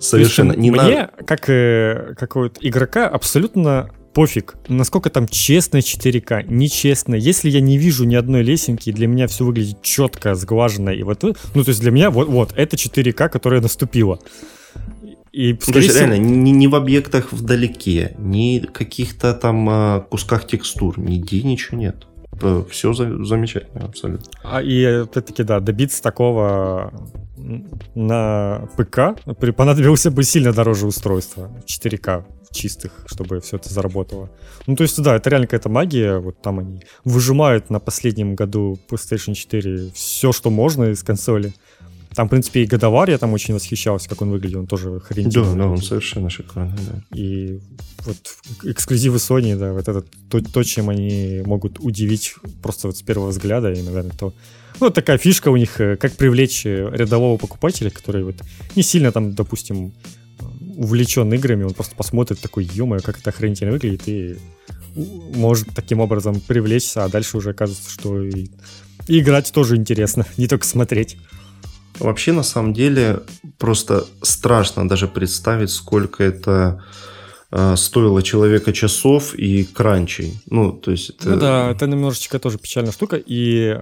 совершенно не Мне, как, э, как вот игрока, абсолютно пофиг, насколько там честно 4К, нечестно. Если я не вижу ни одной лесенки, для меня все выглядит четко, сглаженно. И вот, ну, то есть для меня вот, вот это 4К, которое наступило. И, ну, то есть, всего... реально, не, не в объектах вдалеке, ни каких-то там а, кусках текстур, нигде ничего нет. Все за, замечательно, абсолютно. А, и опять-таки, да, добиться такого на ПК понадобился бы сильно дороже устройства 4К чистых, чтобы все это заработало. Ну, то есть, да, это реально какая-то магия. Вот там они выжимают на последнем году PlayStation 4 все, что можно из консоли. Там, в принципе, и Годовар я там очень восхищался, как он выглядел, он тоже охренительный. Да, да, он совершенно шикарный, да. И вот эксклюзивы Sony, да, вот это то, то, чем они могут удивить просто вот с первого взгляда, и, наверное, то... Ну, такая фишка у них, э, как привлечь э, рядового покупателя, который вот не сильно там, допустим, увлечен играми, он просто посмотрит такой, ё как это охренительно выглядит, и может таким образом привлечься, а дальше уже оказывается, что и, и играть тоже интересно, не только смотреть. Вообще, на самом деле, просто страшно даже представить, сколько это э, стоило человека часов и кранчей. Ну, то есть это... Ну да, это немножечко тоже печальная штука, и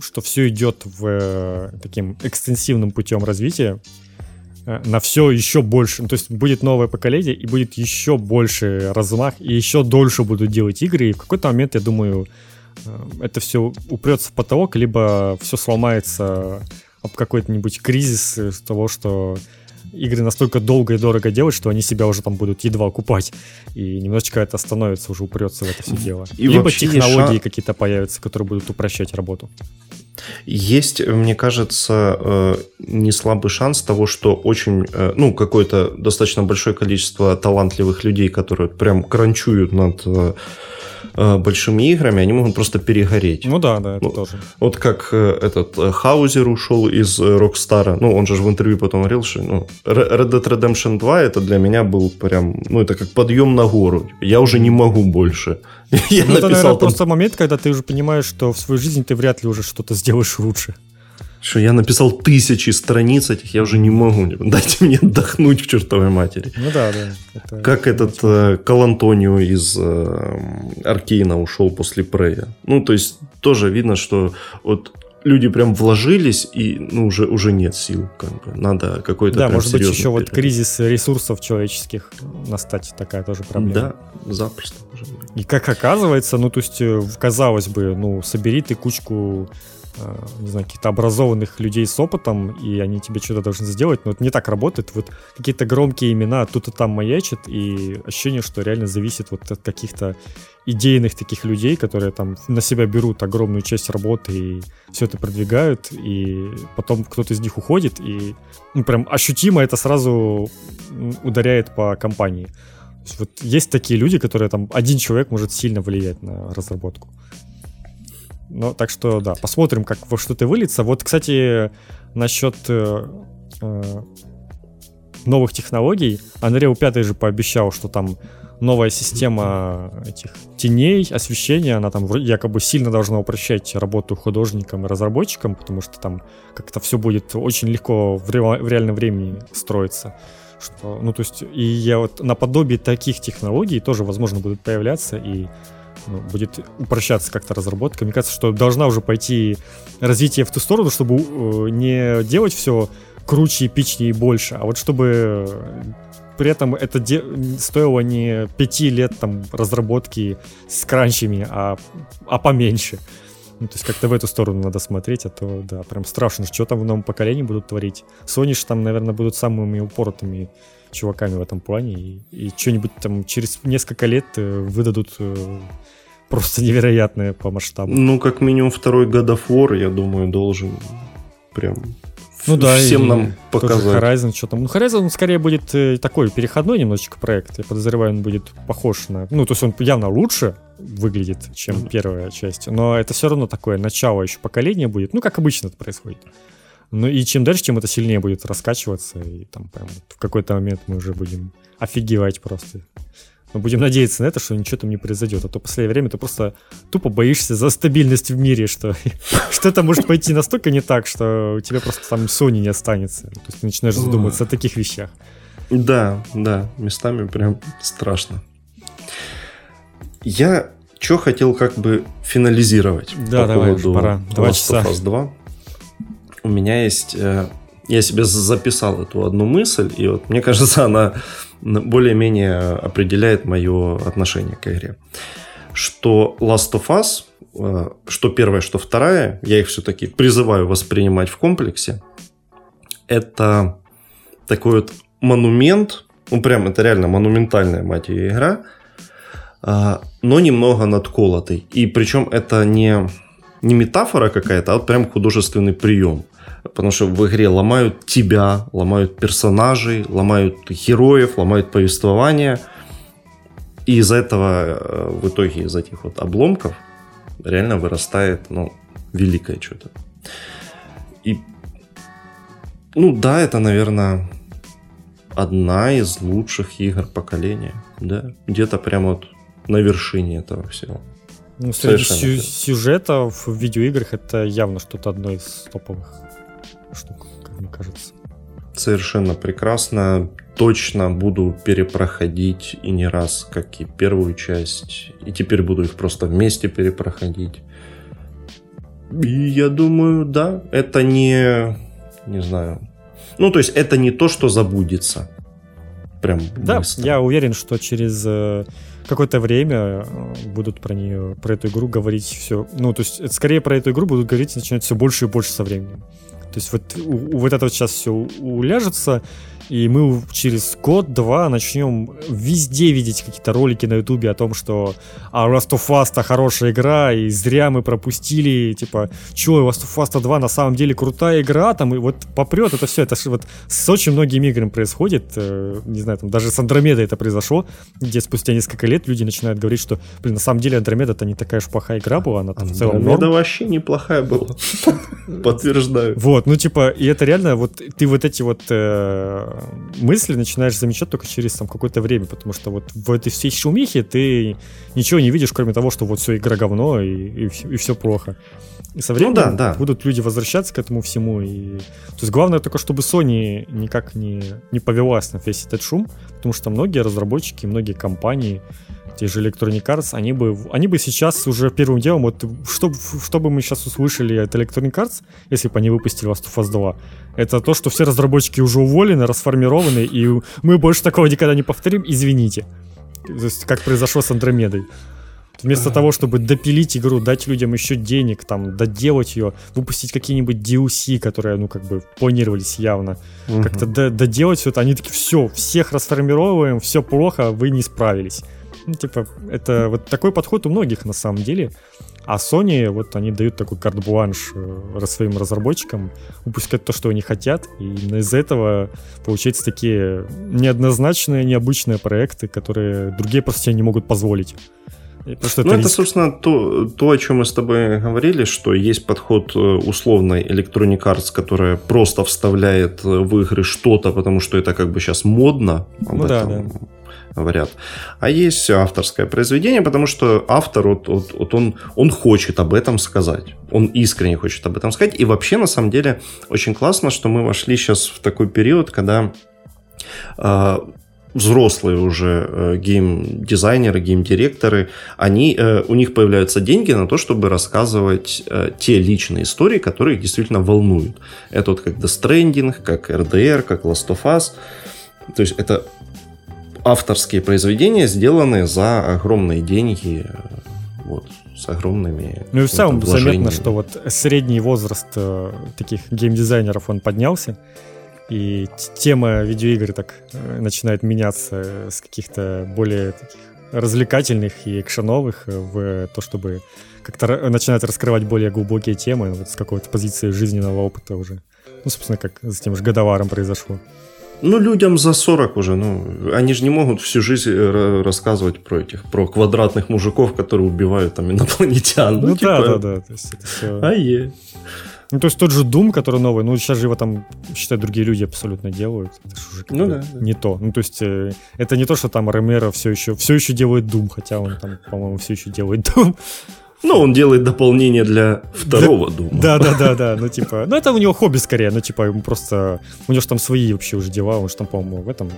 что все идет в э, таким экстенсивным путем развития, на все еще больше. Ну, то есть будет новое поколение, и будет еще больше размах, и еще дольше будут делать игры, и в какой-то момент, я думаю, э, это все упрется в потолок, либо все сломается об какой-нибудь кризис из того, что игры настолько долго и дорого делать, что они себя уже там будут едва купать. И немножечко это становится, уже упрется в это все дело. И Либо технологии шан... какие-то появятся, которые будут упрощать работу. Есть, мне кажется, э, не слабый шанс того, что очень, э, ну, какое-то достаточно большое количество талантливых людей, которые прям кранчуют над э, большими играми, они могут просто перегореть. Ну да, да, это ну, тоже. Вот как этот Хаузер ушел из Rockstar, ну он же в интервью потом говорил, что ну, Red Dead Redemption 2 это для меня был прям, ну это как подъем на гору. Я уже не могу больше. Я ну, написал это, наверное, там... просто момент, когда ты уже понимаешь, что в свою жизнь ты вряд ли уже что-то сделаешь лучше что я написал тысячи страниц этих, я уже не могу. Дайте мне отдохнуть в чертовой матери. Ну да, да. Это как этот э, Калантонио из э, Аркейна ушел после Прея. Ну, то есть тоже видно, что вот люди прям вложились, и ну, уже, уже нет сил. Как бы. Надо какой-то Да, может быть, еще вот кризис ресурсов человеческих настать, такая тоже проблема. Да, запросто. И как оказывается, ну, то есть, э, казалось бы, ну, собери ты кучку не знаю, каких-то образованных людей с опытом, и они тебе что-то должны сделать, но это не так работает. Вот какие-то громкие имена тут и там маячат, и ощущение, что реально зависит вот от каких-то идейных таких людей, которые там на себя берут огромную часть работы и все это продвигают, и потом кто-то из них уходит, и ну, прям ощутимо это сразу ударяет по компании. Вот есть такие люди, которые там один человек может сильно влиять на разработку. Ну, так что, да, посмотрим, как во что-то выльется. Вот, кстати, насчет э, э, новых технологий. Unreal 5 же пообещал, что там новая система этих теней, освещения, она там якобы сильно должна упрощать работу художникам и разработчикам, потому что там как-то все будет очень легко в, ре- в реальном времени строиться. Что, ну, то есть, и я вот наподобие таких технологий тоже, возможно, будут появляться, и ну, будет упрощаться как-то разработка. Мне кажется, что должна уже пойти развитие в ту сторону, чтобы э, не делать все круче, эпичнее и больше, а вот чтобы при этом это де- стоило не пяти лет там разработки с кранчами, а, а поменьше. Ну, то есть как-то в эту сторону надо смотреть, а то, да, прям страшно, что там в новом поколении будут творить. Sony же там, наверное, будут самыми упоротыми чуваками в этом плане, и, и что-нибудь там через несколько лет э, выдадут э, просто невероятное по масштабу. Ну, как минимум второй God of War, я думаю, должен прям ну да, всем нам показать. Horizon, что там. Ну, Horizon, он скорее будет э, такой переходной немножечко проект. Я подозреваю, он будет похож на... Ну, то есть он явно лучше выглядит, чем mm-hmm. первая часть. Но это все равно такое начало еще поколения будет. Ну, как обычно это происходит. Ну и чем дальше, тем это сильнее будет раскачиваться. И там прям в какой-то момент мы уже будем офигевать просто. Мы будем надеяться на это, что ничего там не произойдет. А то в последнее время ты просто тупо боишься за стабильность в мире, что что-то может пойти настолько не так, что у тебя просто там Sony не останется. То есть ты начинаешь задумываться о таких вещах. Да, да, местами прям страшно. Я что хотел как бы финализировать да, по давай, поводу пора. Два часа. Us 2. У меня есть... э, Я себе записал эту одну мысль, и вот мне кажется, она более-менее определяет мое отношение к игре. Что Last of Us, э, что первая, что вторая, я их все-таки призываю воспринимать в комплексе, это такой вот монумент, ну прям это реально монументальная, мать ее, игра, а, но немного надколотый. И причем это не, не метафора какая-то, а вот прям художественный прием. Потому что в игре ломают тебя, ломают персонажей, ломают героев, ломают повествование. И из этого, э, в итоге, из этих вот обломков реально вырастает, ну, великое что-то. И, ну да, это, наверное, одна из лучших игр поколения. Да, где-то прямо вот на вершине этого всего. Ну, среди сю- сюжетов в видеоиграх это явно что-то одно из топовых штук, как мне кажется. Совершенно прекрасно. Точно буду перепроходить и не раз, как и первую часть. И теперь буду их просто вместе перепроходить. И я думаю, да, это не... Не знаю. Ну, то есть это не то, что забудется. Прям Да, быстро. я уверен, что через э, какое-то время э, будут про нее, про эту игру говорить все. Ну, то есть, это скорее про эту игру будут говорить начинать все больше и больше со временем. То есть вот у, у- вот это вот сейчас все уляжется, и мы через год-два начнем везде видеть какие-то ролики на ютубе о том, что а Last of Us хорошая игра, и зря мы пропустили, типа, чё, Last of Us 2 на самом деле крутая игра, там, и вот попрет это все, это ж вот с очень многими играми происходит, э, не знаю, там даже с Андромедой это произошло, где спустя несколько лет люди начинают говорить, что, блин, на самом деле Андромеда это не такая уж плохая игра была, она в целом норм. Андромеда вообще неплохая была. Подтверждаю. Вот, ну типа, и это реально, вот ты вот эти вот э, мысли начинаешь замечать только через там какое-то время, потому что вот в этой всей шумихе ты ничего не видишь, кроме того, что вот все игра говно и, и, все плохо. И со временем да, да. будут люди возвращаться к этому всему. И... То есть главное только, чтобы Sony никак не, не повелась на весь этот шум, потому что многие разработчики, многие компании, те же Electronic Arts, они бы, они бы сейчас уже первым делом, вот что, что бы мы сейчас услышали от Electronic Arts, если бы они выпустили Last of Us 2, это то, что все разработчики уже уволены, расформированы, и мы больше такого никогда не повторим, извините. То есть, как произошло с Андромедой. Вместо того, чтобы допилить игру, дать людям еще денег, там, доделать ее, выпустить какие-нибудь DLC, которые, ну, как бы, планировались явно, угу. как-то доделать все это, они такие, все, всех расформировываем, все плохо, вы не справились. Ну, типа, это вот такой подход у многих на самом деле. А Sony, вот они дают такой карт-бланш э, своим разработчикам выпускать то, что они хотят, и именно из этого получаются такие неоднозначные, необычные проекты, которые другие просто себе не могут позволить. Просто ну, это, это собственно, то, то, о чем мы с тобой говорили, что есть подход э, условной Electronic Arts, которая просто вставляет в игры что-то, потому что это как бы сейчас модно. Об ну, этом да, да говорят. А есть авторское произведение, потому что автор, вот, вот, вот он, он хочет об этом сказать. Он искренне хочет об этом сказать. И вообще, на самом деле, очень классно, что мы вошли сейчас в такой период, когда э, взрослые уже э, гейм-дизайнеры, гейм-директоры, они, э, у них появляются деньги на то, чтобы рассказывать э, те личные истории, которые их действительно волнуют. Это вот как Death Stranding, как RDR, как Last of Us. То есть это авторские произведения, сделанные за огромные деньги, вот, с огромными... Ну и в целом заметно, что вот средний возраст таких геймдизайнеров, он поднялся, и тема видеоигр так э, начинает меняться с каких-то более таких развлекательных и экшеновых в то, чтобы как-то начинать раскрывать более глубокие темы вот с какой-то позиции жизненного опыта уже. Ну, собственно, как с тем же Годоваром произошло. Ну, людям за 40 уже, ну, они же не могут всю жизнь э, рассказывать про этих, про квадратных мужиков, которые убивают там инопланетян. Ну, ну типа... да, да, да. То есть это все... А е. Ну, то есть тот же Doom, который новый, ну, сейчас же его там, считай, другие люди абсолютно делают. Это же уже ну, да, не да. то. Ну, то есть э, это не то, что там Ромеро все еще, все еще делает Doom, хотя он там, по-моему, все еще делает Doom. Ну, он делает дополнение для второго да, Дума. Да, да, да, да. Ну, типа, ну, это у него хобби скорее. Ну, типа, ему просто. У него же там свои вообще уже дела. Он же там, по-моему, в этом.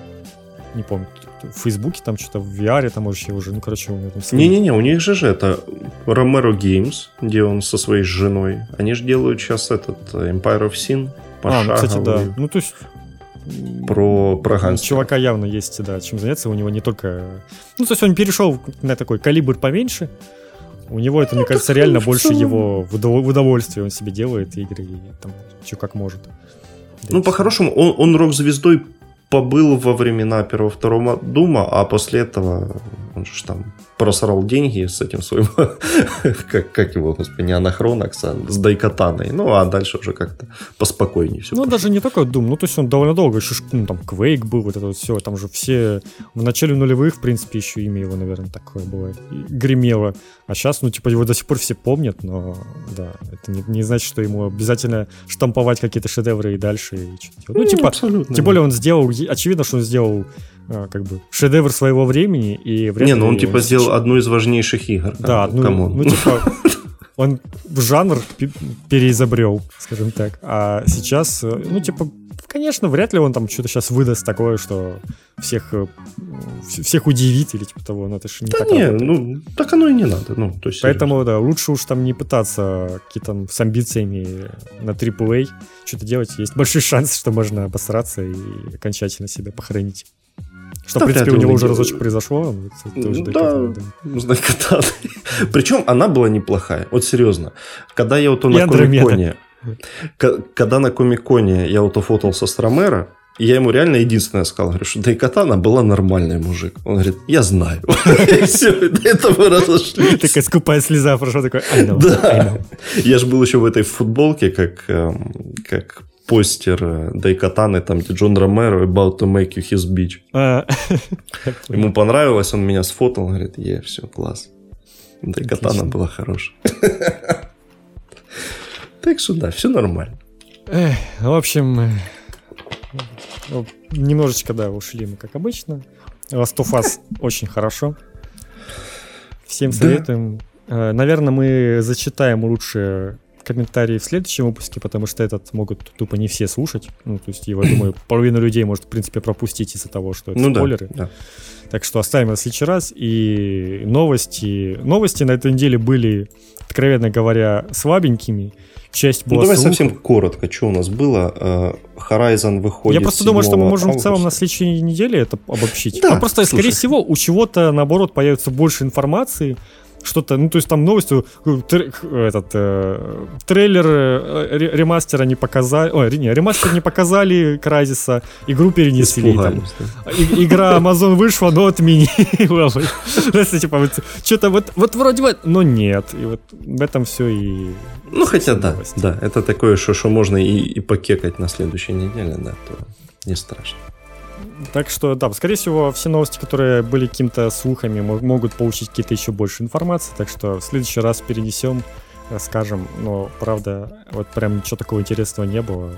Не помню. В Фейсбуке там что-то, в VR там может уже, ну, короче, у него там... Не-не-не, у них же же это Romero Games, где он со своей женой. Они же делают сейчас этот э, Empire of Sin пошаговый. А, ну, кстати, да. Ну, то есть про, про Ганс. У чувака явно есть, да, чем заняться. У него не только... Ну, то есть он перешел на такой калибр поменьше. У него это, ну, мне кажется, реально больше его в удовольствие он себе делает игры и там что как может. ну, по-хорошему, он, он рок-звездой побыл во времена первого-второго Дума, а после этого он же там просрал деньги с этим своим, как, как его, господи, не Анахронакс, а с Дайкатаной. Ну, а дальше уже как-то поспокойнее все. Ну, пошло. даже не только Doom, ну, то есть он довольно долго, еще, ну, там, Quake был, вот это вот все, там же все в начале нулевых, в принципе, еще имя его, наверное, такое было, гремело. А сейчас, ну, типа, его до сих пор все помнят, но, да, это не, не значит, что ему обязательно штамповать какие-то шедевры и дальше. И ну, ну, типа, абсолютно. тем более он сделал, очевидно, что он сделал как бы шедевр своего времени и вряд Не, ну он типа сделал одну из важнейших игр. Да, ну, ну типа он жанр переизобрел, скажем так. А сейчас, э, ну типа, конечно, вряд ли он там что-то сейчас выдаст такое, что всех э, всех удивит или типа того, но это же не да так не, ну так оно и не надо, ну то есть. Поэтому да, лучше уж там не пытаться какие-то с амбициями на AAA что-то делать. Есть большой шанс, что можно обосраться и окончательно себя похоронить. Что, в принципе, у него уже разочек произошло. Да, знак катаны. Причем она была неплохая. Вот серьезно. Когда я вот на Комиконе... Когда на Комиконе я вот фотался с Ромеро, я ему реально единственное сказал, говорю, что Дайкатана была нормальный мужик. Он говорит, я знаю. И все, до этого разошлись. Такая скупая слеза прошла, такой, Да. Я же был еще в этой футболке, как, эм, как постер э, Дайкатаны, там, где Джон Ромеро about to make you his bitch. А. Ему понравилось, он меня сфотал, говорит, е, все, класс. Дайкатана была хорошая. Так что да, все нормально. В общем, э, немножечко, да, ушли мы, как обычно. Last of Us очень хорошо. Всем советуем. Э, наверное, мы зачитаем лучше комментарии в следующем выпуске, потому что этот могут тупо не все слушать. Ну, то есть, я думаю, половина людей может, в принципе, пропустить из-за того, что это ну, спойлеры. Да, да. Так что оставим на следующий раз. И новости... Новости на этой неделе были, откровенно говоря, слабенькими. Часть была Ну, давай слух. совсем коротко, что у нас было. Э, Horizon выходит Я просто думаю, что мы можем августа. в целом на следующей неделе это обобщить. Да, ну, просто, слушай. скорее всего, у чего-то, наоборот, появится больше информации, что-то, ну, то есть там новостью этот э, трейлер э, ремастера не показали, ой, не, ремастер не показали Кразиса, игру перенесли. Там, и, игра Amazon вышла, но отменила. типа, вот, что-то вот, вот вроде бы, но нет. И вот в этом все и... Ну, хотя да, да, это такое, что, что можно и, и покекать на следующей неделе, да, то не страшно. Так что, да, скорее всего, все новости, которые были какими-то слухами, могут получить какие-то еще больше информации. Так что в следующий раз перенесем, скажем. Но, правда, вот прям ничего такого интересного не было.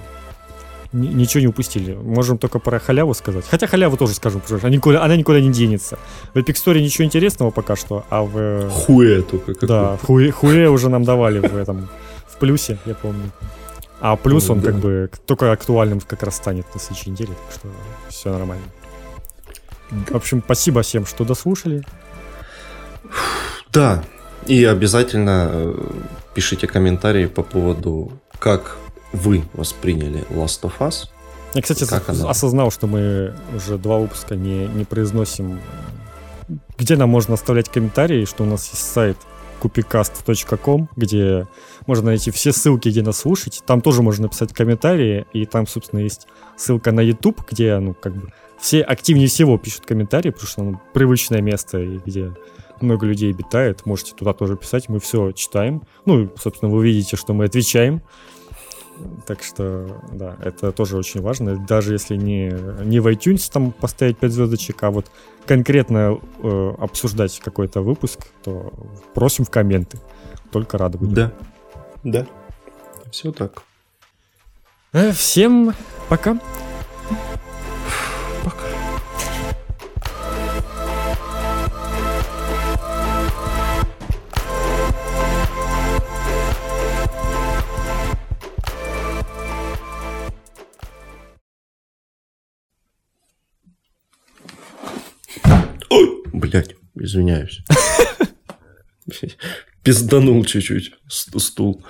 Н- ничего не упустили. Можем только про халяву сказать. Хотя халяву тоже скажем, потому что она никуда, она никуда не денется. В Epic Store ничего интересного пока что, а в... Хуе только. Да, хуе, хуе уже нам давали в этом, в плюсе, я помню. А плюс ну, он да. как бы только актуальным как раз станет на следующей неделе, так что все нормально. В общем, спасибо всем, что дослушали. Да, и обязательно э, пишите комментарии по поводу, как вы восприняли Last of Us. Я, кстати, она... осознал, что мы уже два выпуска не, не произносим, где нам можно оставлять комментарии, что у нас есть сайт cupicast.com, где можно найти все ссылки, где нас слушать. Там тоже можно написать комментарии, и там, собственно, есть ссылка на YouTube, где, ну, как бы, все активнее всего пишут комментарии, потому что ну, привычное место, и где много людей обитает. Можете туда тоже писать, мы все читаем. Ну, собственно, вы видите, что мы отвечаем. Так что, да, это тоже очень важно. Даже если не, не в iTunes там поставить 5 звездочек, а вот конкретно э, обсуждать какой-то выпуск, то просим в комменты. Только рады будем. Да, да. Все так. Э, всем пока. Блять, извиняюсь. Пизданул чуть-чуть стул.